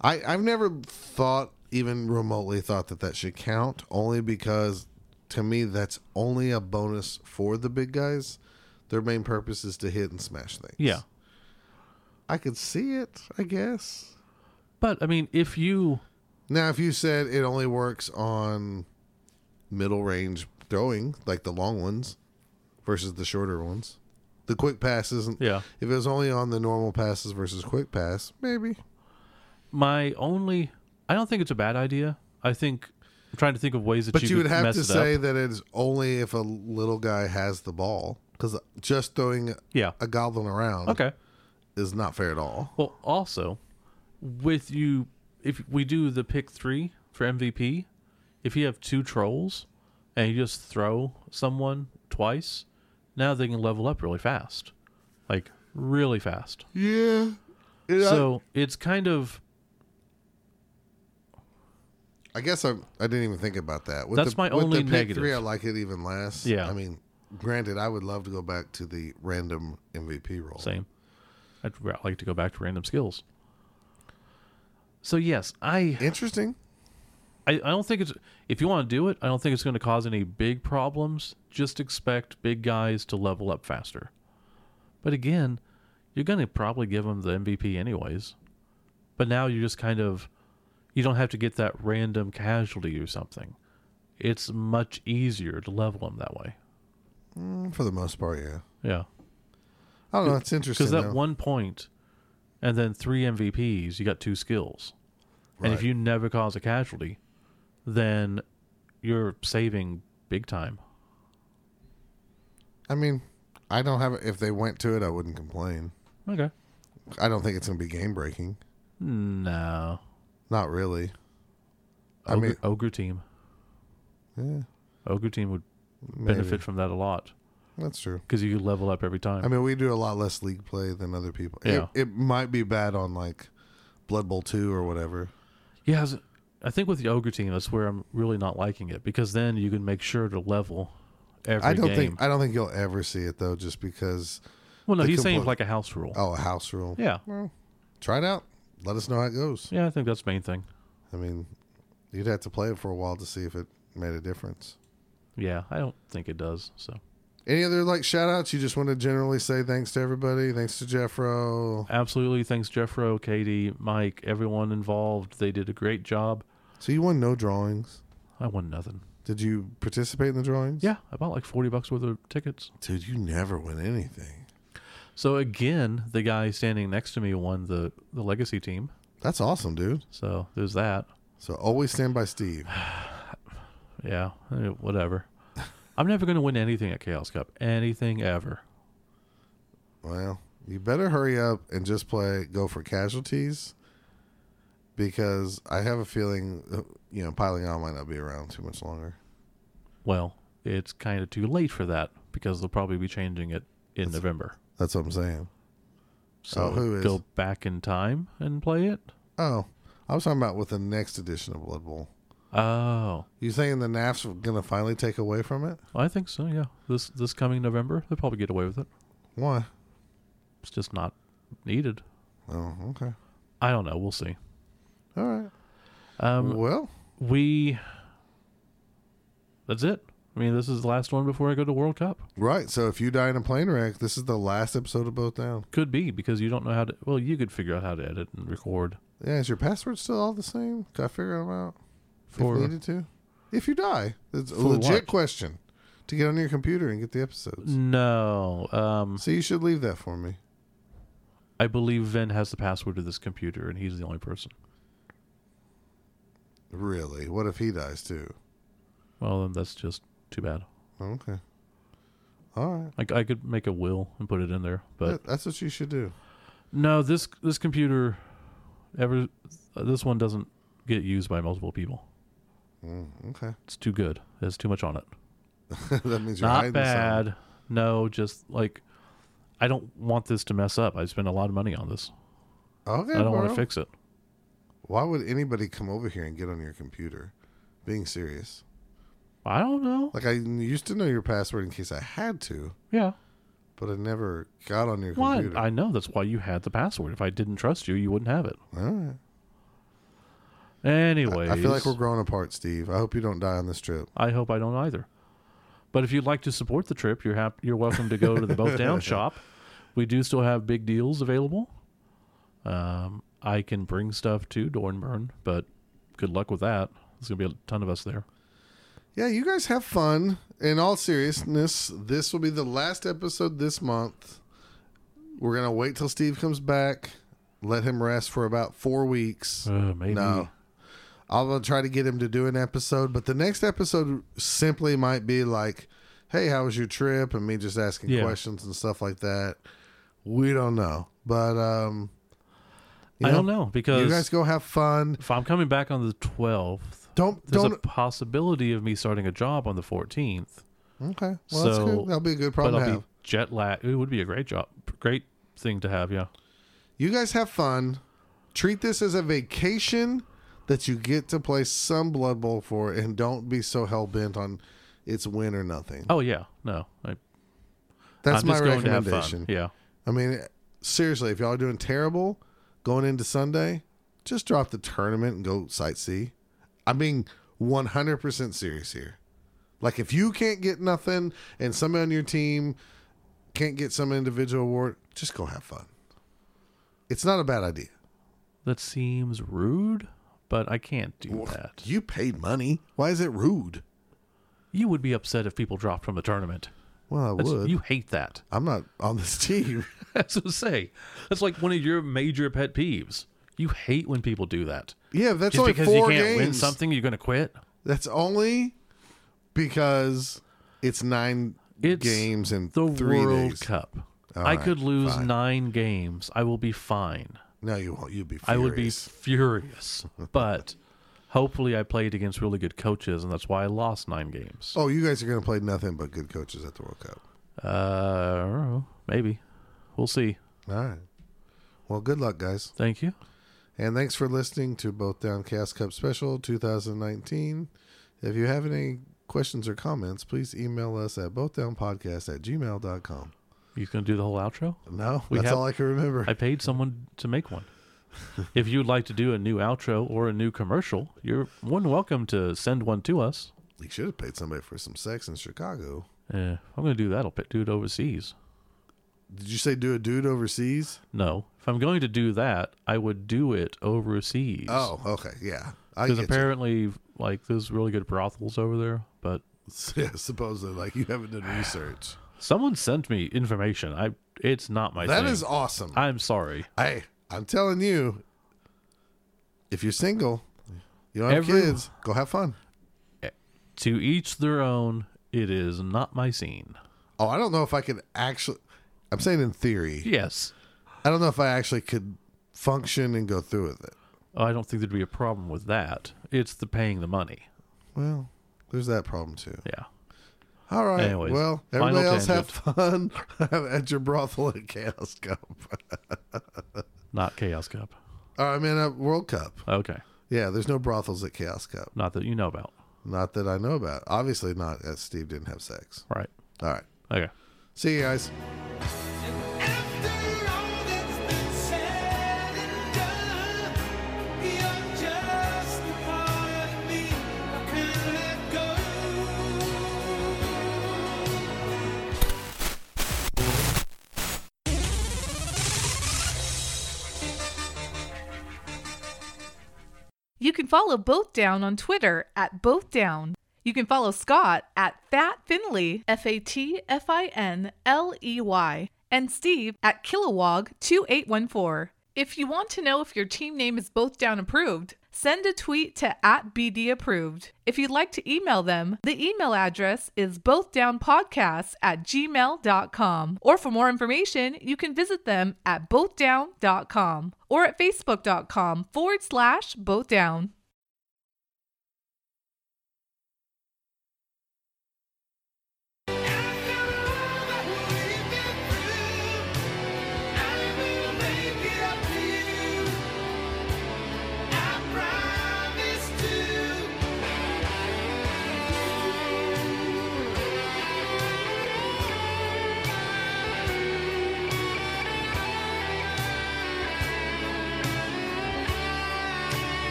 I I've never thought even remotely thought that that should count only because to me that's only a bonus for the big guys. Their main purpose is to hit and smash things. Yeah. I could see it, I guess. But I mean, if you Now, if you said it only works on middle range throwing, like the long ones, versus the shorter ones, the quick pass isn't. Yeah. If it was only on the normal passes versus quick pass, maybe. my only I don't think it's a bad idea. I think I'm trying to think of ways that But you, you would could have mess to it say up. that it's only if a little guy has the ball, because just throwing Yeah. a goblin around Okay. is not fair at all. Well, also with you if we do the pick 3 for MVP, if you have two trolls and you just throw someone twice, now they can level up really fast. Like really fast. Yeah. Yeah. So, it's kind of I guess I I didn't even think about that. With That's the, my with only the pick negative. Three, I like it even less. Yeah. I mean, granted, I would love to go back to the random MVP role. Same. I'd like to go back to random skills. So yes, I, Interesting. I I don't think it's if you want to do it, I don't think it's going to cause any big problems. Just expect big guys to level up faster. But again, you're going to probably give them the MVP anyways. But now you're just kind of you don't have to get that random casualty or something. It's much easier to level them that way. Mm, For the most part, yeah. Yeah. I don't know. It's interesting. Because that though. one point and then three MVPs, you got two skills. And if you never cause a casualty, then you're saving big time. I mean, I don't have. If they went to it, I wouldn't complain. Okay. I don't think it's going to be game breaking. No. Not really. I mean- Ogre team. Yeah, Ogre team would maybe. benefit from that a lot That's true. because you level up every time. I mean, we do a lot less league play than other people. Yeah. It, it might be bad on like Blood Bowl two or whatever. yeah, I think with the Ogre team, that's where I'm really not liking it because then you can make sure to level every I don't game. think I don't think you'll ever see it though, just because. well, no, he's saying like a house rule. Oh, a house rule. Yeah. Well, try it out. Let us know how it goes. Yeah, I think that's the main thing. I mean, you'd have to play it for a while to see if it made a difference. Yeah, I don't think it does. So Any other like shout outs? You just want to generally say thanks to everybody. Thanks to Jeffro. Absolutely. Thanks, Jeffro, Katie, Mike, everyone involved. They did a great job. So you won no drawings. I won nothing. Did you participate in the drawings? Yeah, I bought like 40 bucks worth of tickets. Dude, you never win anything. So again, the guy standing next to me won the the legacy team. That's awesome, dude. So there's that. So always stand by Steve. Yeah, eh, whatever. I'm never going to win anything at Chaos Cup. Anything ever. Well, you better hurry up and just play go for casualties because I have a feeling uh, you know piling on might not be around too much longer. Well, it's kind of too late for that because they'll probably be changing it in November. That's what I'm saying. So Oh, who is? go back in time and play it. Oh, I was talking about with the next edition of Blood Bowl. Oh, You saying the NAF's are gonna finally take away from it? I think so. Yeah, this this coming November, they'll probably get away with it. Why? It's just not needed. Oh, okay. I don't know. We'll see. All right. Um, well, we. That's it. I mean, this is the last one before I go to World Cup. right. So if you die in a plane wreck, this is the last episode of Both Down. Could be because you don't know how to. Well, you could figure out how to edit and record. Yeah, is your password still all the same? Can I figure them out For- if needed to? If you die, it's a legit what? question to get on your computer and get the episodes. No, um, So you should leave that for me. I believe Vin has the password to this computer, and he's the only person. Really? What if he dies too? Well, then that's just too bad. Okay. All right. Like I could make a will and put it in there, but That- that's what you should do. no, this this computer, ever this one doesn't get used by multiple people. Mm, okay. It's too good. It has too much on it. that means you're Not bad. something. No, just like I don't want this to mess up. I spent a lot of money on this. Okay, I don't want to fix it. Why would anybody come over here and get on your computer? Being serious. I don't know. Like I used to know your password in case I had to, Yeah. but I never got on your Why? computer. I know that's why you had the password. If I didn't trust you, you wouldn't have it. All right. Anyways, I feel like we're growing apart, Steve. I hope you don't die on this trip. I hope I don't either. But if you'd like to support the trip, you're hap- you're welcome to go to the Both Down shop. We do still have big deals available. Um, I can bring stuff to Dornbirn, but good luck with that. There's gonna be a ton of us there. Yeah, you guys have fun. In all seriousness, this will be the last episode this month. We're gonna wait till Steve comes back, let him rest for about four weeks. Uh, maybe. No. I'll try to get him to do an episode, but the next episode simply might be like, "Hey, how was your trip?" and me just asking Yeah. questions and stuff like that. We don't know, but um, I don't know because You guys go have fun. if I'm coming back on the 12th, Don't there's don't. a possibility of me starting a job on the 14th. okay, well that's so- good. That'll be a good But problem I'll to have. be jet lag. It would be a great job, great thing to have. Yeah. You guys have fun. Treat this as a vacation that you get to play some Blood Bowl for, and don't be so hell bent on it's win or nothing. Oh yeah. No. I, That's I'm my just going to have fun. recommendation. Yeah. I mean, seriously, if y'all are doing terrible going into Sunday, just drop the tournament and go sightsee. I'm being 100% serious here. Like, if you can't get nothing and somebody on your team can't get some individual award, just go have fun. It's not a bad idea. That seems rude, but I can't do that. You paid money. Why is it rude? You would be upset if people dropped from the tournament. Well, I That's, would. You hate that. I'm not on this team. That's what I say. That's like one of your major pet peeves. You hate when people do that. yeah, that's Just only because four you can't win games. something, you're going to quit. That's only because it's nine It's games in The three World days. Cup. All I right, could lose fine. nine games. I will be fine. No, you won't. You'd be. Furious. I would be furious. but hopefully, I played against really good coaches, and that's why I lost nine games. Oh, you guys are going to play nothing but good coaches at the World Cup. Uh, I don't know. maybe. We'll see. All right. Well, good luck, guys, Thank you. and thanks for listening to both Down Chaos Cup Special 2019. If you have any questions or comments, please email us at bothdownpodcast at gmail.com. You going to do the whole outro? No, We that's have- all I can remember. I paid someone to make one. if you'd like to do a new outro or a new commercial, you're more than welcome to send one to us. you should have paid somebody for some sex in Chicago. Yeah, if I'm going to do that. I'll do it overseas. Did you say do a dude overseas? No, if I'm going to do that, I would do it overseas. Oh, okay, yeah. Because get you. apparently, like, there's really good brothels over there. But Yeah, supposedly, like you haven't done research. Someone sent me information. I It's not my That thing. is awesome. I'm sorry. Hey, I'm telling you, if you're single, you don't have Every- kids, go have fun. Eh, to each their own. It is not my scene. Oh, I don't know if I could actually. I'm saying in theory. Yes. I don't know if I actually could function and go through with it. Oh, I don't think there'd be a problem with that. It's the paying the money. Well, there's that problem too. Yeah. All right. Anyways, well, everybody else have fun at your brothel at Chaos Cup. Not Chaos Cup. Oh, I mean, at World Cup. Okay. Yeah, there's no brothels at Chaos Cup. Not that you know about. Not that I know about. Obviously, not as Steve didn't have sex. Right. All right. Okay. See you guys. You can follow Both Down on Twitter at Both Down. You can follow Scott at Fat Finley, F A T F I N L E Y, and Steve at Kilowog2814. If you want to know if your team name is Both Down approved, send a tweet to at BD approved. If you'd like to email them, the email address is bothdownpodcasts at gmail.com. Or for more information, you can visit them at bothdown.com or at facebook.com forward slash bothdown.